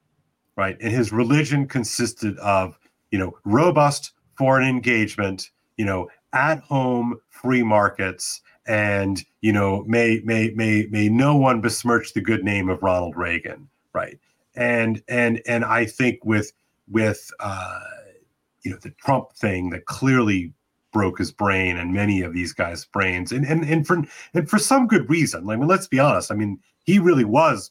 right? And his religion consisted of, you know, robust foreign engagement, you know, at home free markets, and you know, may may may may no one besmirch the good name of Ronald Reagan, right? And and and I think with with uh, you know the Trump thing that clearly broke his brain and many of these guys' brains, and and and for and for some good reason. I mean, let's be honest. I mean, he really was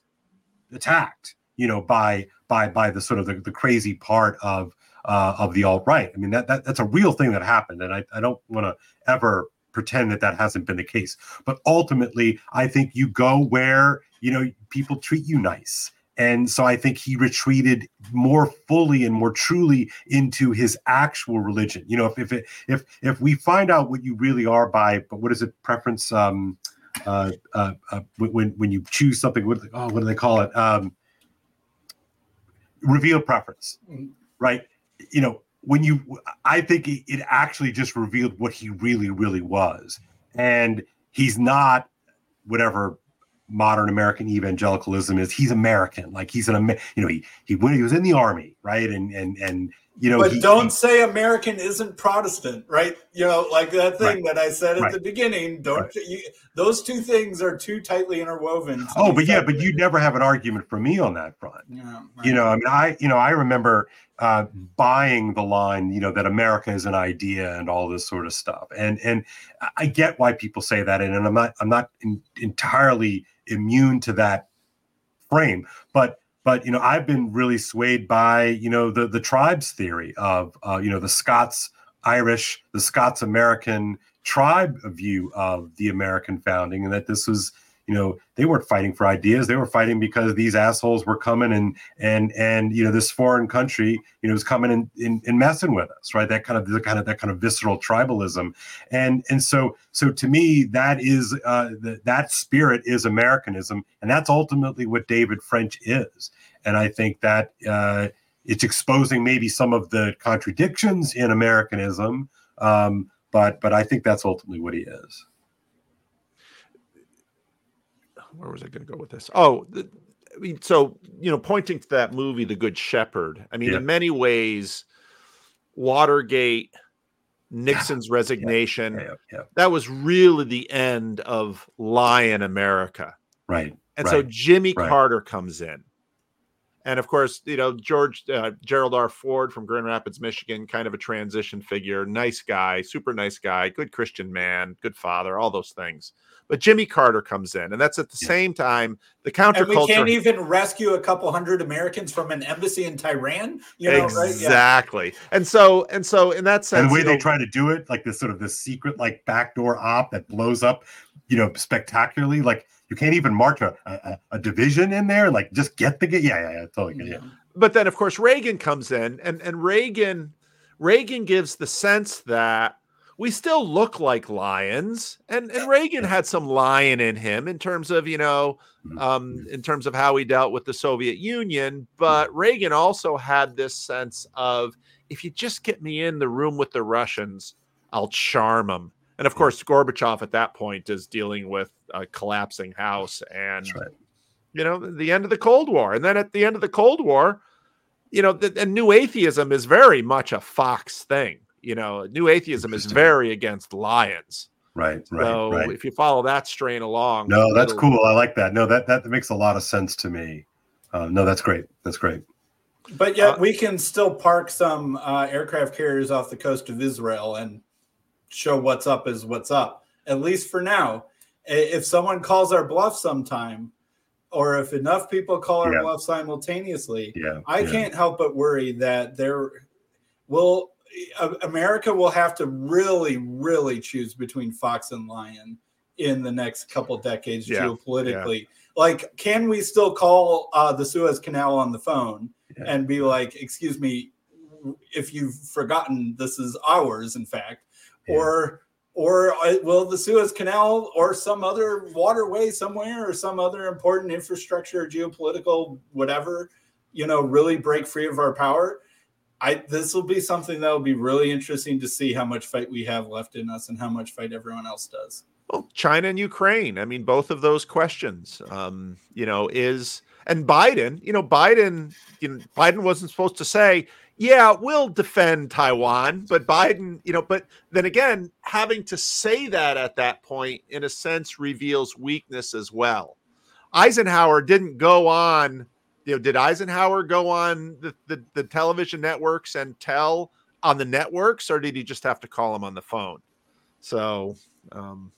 attacked, you know, by by by the sort of the, the crazy part of uh, of the alt right. I mean, that, that that's a real thing that happened, and I, I don't want to ever pretend that that hasn't been the case. But ultimately, I think you go where you know people treat you nice. And so I think he retreated more fully and more truly into his actual religion. You know, if if it, if if we find out what you really are by, but what is it, preference? Um, uh, uh, uh, when when you choose something, what oh, what do they call it? Um, reveal preference, Mm. right? You know, when you, I think it, actually just revealed what he really, really was, and he's not whatever modern American evangelicalism is. He's American, like he's an, you know, he he when he was in the army, right, and and and you know, but he- don't he- say American isn't Protestant, right? You know, like that thing Right. that I said at Right. the beginning. Don't Right. you, those two things are too tightly interwoven. Oh, but yeah, but you never have an argument for me on that front. Yeah, You know, I mean, I you know, I remember uh, buying the line, you know, that America is an idea and all this sort of stuff, and and I get why people say that, and, and I'm not I'm not in, entirely immune to that frame, but but you know, I've been really swayed by you know the the tribes theory of uh, you know the Scots Irish, the Scots American tribe view of the American founding, and that this was you know they weren't fighting for ideas. They were fighting because these assholes were coming and and and you know this foreign country you know was coming and, and, and messing with us right? That kind of the kind of that kind of visceral tribalism. And and so so to me that is uh the, that spirit is americanism and that's ultimately what david french is. And i think that uh it's exposing maybe some of the contradictions in americanism um but but i think that's ultimately what he is where was I going to go with this? Oh, the, I mean, so you know, pointing to that movie, The Good Shepherd. I mean, Yeah. in many ways, Watergate, Nixon's resignation, yeah, yeah that was really the end of lie in America. right And so Jimmy right. Carter comes in. and of course, you know George uh, Gerald R. Ford from Grand Rapids, Michigan, kind of a transition figure, nice guy, super nice guy, good Christian man, good father, all those things. But Jimmy Carter comes in, and that's at the yeah. same time the counterculture. And we can't even rescue a couple hundred Americans from an embassy in Tehran. You know, exactly. Right? Yeah. And so, and so, in that sense, and the way they know, try to do it, like this sort of this secret, like backdoor op that blows up, you know, spectacularly. Like you can't even march a, a, a division in there, like just get the yeah, yeah, yeah, totally. Yeah. Mm-hmm. But then, of course, Reagan comes in, and and Reagan, Reagan gives the sense that we still look like lions and and reagan had some lion in him in terms of you know mm-hmm. um, in terms of how he dealt with the soviet union but reagan also had this sense of if you just get me in the room with the russians i'll charm them and of course gorbachev at that point is dealing with a collapsing house and right. you know the end of the cold war. And then at the end of the cold war you know the, and new atheism is very much a fox thing you know, new atheism is very against lions. Right, right, so right. if you follow that strain along, no, that's cool. I like that. No, that that makes a lot of sense to me. Uh, no, that's great. That's great. But yet, uh, we can still park some uh, aircraft carriers off the coast of Israel and show what's up is what's up. At least for now. If someone calls our bluff sometime, or if enough people call our yeah. bluff simultaneously, yeah, I yeah. can't help but worry that there will America will have to really, really choose between Fox and Lion in the next couple decades yeah, geopolitically. Yeah. Like, can we still call uh, the Suez Canal on the phone yeah. and be like, "Excuse me, if you've forgotten, this is ours, in fact," or or uh, will the Suez Canal or some other waterway somewhere or some other important infrastructure, geopolitical, whatever, you know, really break free of our power? I this will be something that will be really interesting to see how much fight we have left in us and how much fight everyone else does. Well, China and Ukraine. I mean, both of those questions. Um, you know, is and Biden. You know, Biden. You know, Biden wasn't supposed to say, "Yeah, we'll defend Taiwan," but Biden. You know, but then again, having to say that at that point, in a sense, reveals weakness as well. Eisenhower didn't go on you know, did Eisenhower go on the, the, the television networks and tell on the networks, or did he just have to call him on the phone? So, um,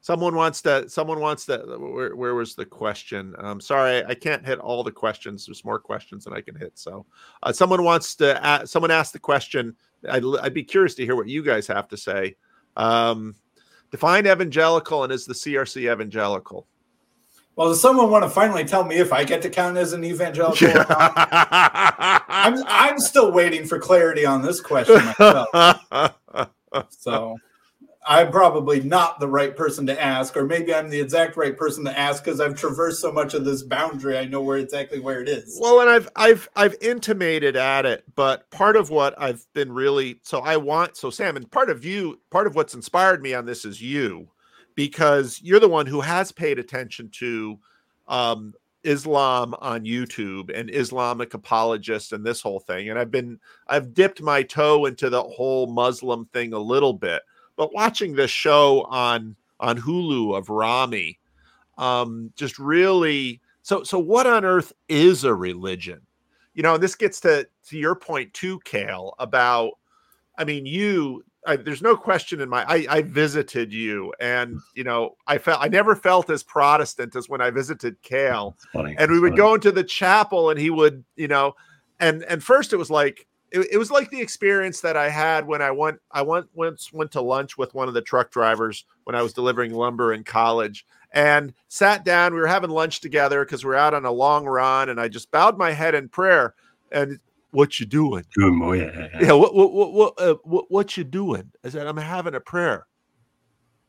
someone wants to. Someone wants to. Where, where was the question? Um, sorry, I can't hit all the questions. There's more questions than I can hit. So, uh, someone wants to. Ask, someone asked the question. I'd, I'd, be curious to hear what you guys have to say. Um, define evangelical and is the CRC evangelical? Well, does someone want to finally tell me if I get to count as an evangelical? I'm I'm still waiting for clarity on this question myself. so I'm probably not the right person to ask, or maybe I'm the exact right person to ask because I've traversed so much of this boundary. I know where exactly where it is. Well, and I've I've I've intimated at it, but part of what I've been really so I want so Sam, and part of you, part of what's inspired me on this is you because you're the one who has paid attention to um, Islam on YouTube and Islamic apologists and this whole thing. And I've been I've dipped my toe into the whole Muslim thing a little bit, but watching this show on on Hulu of Ramy, um, just really so so what on earth is a religion? You know, and this gets to to your point too, Kale, about I mean, you I, there's no question in my I, I visited you and you know I felt I never felt as Protestant as when I visited Kale. And we would funny. go into the chapel and he would you know and and first it was like it, it, was like the experience that I had when I went I went once went to lunch with one of the truck drivers when I was delivering lumber in college and sat down. We were having lunch together because we are out on a long run and I just bowed my head in prayer and what you doing? Doing more, yeah. Yeah, what what what what, uh, what, what you doing? I said, I'm having a prayer.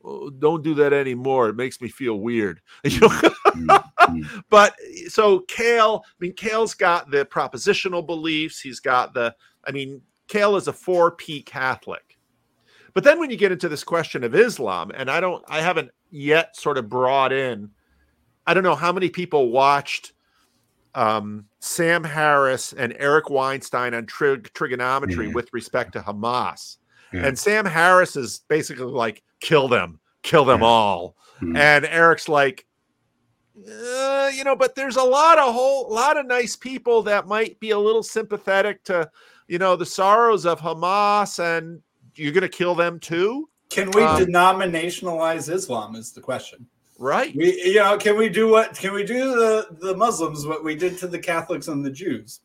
Oh, don't do that anymore. It makes me feel weird. Mm, mm. but so Kale, I mean, Kale's got the propositional beliefs. He's got the, I mean, Kale is a 4P Catholic. But then when you get into this question of Islam, and I don't, I haven't yet sort of brought in, I don't know how many people watched um, Sam Harris and Eric Weinstein on trig- Triggernometry yeah. with respect to Hamas. Yeah. And Sam Harris is basically like, kill them, kill them yeah. all. Mm-hmm. And Eric's like, uh, you know, but there's a lot of whole lot of nice people that might be a little sympathetic to, you know, the sorrows of Hamas, and you're going to kill them too. Can we Um, denominationalize Islam? Is the question. Right. We, you know, can we do what? Can we do the the Muslims what we did to the Catholics and the Jews?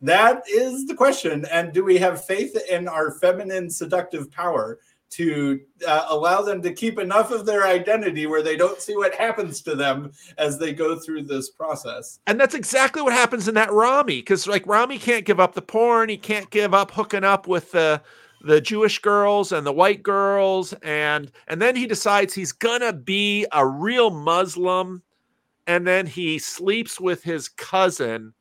That is the question. And do we have faith in our feminine seductive power to uh, allow them to keep enough of their identity where they don't see what happens to them as they go through this process? And that's exactly what happens in that Ramy, because like Ramy can't give up the porn, he can't give up hooking up with the the Jewish girls and the white girls, and and then he decides he's gonna be a real Muslim, and then he sleeps with his cousin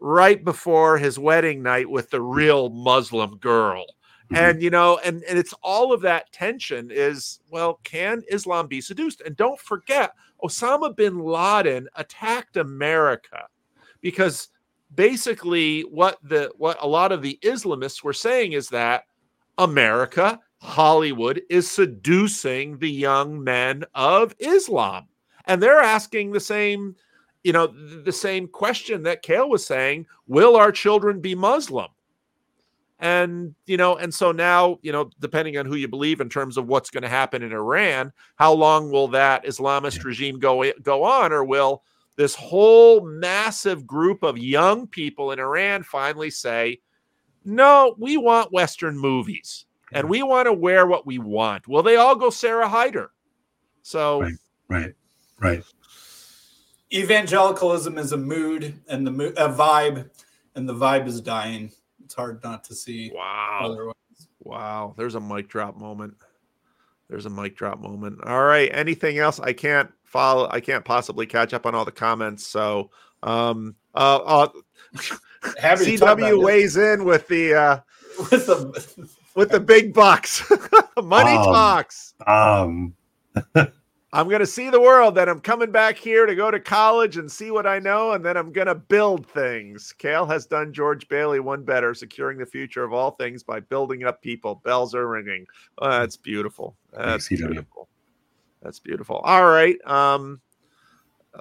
right before his wedding night with the real Muslim girl. Mhm. And you know, and, and it's all of that tension is well, can Islam be seduced? And don't forget, Osama bin Laden attacked America because basically what the what a lot of the Islamists were saying is that America, Hollywood is seducing the young men of Islam. And they're asking the same, you know, the same question that Kale was saying, will our children be Muslim? And, you know, and so now, you know, depending on who you believe in terms of what's going to happen in Iran, how long will that Islamist regime go go on or will this whole massive group of young people in Iran finally say, no, we want Western movies and we want to wear what we want. Will they all go Sarah Haider? So, Right. Right. Right. Evangelicalism is a mood and the mo- a vibe, and the vibe is dying. It's hard not to see wow. otherwise. Wow. There's a mic drop moment. There's a mic drop moment. All right. Anything else? I can't follow. I can't possibly catch up on all the comments. So, um, uh, uh Happy to talk about CW this. weighs in with the, uh, with the with the big bucks. Money Um, talks. Um, I'm going to see the world. Then I'm coming back here to go to college and see what I know, and then I'm going to build things. Kale has done George Bailey one better, securing the future of all things by building up people. Bells are ringing. Oh, that's beautiful. That's CW. beautiful. That's beautiful. All right. Um,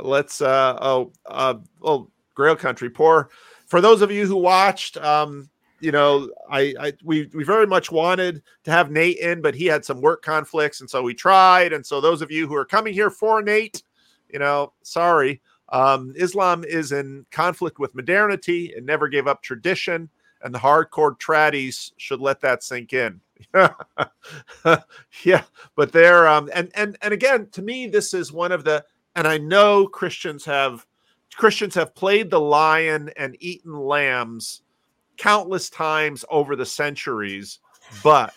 let's. Uh, oh, uh, oh, Grail Country. Poor. For those of you who watched, um, you know, I, I we we very much wanted to have Nate in, but he had some work conflicts, and so we tried. And so those of you who are coming here for Nate, you know, sorry. Um, Islam is in conflict with modernity and never gave up tradition, and the hardcore tradies should let that sink in. yeah, but they're um and and and again, to me, this is one of the and I know Christians have Christians have played the lion and eaten lambs countless times over the centuries, but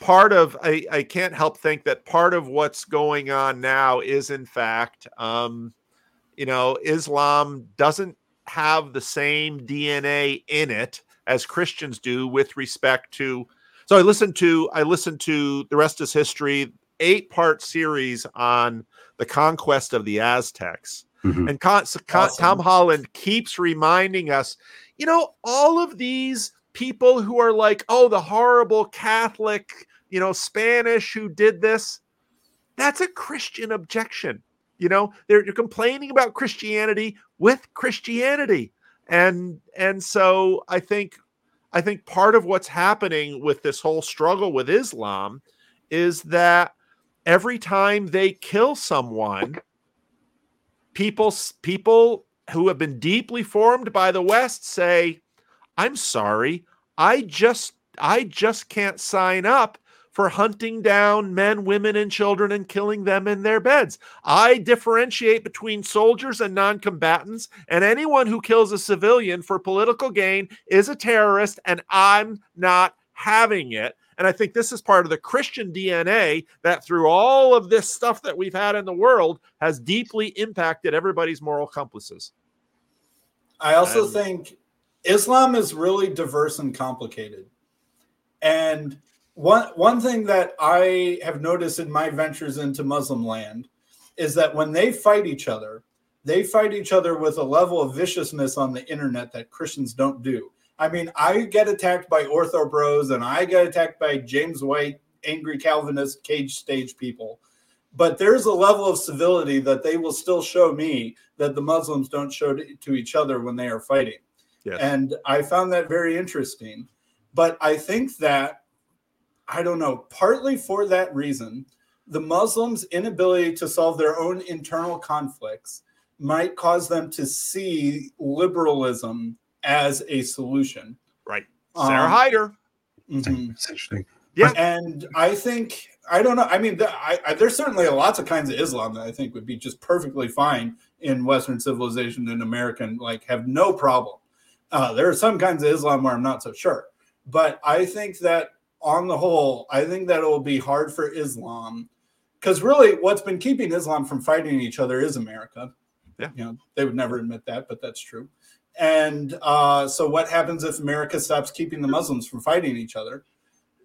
part of I, I can't help think that part of what's going on now is in fact um you know Islam doesn't have the same DNA in it as Christians do with respect to so I listened to I listened to the rest is history eight part series on the conquest of the Aztecs mhm. and Con- so Con- Awesome. Tom Holland keeps reminding us, you know, all of these people who are like, oh, the horrible Catholic, you know, Spanish who did this. That's a Christian objection. You know, they're, they're complaining about Christianity with Christianity. And and so I think I think part of what's happening with this whole struggle with Islam is that every time they kill someone, people people who have been deeply formed by the west say i'm sorry. I just i just can't sign up for hunting down men women and children and killing them in their beds. I differentiate between soldiers and non-combatants and anyone who kills a civilian for political gain is a terrorist and i'm not having it and I think this is part of the Christian DNA that through all of this stuff that we've had in the world has deeply impacted everybody's moral compasses. I also think Islam is really diverse and complicated. And one one thing that I have noticed in my ventures into Muslim land is that when they fight each other, they fight each other with a level of viciousness on the internet that Christians don't do. I mean, I get attacked by ortho bros and I get attacked by James White, angry Calvinist, cage stage people. but there's a level of civility that they will still show me that the Muslims don't show to, to each other when they are fighting. Yes. And I found that very interesting. But I think that, I don't know, partly for that reason, the Muslims' inability to solve their own internal conflicts might cause them to see liberalism as a solution. Right. Sarah Um, Haider. mhm. It's interesting. Yeah. And I think I don't know. I mean, the, I, I, there's certainly lots of kinds of Islam that I think would be just perfectly fine in Western civilization and American, like have no problem. Uh, there are some kinds of Islam where I'm not so sure, but I think that on the whole, I think that it will be hard for Islam because really, what's been keeping Islam from fighting each other is America. Yeah. you know, they would never admit that, but that's true. And uh, so, what happens if America stops keeping the Muslims from fighting each other?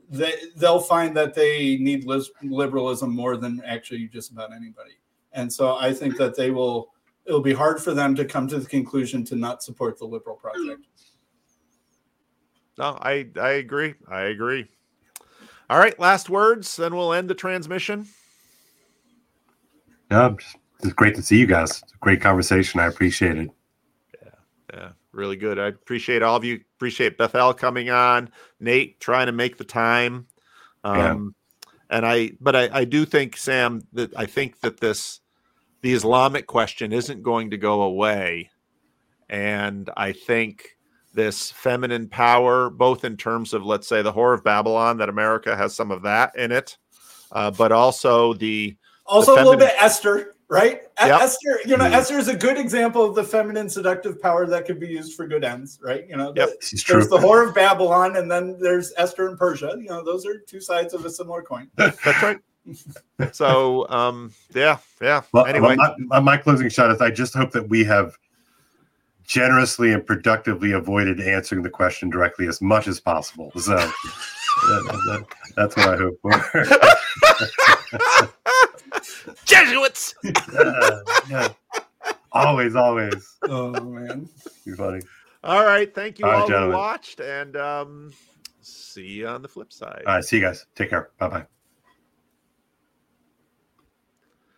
they they'll find that they need lis- liberalism more than actually just about anybody. And so I think that they will it'll be hard for them to come to the conclusion to not support the liberal project. No, I I agree. I agree. All right, last words, then we'll end the transmission. Yeah, it's great to see you guys. It's a great conversation. I appreciate it. Yeah, really good. I appreciate all of you. Appreciate Bethel coming on, Nate trying to make the time. Yeah. Um, and I, but I, I do think Sam that I think that this, the Islamic question isn't going to go away, and I think this feminine power, both in terms of let's say the Whore of Babylon, that America has some of that in it, uh, but also the Also, The a little bit Esther, right? Yep. Esther, you know, Mhm. Esther is a good example of the feminine seductive power that could be used for good ends, right? You know, Yep. the- This true. there's the whore of Babylon, and then there's Esther and Persia. You know, those are two sides of a similar coin. that's right. so um, yeah, yeah. Well, anyway, my, my, my closing shot is I just hope that we have generously and productively avoided answering the question directly as much as possible. So that- that- that's what I hope for. Jesuits. Uh, yeah. Always, always. Oh man. You're funny. All right. Thank you All right, all who gentlemen. watched, and um, see you on the flip side. All right. See you guys. Take care. Bye bye.